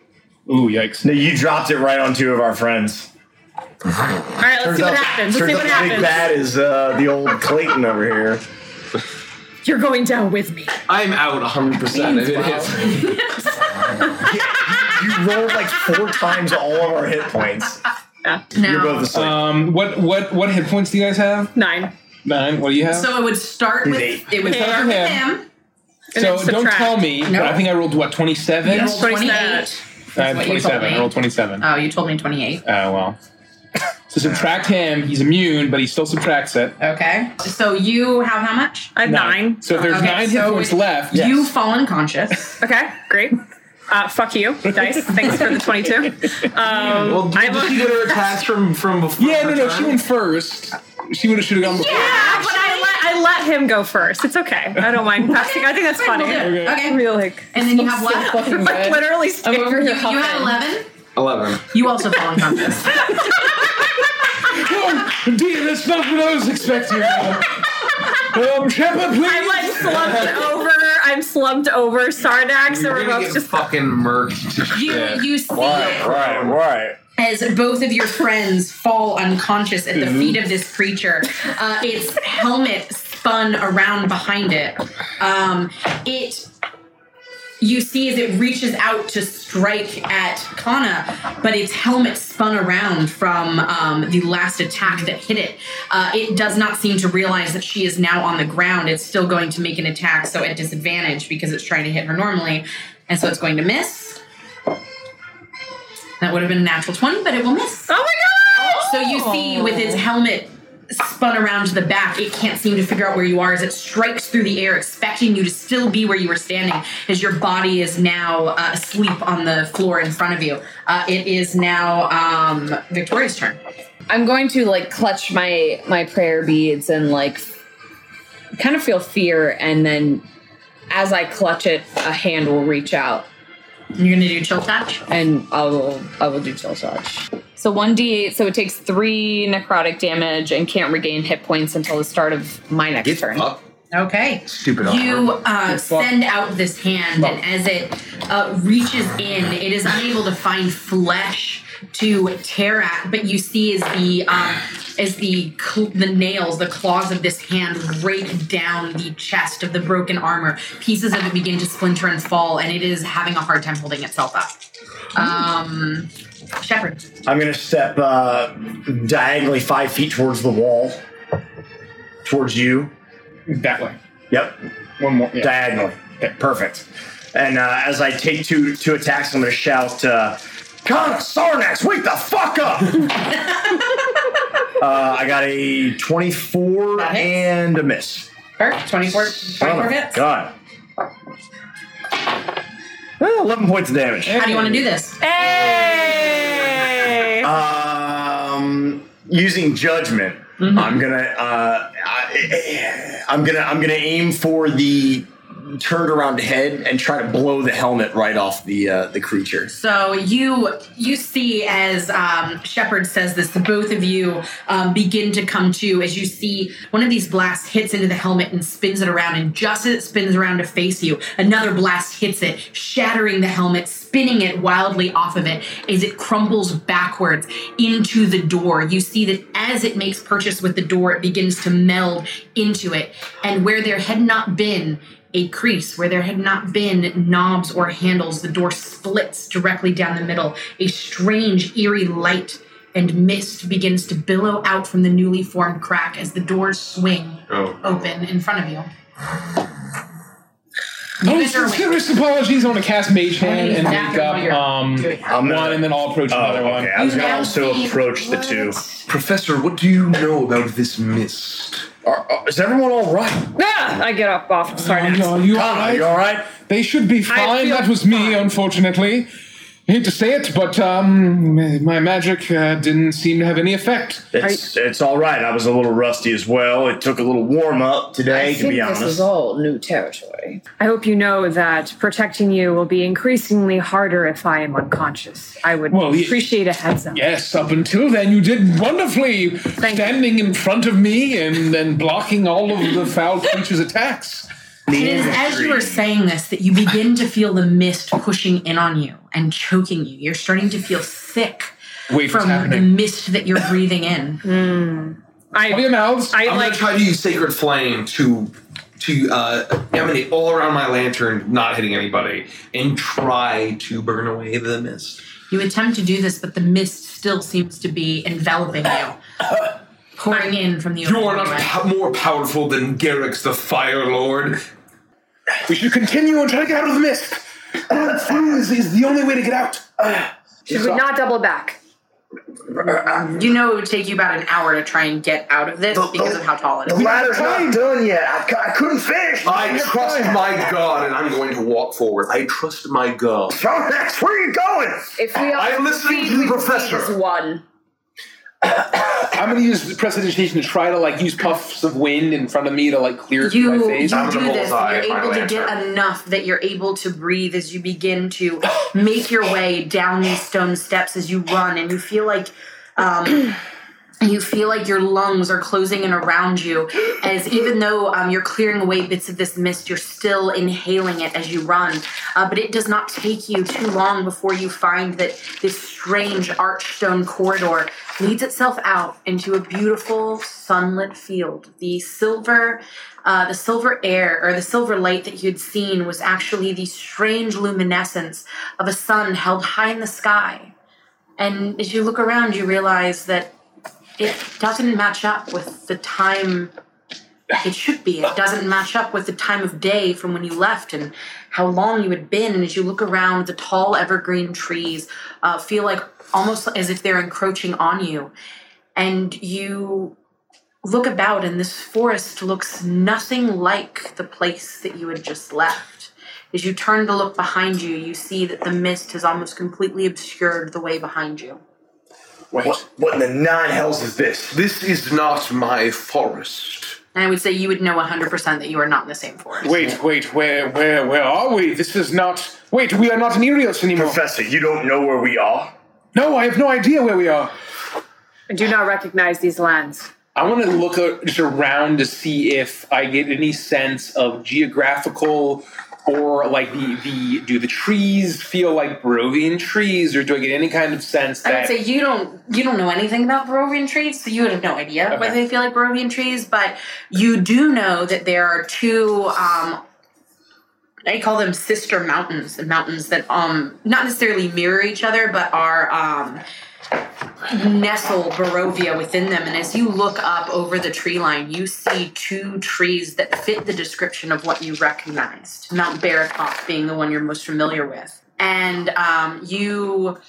Ooh, yikes. no, you dropped it right on two of our friends. All right, let's see what happens. Let's see what out the big happens. bad is uh, the old Clayton over here. You're going down with me. I'm out 100%. If it hits me. You rolled like four times all of our hit points. You're both Now, asleep. Um, what what what hit points do you guys have? Nine. Nine. What do you have? So it would start with Eight. it would Eight. start with him. And so don't tell me, No. but I think I rolled what twenty seven. You rolled 28. I had you 27. I rolled 27. Oh, you told me 28. Oh, well. So subtract him. He's immune, but he still subtracts it. Okay. So you have how much? I have nine. So if there's Okay, nine hit points left, You fall unconscious. Okay, great. Uh, fuck you, dice. Thanks for the twenty-two. Um, Well, did, I'm did a- she get her attacks from from before? yeah, no, no, turn? she went first. She would have should have gone before. yeah, but I let I let him go first. It's okay. I don't mind passing. I think that's funny. we'll do it. Okay. Okay. Real like, And then you have what? fucking like literally I'm over here You, you had 11. Eleven. You also fall unconscious. Dear, that's not what I was expecting. um, Shepard, please. I'm like slumped over. I'm slumped over Sarnax so You're we're both just fucking murked. You Yeah. you see Right, right, right. as both of your friends fall unconscious at the Mm-hmm. feet of this creature. Uh, its helmet spun around behind it. Um, it. You see as it reaches out to strike at Kana, but its helmet spun around from um, the last attack that hit it. Uh, it does not seem to realize that she is now on the ground. It's still going to make an attack, so at disadvantage because it's trying to hit her normally. And so it's going to miss. That would have been a natural 20, but it will miss. Oh my god! So you see with its helmet spun around to the back, it can't seem to figure out where you are as it strikes through the air, expecting you to still be where you were standing, as your body is now uh, asleep on the floor in front of you. Uh, it is now um, Victoria's turn. I'm going to like clutch my my prayer beads and like kind of feel fear, and then as I clutch it, a hand will reach out, You're going to do chill touch. and I will I will do chill touch. So one d8, so it takes three necrotic damage and can't regain hit points until the start of my next Get turn. up, Okay. stupid. You uh, send out this hand, and as it uh, reaches in, it is unable to find flesh to tear at. But you see as the um, as the cl- the nails, the claws of this hand rake down the chest of the broken armor. Pieces of it begin to splinter and fall, and it is having a hard time holding itself up. Um, Shepard. I'm gonna step uh, diagonally five feet towards the wall, towards you. That way. Yep, One more. Yeah. diagonally. Okay, perfect. And uh, as I take two two attacks, I'm gonna shout, uh, "Kana Sarnax, wake the fuck up!" uh, I got a 24 That hits. and a miss. Perfect. 24, 24 Oh, hits. God. Well, 11 points of damage. How do you want to do this? Hey! Um, using judgment, I'm gonna uh, I, I'm gonna I'm gonna aim for the turned around head and try to blow the helmet right off the uh, the creature. So you you see as um, Shepard says this, the both of you um, begin to come to as you see one of these blasts hits into the helmet and spins it around, and just as it spins around to face you, another blast hits it, shattering the helmet, spinning it wildly off of it as it crumbles backwards into the door. You see that as it makes purchase with the door, it begins to meld into it, and where there had not been a crease where there had not been knobs or handles. The door splits directly down the middle. A strange, eerie light and mist begins to billow out from the newly formed crack as the doors swing Oh. open in front of you. Oh, You guys are awake. sincerest apologies. I want to cast Mage Hand and Exactly wake up you're um. I'm one, gonna- and then I'll approach Oh, another one. I was You gonna now also see approach the two. Professor, what do you know about this mist? Are, are- is everyone all right? Ah, I get up off Sarnax. Are you all Kana, right? you all right? They should be fine. feel That was me, unfortunately. Hate to say it, but um, my magic uh, didn't seem to have any effect. It's it's all right. I was a little rusty as well. It took a little warm up today, I to think be this is all new territory. I hope you know that protecting you will be increasingly harder if I am unconscious. I would Well, ye- appreciate a heads up. Yes, up until then, you did wonderfully, standing in front of me and then blocking all of the foul creature's attacks. It is as you are saying this that you begin to feel the mist pushing in on you and choking you. You're starting to feel sick Wait, from the mist that you're breathing in. I, Cover your mouths. I I'm like. gonna try to use sacred flame to to uh, emanate all around my lantern, not hitting anybody, and try to burn away the mist. You attempt to do this, but the mist still seems to be enveloping you, pouring in from the You are not po- more powerful than Garrix the Fire Lord. We should continue and try to get out of the mist. That through is, is the only way to get out. Should we not double back? You know it would take you about an hour to try and get out of this because of how tall it is. The is. ladder's not done yet. I, I couldn't finish. I trust my God, and I'm going to walk forward. I trust my God. Max, where are you going? If we all I'm listening to the professor. One. I'm gonna use prestidigitation to try to like use puffs of wind in front of me to like clear You, my you face. do this, and you're able to get enough that you're able to breathe as you begin to make your way down these stone steps as you run, and you feel like um, you feel like your lungs are closing in around you, as even though um, you're clearing away bits of this mist, you're still inhaling it as you run. Uh, but it does not take you too long before you find that this strange arched stone corridor leads itself out into a beautiful sunlit field. The silver, uh, the silver air or the silver light that you'd seen was actually the strange luminescence of a sun held high in the sky. And as you look around, you realize that it doesn't match up with the time it should be. It doesn't match up with the time of day from when you left and how long you had been. And as you look around, the tall evergreen trees uh, feel like almost as if they're encroaching on you. And you look about, and this forest looks nothing like the place that you had just left. As you turn to look behind you, you see that the mist has almost completely obscured the way behind you. Wait. What, what in the nine hells is this? This is not my forest. And I would say you would know 100% that you are not in the same forest. Wait, wait, where, where, where are we? This is not. Wait, we are not in Erios anymore. Professor, you don't know where we are? No, I have no idea where we are. I do not recognize these lands. I want to look just around to see if I get any sense of geographical or like the the do the trees feel like Barovian trees, or do I get any kind of sense I would that say you don't you don't know anything about Barovian trees, so you would have no idea Okay. whether they feel like Barovian trees. But you do know that there are two. Um, I call them sister mountains, mountains that um not necessarily mirror each other, but are um nestle Barovia within them. And as you look up over the tree line, you see two trees that fit the description of what you recognized. Mount Baratok being the one you're most familiar with. And um, you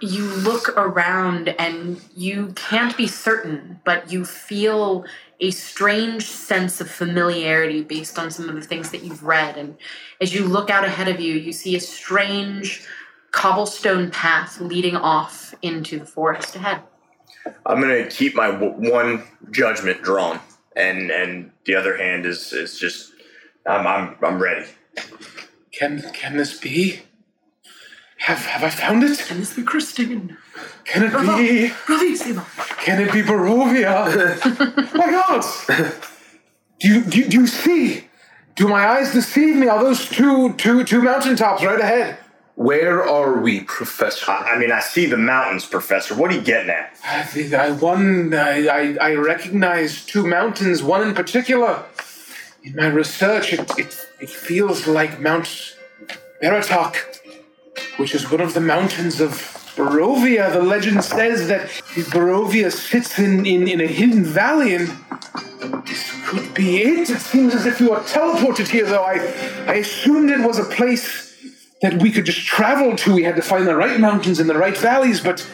you look around and you can't be certain, but you feel a strange sense of familiarity based on some of the things that you've read. And as you look out ahead of you, you see a strange cobblestone path leading off into the forest ahead. I'm gonna keep my w- one judgment drawn, and and the other hand is is just I'm I'm I'm ready. can can this be? Have have I found it? Can this be Christine? Can it be? Bravissimo. Can it be Barovia? my God! Do you, do you do you see? Do my eyes deceive me? Are those two two two mountaintops right ahead? Where are we, Professor? I, I mean, I see the mountains, Professor. What are you getting at? I think I one I, I I recognize two mountains, one in particular. In my research, it it, it feels like Mount Baratok, which is one of the mountains of Barovia. The legend says that Barovia sits in, in, in a hidden valley, and this could be it. It seems as if you are teleported here, though. I I assumed it was a place that we could just travel to. We had to find the right mountains and the right valleys, but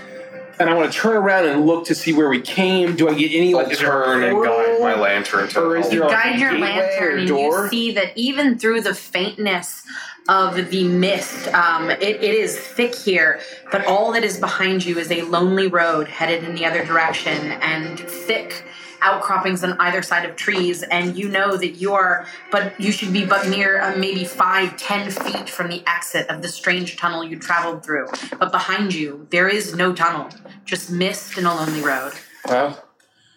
and I want to turn around and look to see where we came. Do I get any like I'll is there a turn and guide my lantern to Or is the there a guide your lantern and door? you see that even through the faintness of the mist um, it, it is thick here but all that is behind you is a lonely road headed in the other direction and thick outcroppings on either side of trees and you know that you are but you should be but near uh, maybe five ten feet from the exit of the strange tunnel you traveled through but behind you there is no tunnel just mist and a lonely road Well,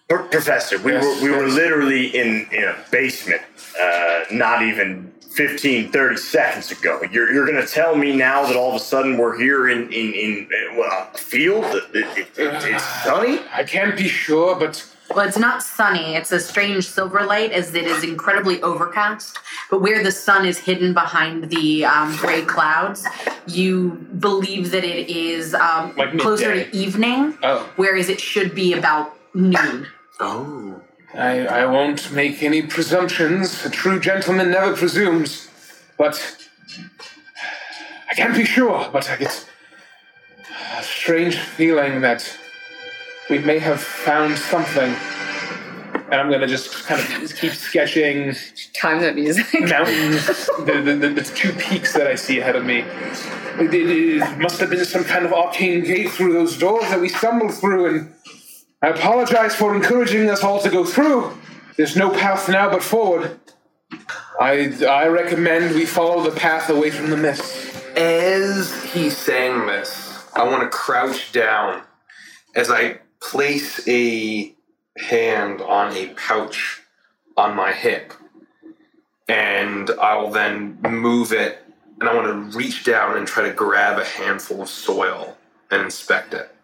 Pro- Professor, we Yes, were we were literally in in a basement, uh, not even 15, 30 seconds ago. You're you're gonna tell me now that all of a sudden we're here in in in uh, what, a field? It, it, it, it's sunny. I can't be sure, but Well, it's not sunny. It's a strange silver light as it is incredibly overcast. But where the sun is hidden behind the um, gray clouds, you believe that it is um, Like closer to evening, oh, whereas it should be about noon. Oh. I, I won't make any presumptions. A true gentleman never presumes. But I can't be sure, but I get a strange feeling that we may have found something. And I'm gonna just kind of keep sketching Time that music. mountains, the, the, the, the two peaks that I see ahead of me. It, it- it must have been some kind of arcane gate through those doors that we stumbled through, and I apologize for encouraging us all to go through. There's no path now but forward. I, I recommend we follow the path away from the mist. As he's saying this, I want to crouch down as I place a hand on a pouch on my hip. And I'll then move it, and I want to reach down and try to grab a handful of soil and inspect it.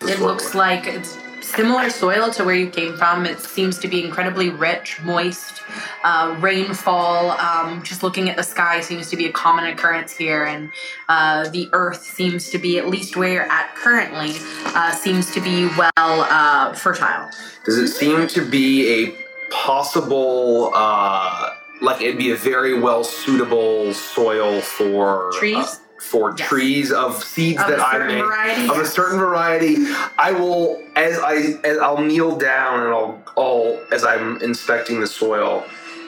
It looks like it's similar soil to where you came from. It seems to be incredibly rich, moist. Uh, rainfall, um, just looking at the sky, seems to be a common occurrence here, and uh, the earth seems to be, at least where you're at currently, uh, seems to be well uh, fertile. Does it seem to be a possible, uh, like it'd be a very well suitable soil for Trees? For trees of seeds Of that a I certain make variety? of a certain variety. I will as I as I'll kneel down and I'll, I'll as I'm inspecting the soil,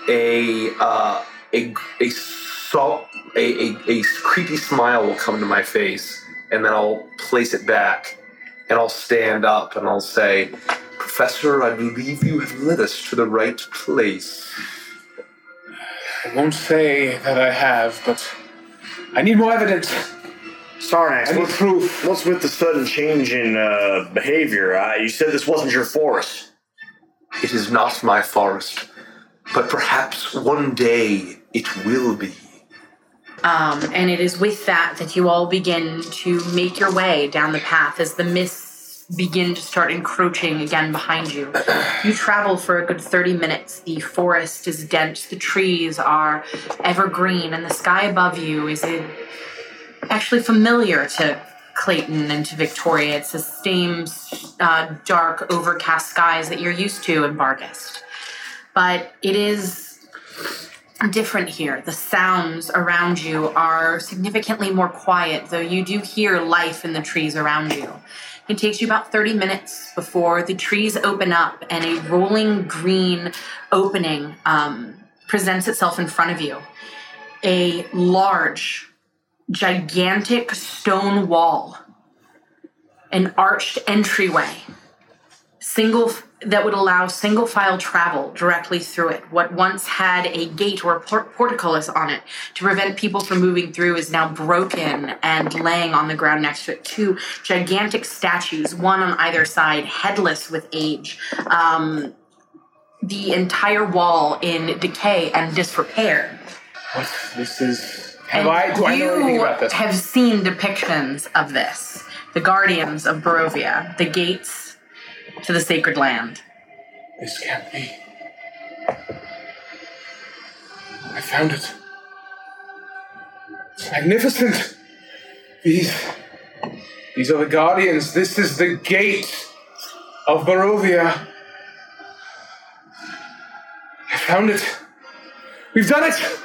a uh, a a salt a, a, a creepy smile will come to my face, and then I'll place it back, and I'll stand up and I'll say, Professor, I believe you have led us to the right place. I won't say that I have, but I need more evidence. Sarnax, I need what's, proof. what's with the sudden change in uh, behavior? Uh, you said this wasn't your forest. It is not my forest, but perhaps one day it will be. Um, and it is with that that you all begin to make your way down the path as the mists begin to start encroaching again behind you. You travel for a good 30 minutes. The forest is dense, the trees are evergreen, and the sky above you is actually familiar to Clayton and to Victoria. It's the same uh, dark, overcast skies that you're used to in Bargest. But it is different here. The sounds around you are significantly more quiet, though you do hear life in the trees around you. It takes you about 30 minutes before the trees open up and a rolling green opening um, presents itself in front of you. A large, gigantic stone wall, an arched entryway, single that would allow single file travel directly through it. What once had a gate or a por- portcullis on it to prevent people from moving through is now broken and laying on the ground next to it. Two gigantic statues, one on either side, headless with age. Um, the entire wall in decay and disrepair. What? This is. Have I? Do I know anything you about this? have seen depictions of this. The guardians of Barovia, the gates to the sacred land. This can't be. I found it. It's magnificent. These. These are the guardians. This is the gate of Barovia. I found it. We've done it.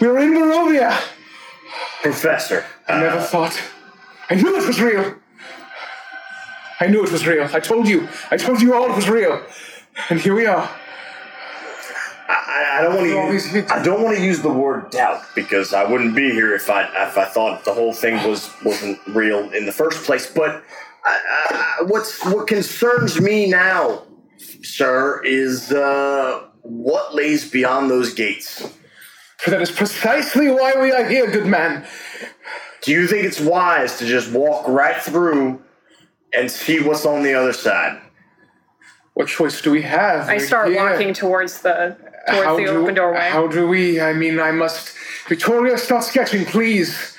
We're in Barovia. Professor. I never uh, thought. I knew it was real. I knew it was real. I told you. I told you all it was real. And here we are. I, I don't want to. Use. I don't want to use the word doubt because I wouldn't be here if I if I thought the whole thing was wasn't real in the first place. But uh, uh, what's what concerns me now, sir, is uh, what lays beyond those gates. For that is precisely why we are here, good man. Do you think it's wise to just walk right through and see what's on the other side? What choice do we have? I start here. walking towards the towards How the do, open doorway. How do we? I mean, I must. Victoria, stop sketching, please.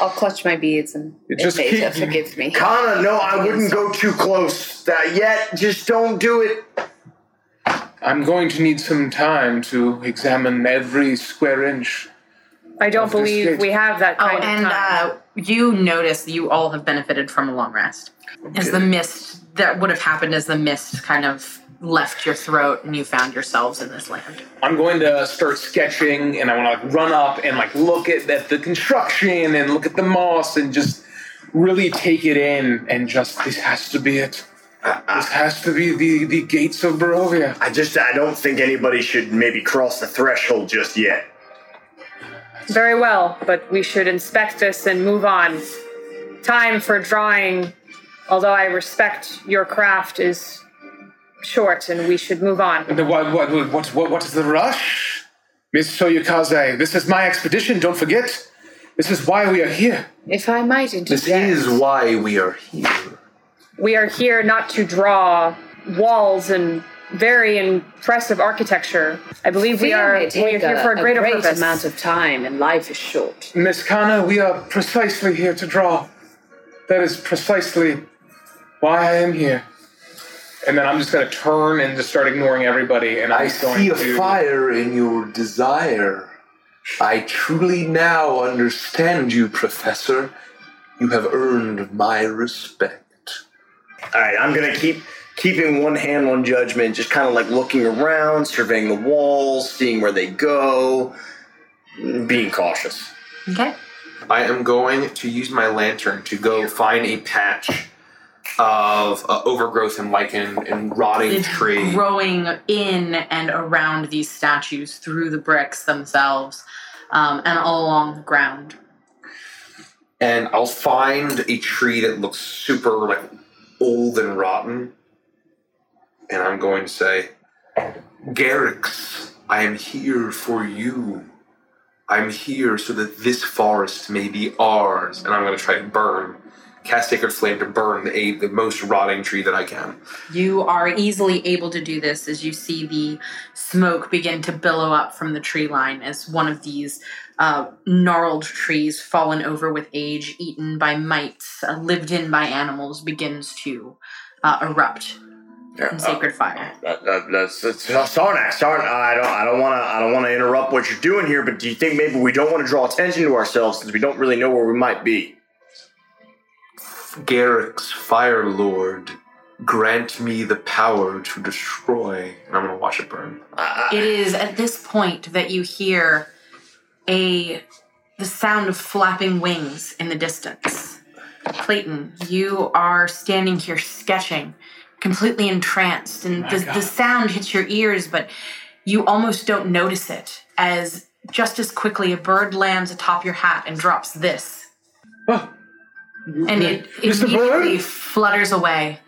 I'll clutch my beads and You if just Beta keep- forgives me. Kana, no, I wouldn't go too close uh, yet. Just don't do it. I'm going to need some time to examine every square inch. I don't believe we have that Oh, of and time. uh, you notice you all have benefited from a long rest. As the mist that would have happened as the mist kind of left your throat and you found yourselves in this land. I'm going to start sketching, and I want to like run up and like look at, at the construction and look at the moss and just really take it in and just this has to be it. This has to be the the gates of Barovia. I just I don't think anybody should maybe cross the threshold just yet. Very well, but we should inspect this and move on. Time for drawing, although I respect your craft, is short and we should move on. What what what what what is the rush, Miss Soyokaze? This is my expedition. Don't forget. This is why we are here. If I might interject. This is why we are here. We are here not to draw walls and very impressive architecture. I believe we are we are take here for a greater great purpose. amount of time, and life is short. Miss Kana, we are precisely here to draw. That is precisely why I am here. And then I'm just going to turn and just start ignoring everybody. And I'm I going see a to fire in your desire. I truly now understand you, Professor. You have earned my respect. All right, I'm gonna keep keeping one hand on judgment, just kind of like looking around, surveying the walls, seeing where they go, being cautious. Okay. I am going to use my lantern to go find a patch of uh, overgrowth and lichen and rotting It's tree. growing in and around these statues through the bricks themselves um, and all along the ground. and I'll find a tree that looks super like old and rotten, and I'm going to say, Garrix, I am here for you. I'm here so that this forest may be ours, and I'm going to try to burn, cast sacred flame to burn the a, the most rotting tree that I can. You are easily able to do this as you see the smoke begin to billow up from the tree line as one of these uh, gnarled trees, fallen over with age, eaten by mites, uh, lived in by animals, begins to uh, erupt in sacred fire. That, that, that's, that's Sarnax. Sarnax. I don't. I don't want to. I don't want to interrupt what you're doing here. But do you think maybe we don't want to draw attention to ourselves since we don't really know where we might be? Garrix, Fire Lord, grant me the power to destroy. And I'm going to watch it burn. It is at this point that you hear a the sound of flapping wings in the distance. Clayton, you are standing here sketching, completely entranced, and the, the sound hits your ears, but you almost don't notice it as just as quickly a bird lands atop your hat and drops this. And it Mr. immediately flutters away.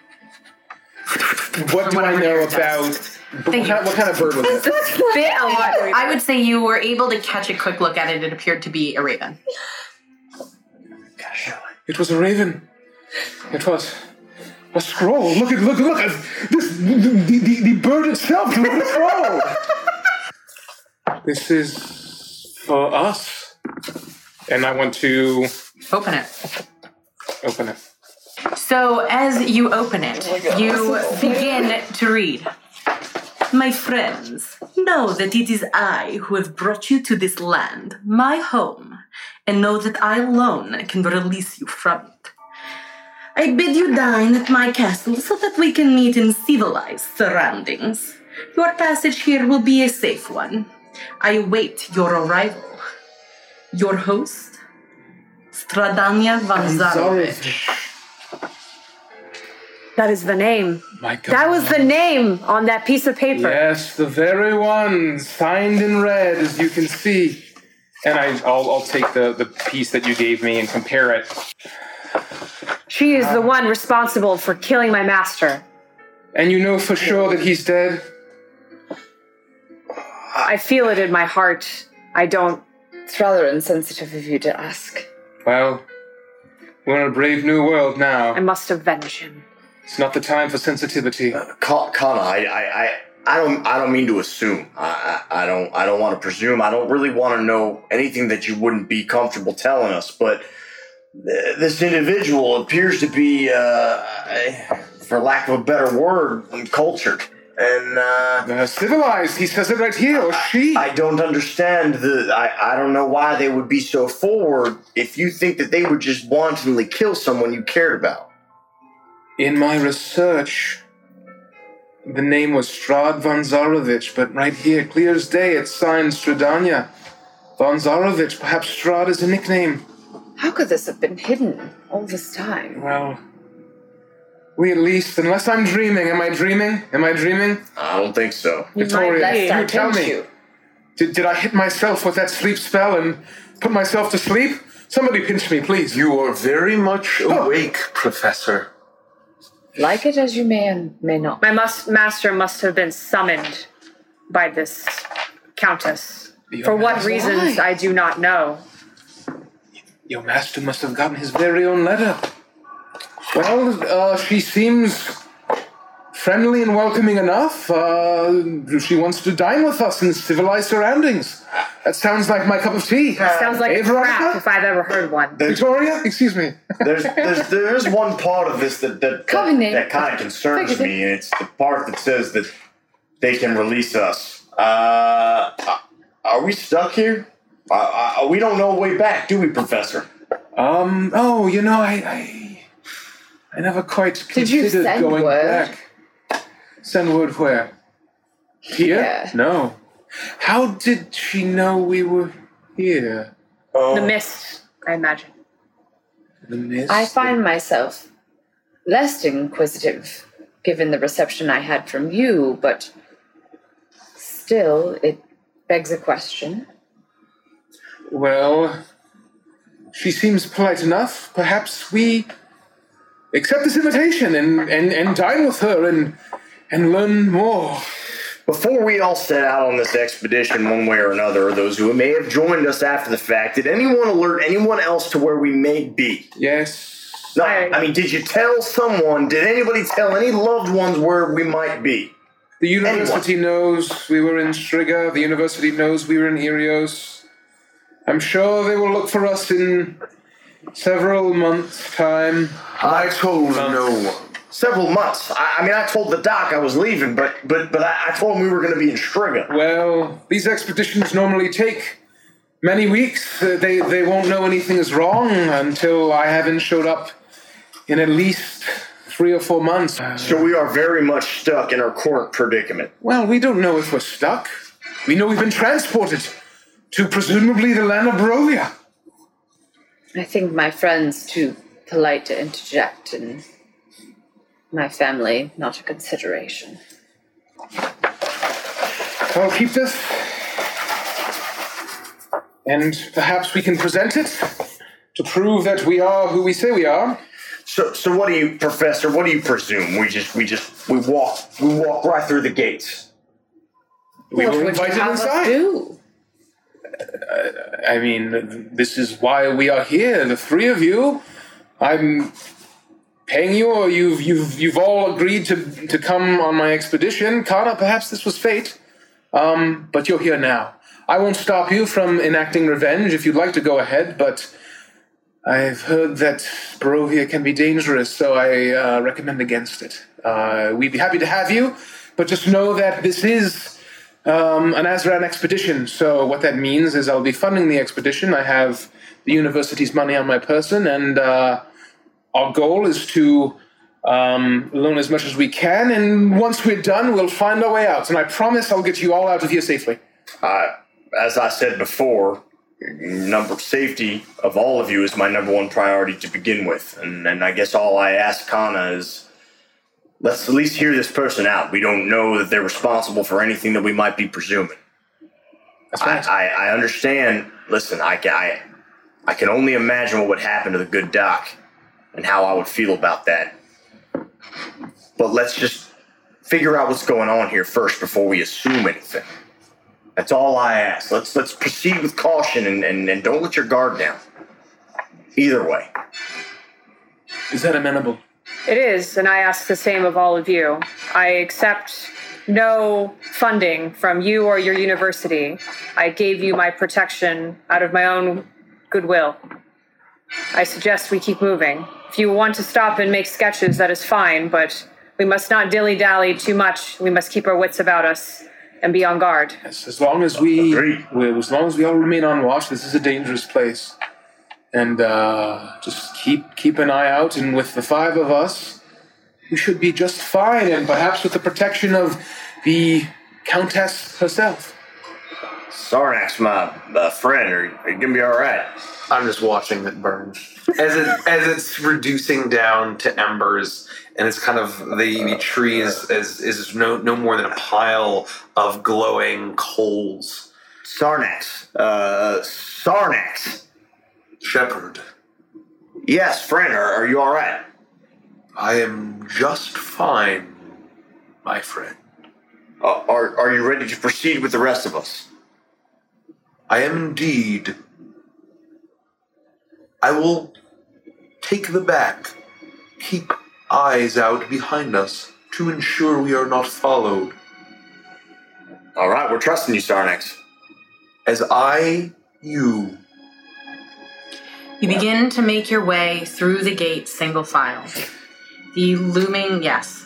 What do I know about. does. What kind, what kind of bird was it? Bit a lot. I would say you were able to catch a quick look at it. It appeared to be a raven. It was a raven. It was a scroll. Look at look look at this the, the, the, the bird itself. Look at the scroll. this is for us. And I want to Open it. Open it. So as you open it, oh you begin to read. My friends, know that it is I who have brought you to this land, my home, and know that I alone can release you from it. I bid you dine at my castle so that we can meet in civilized surroundings. Your passage here will be a safe one. I await your arrival. Your host, Strahdanya Vanzarovich. That is the name. My God. That was the name on that piece of paper. Yes, the very one signed in red, as you can see. And I, I'll, I'll take the, the piece that you gave me and compare it. She is the one responsible for killing my master. And you know for sure that he's dead? I feel it in my heart. I don't. It's rather insensitive of you to ask. Well, we're in a brave new world now. I must avenge him. It's not the time for sensitivity. Ka- Kana, I, I, I, I don't, I don't mean to assume. I, I, I don't, I don't want to presume. I don't really want to know anything that you wouldn't be comfortable telling us. But th- this individual appears to be, uh, for lack of a better word, cultured. And uh, Uh, civilized, he says it right here, or she. I don't understand the. I, I don't know why they would be so forward if you think that they would just wantonly kill someone you cared about. In my research, the name was Strahd von Zarovich, but right here, clear as day, it's signed Strahdanya. Von Zarovich, perhaps Strahd is a nickname. How could this have been hidden all this time? Well, we at least, unless I'm dreaming, am I dreaming? Am I dreaming? I don't think so. You Victoria, might best you tell me. you. Did, did I hit myself with that sleep spell and put myself to sleep? Somebody pinch me, please. You are very much oh. awake, Professor. Like it as you may and may not. My mus- master must have been summoned by this countess. Your For what master? reasons, I do not know. Your master must have gotten his very own letter. Well, uh, she seems friendly and welcoming enough. Uh, she wants to dine with us in civilized surroundings. That sounds like my cup of tea. Sounds like Hey, a crap if I've ever heard one. Victoria, excuse me. There's, there's there's one part of this that that, Come in. that, kind of concerns me, and it's the part that says that they can release us. Uh, are we stuck here? Uh, uh, we don't know a way back, do we, Professor? Um. Oh, you know, I, I, I never quite Did you considered send going word? back. Send word where? Here? Yeah. No. How did she know we were here? Oh. The mist, I imagine. The mist. I find myself less inquisitive given the reception I had from you, but still, it begs a question. Well, she seems polite enough. Perhaps we accept this invitation and, and, and dine with her and and learn more. Before we all set out on this expedition, one way or another, or those who may have joined us after the fact, did anyone alert anyone else to where we may be? Yes. No, I mean, did you tell someone? Did anybody tell any loved ones where we might be? The university knows we were in Striga. The university knows we were in Erios. I'm sure they will look for us in several months' time. I told no one. Several months. I, I mean, I told the doc I was leaving, but but but I, I told him we were going to be in Striga. Well, these expeditions normally take many weeks. Uh, they they won't know anything is wrong until I haven't showed up in at least three or four months. So we are very much stuck in our current predicament. Well, we don't know if we're stuck. We know we've been transported to presumably the land of Barovia. I think my friend's too polite to interject, and my family not a consideration. I'll keep this. And perhaps we can present it to prove that we are who we say we are. So so what do you, Professor? What do you presume? We just we just we walk we walk right through the gates. We what were would you invited have us inside. do? Uh, I mean, this is why we are here, the three of you. I'm paying you, or you've you've you've all agreed to to come on my expedition. Kana, perhaps this was fate. Um, but you're here now. I won't stop you from enacting revenge if you'd like to go ahead, but I've heard that Barovia can be dangerous, so I uh, recommend against it. Uh, we'd be happy to have you, but just know that this is um, an Azran expedition. So what that means is I'll be funding the expedition. I have the university's money on my person, and uh, our goal is to um, learn as much as we can. And once we're done, we'll find our way out. And I promise I'll get you all out of here safely. Uh, as I said before, number safety of all of you is my number one priority to begin with, and and I guess all I ask Kana is. Let's at least hear this person out. We don't know that they're responsible for anything that we might be presuming. That's I. I, I understand. Listen, I, I, I can only imagine what would happen to the good doc and how I would feel about that. But let's just figure out what's going on here first before we assume anything. That's all I ask. Let's let's proceed with caution and, and, and don't let your guard down. Either way. Is that amenable? It is, and I ask the same of all of you. I accept no funding from you or your university. I gave you my protection out of my own goodwill. I suggest we keep moving. If you want to stop and make sketches, that is fine, but We must not dilly dally too much. We must keep our wits about us and be on guard. Yes, as long as we, we, as long as we all remain on watch, this is a dangerous place, and uh, just keep keep an eye out. And with the five of us, we should be just fine, and perhaps with the protection of the Countess herself. Sarnax, my uh, friend, are, are you gonna be all right? I'm just watching it burn as it as it's reducing down to embers, and it's kind of the, the tree is, is is no no more than a pile of glowing coals. Sarnax, uh, Sarnax, Shepard, yes, friend, are, are you all right? I am just fine, my friend. Uh, are are you ready to proceed with the rest of us? I am indeed. I will take the back, keep eyes out behind us to ensure we are not followed. All right, we're trusting you, Sarnax. As I, you, You begin to make your way through the gate single file. The looming, yes.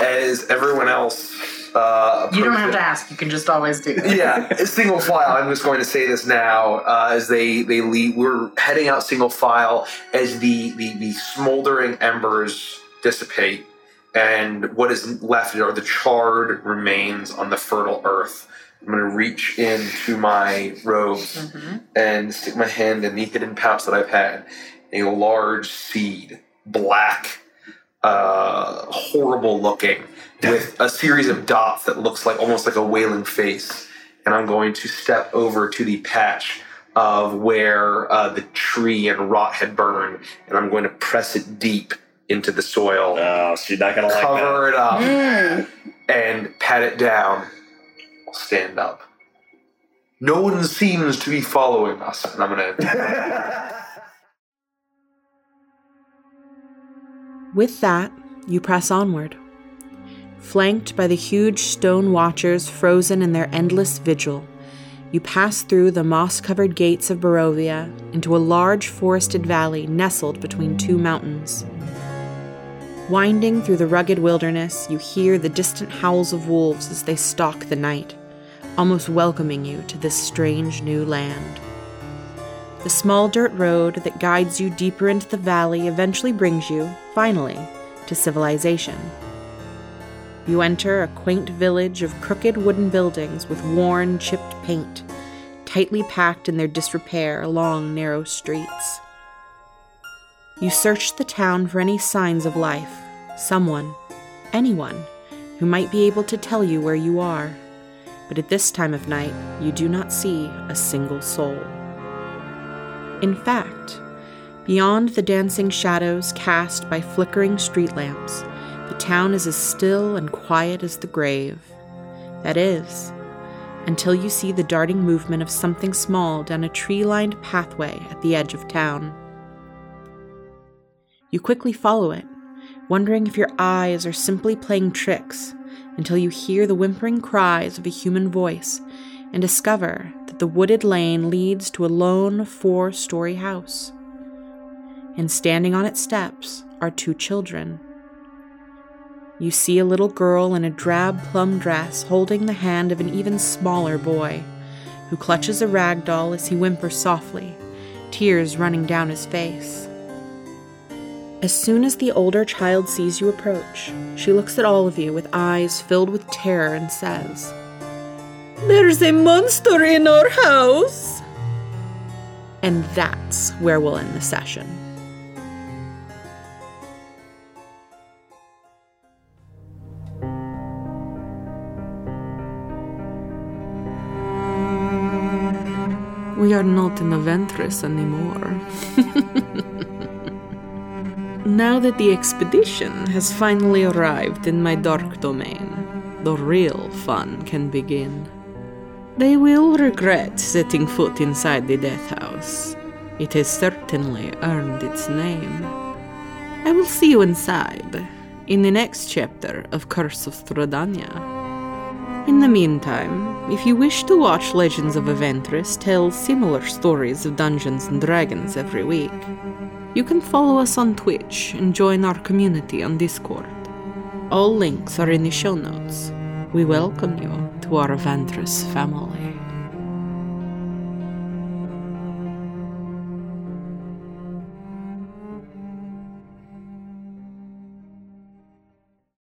as everyone else. Uh, You don't have to ask, you can just always do that. yeah, single file. I'm just going to say this now uh, as they they leave. We're heading out single file as the, the the smoldering embers dissipate, and what is left are the charred remains on the fertile earth. I'm going to reach into my robes Mm-hmm. and stick my hand in the hidden pouch that I've had. A large seed, black, uh, horrible looking, with a series of dots that looks like almost like a wailing face. And I'm going to step over to the patch of where uh, the tree and rot had burned, and I'm going to press it deep into the soil. Oh, she's not gonna like cover it up Mm. and pat it down. I'll stand up. No one seems to be following us, and I'm gonna. With that, you press onward. Flanked by the huge stone watchers frozen in their endless vigil, you pass through the moss covered gates of Barovia into a large forested valley nestled between two mountains. Winding through the rugged wilderness, you hear the distant howls of wolves as they stalk the night, almost welcoming you to this strange new land. The small dirt road that guides you deeper into the valley eventually brings you, finally, to civilization. You enter a quaint village of crooked wooden buildings with worn, chipped paint, tightly packed in their disrepair along narrow streets. You search the town for any signs of life, someone, anyone, who might be able to tell you where you are. But at this time of night, you do not see a single soul. In fact, beyond the dancing shadows cast by flickering street lamps, the town is as still and quiet as the grave. That is, until you see the darting movement of something small down a tree lined pathway at the edge of town. You quickly follow it, wondering if your eyes are simply playing tricks, until you hear the whimpering cries of a human voice and discover that the wooded lane leads to a lone four story house. And standing on its steps are two children. You see a little girl in a drab plum dress holding the hand of an even smaller boy, who clutches a rag doll as he whimpers softly, tears running down his face. As soon as the older child sees you approach, she looks at all of you with eyes filled with terror and says, There's a monster in our house! And that's where we'll end the session. We are not in Avantris anymore. now that the expedition has finally arrived in my dark domain, the real fun can begin. They will regret setting foot inside the Death House. It has certainly earned its name. I will see you inside, in the next chapter of Curse of Strahdanya. In the meantime, if you wish to watch Legends of Avantris tell similar stories of Dungeons and Dragons every week, you can follow us on Twitch and join our community on Discord. All links are in the show notes. We welcome you to our Ventress family.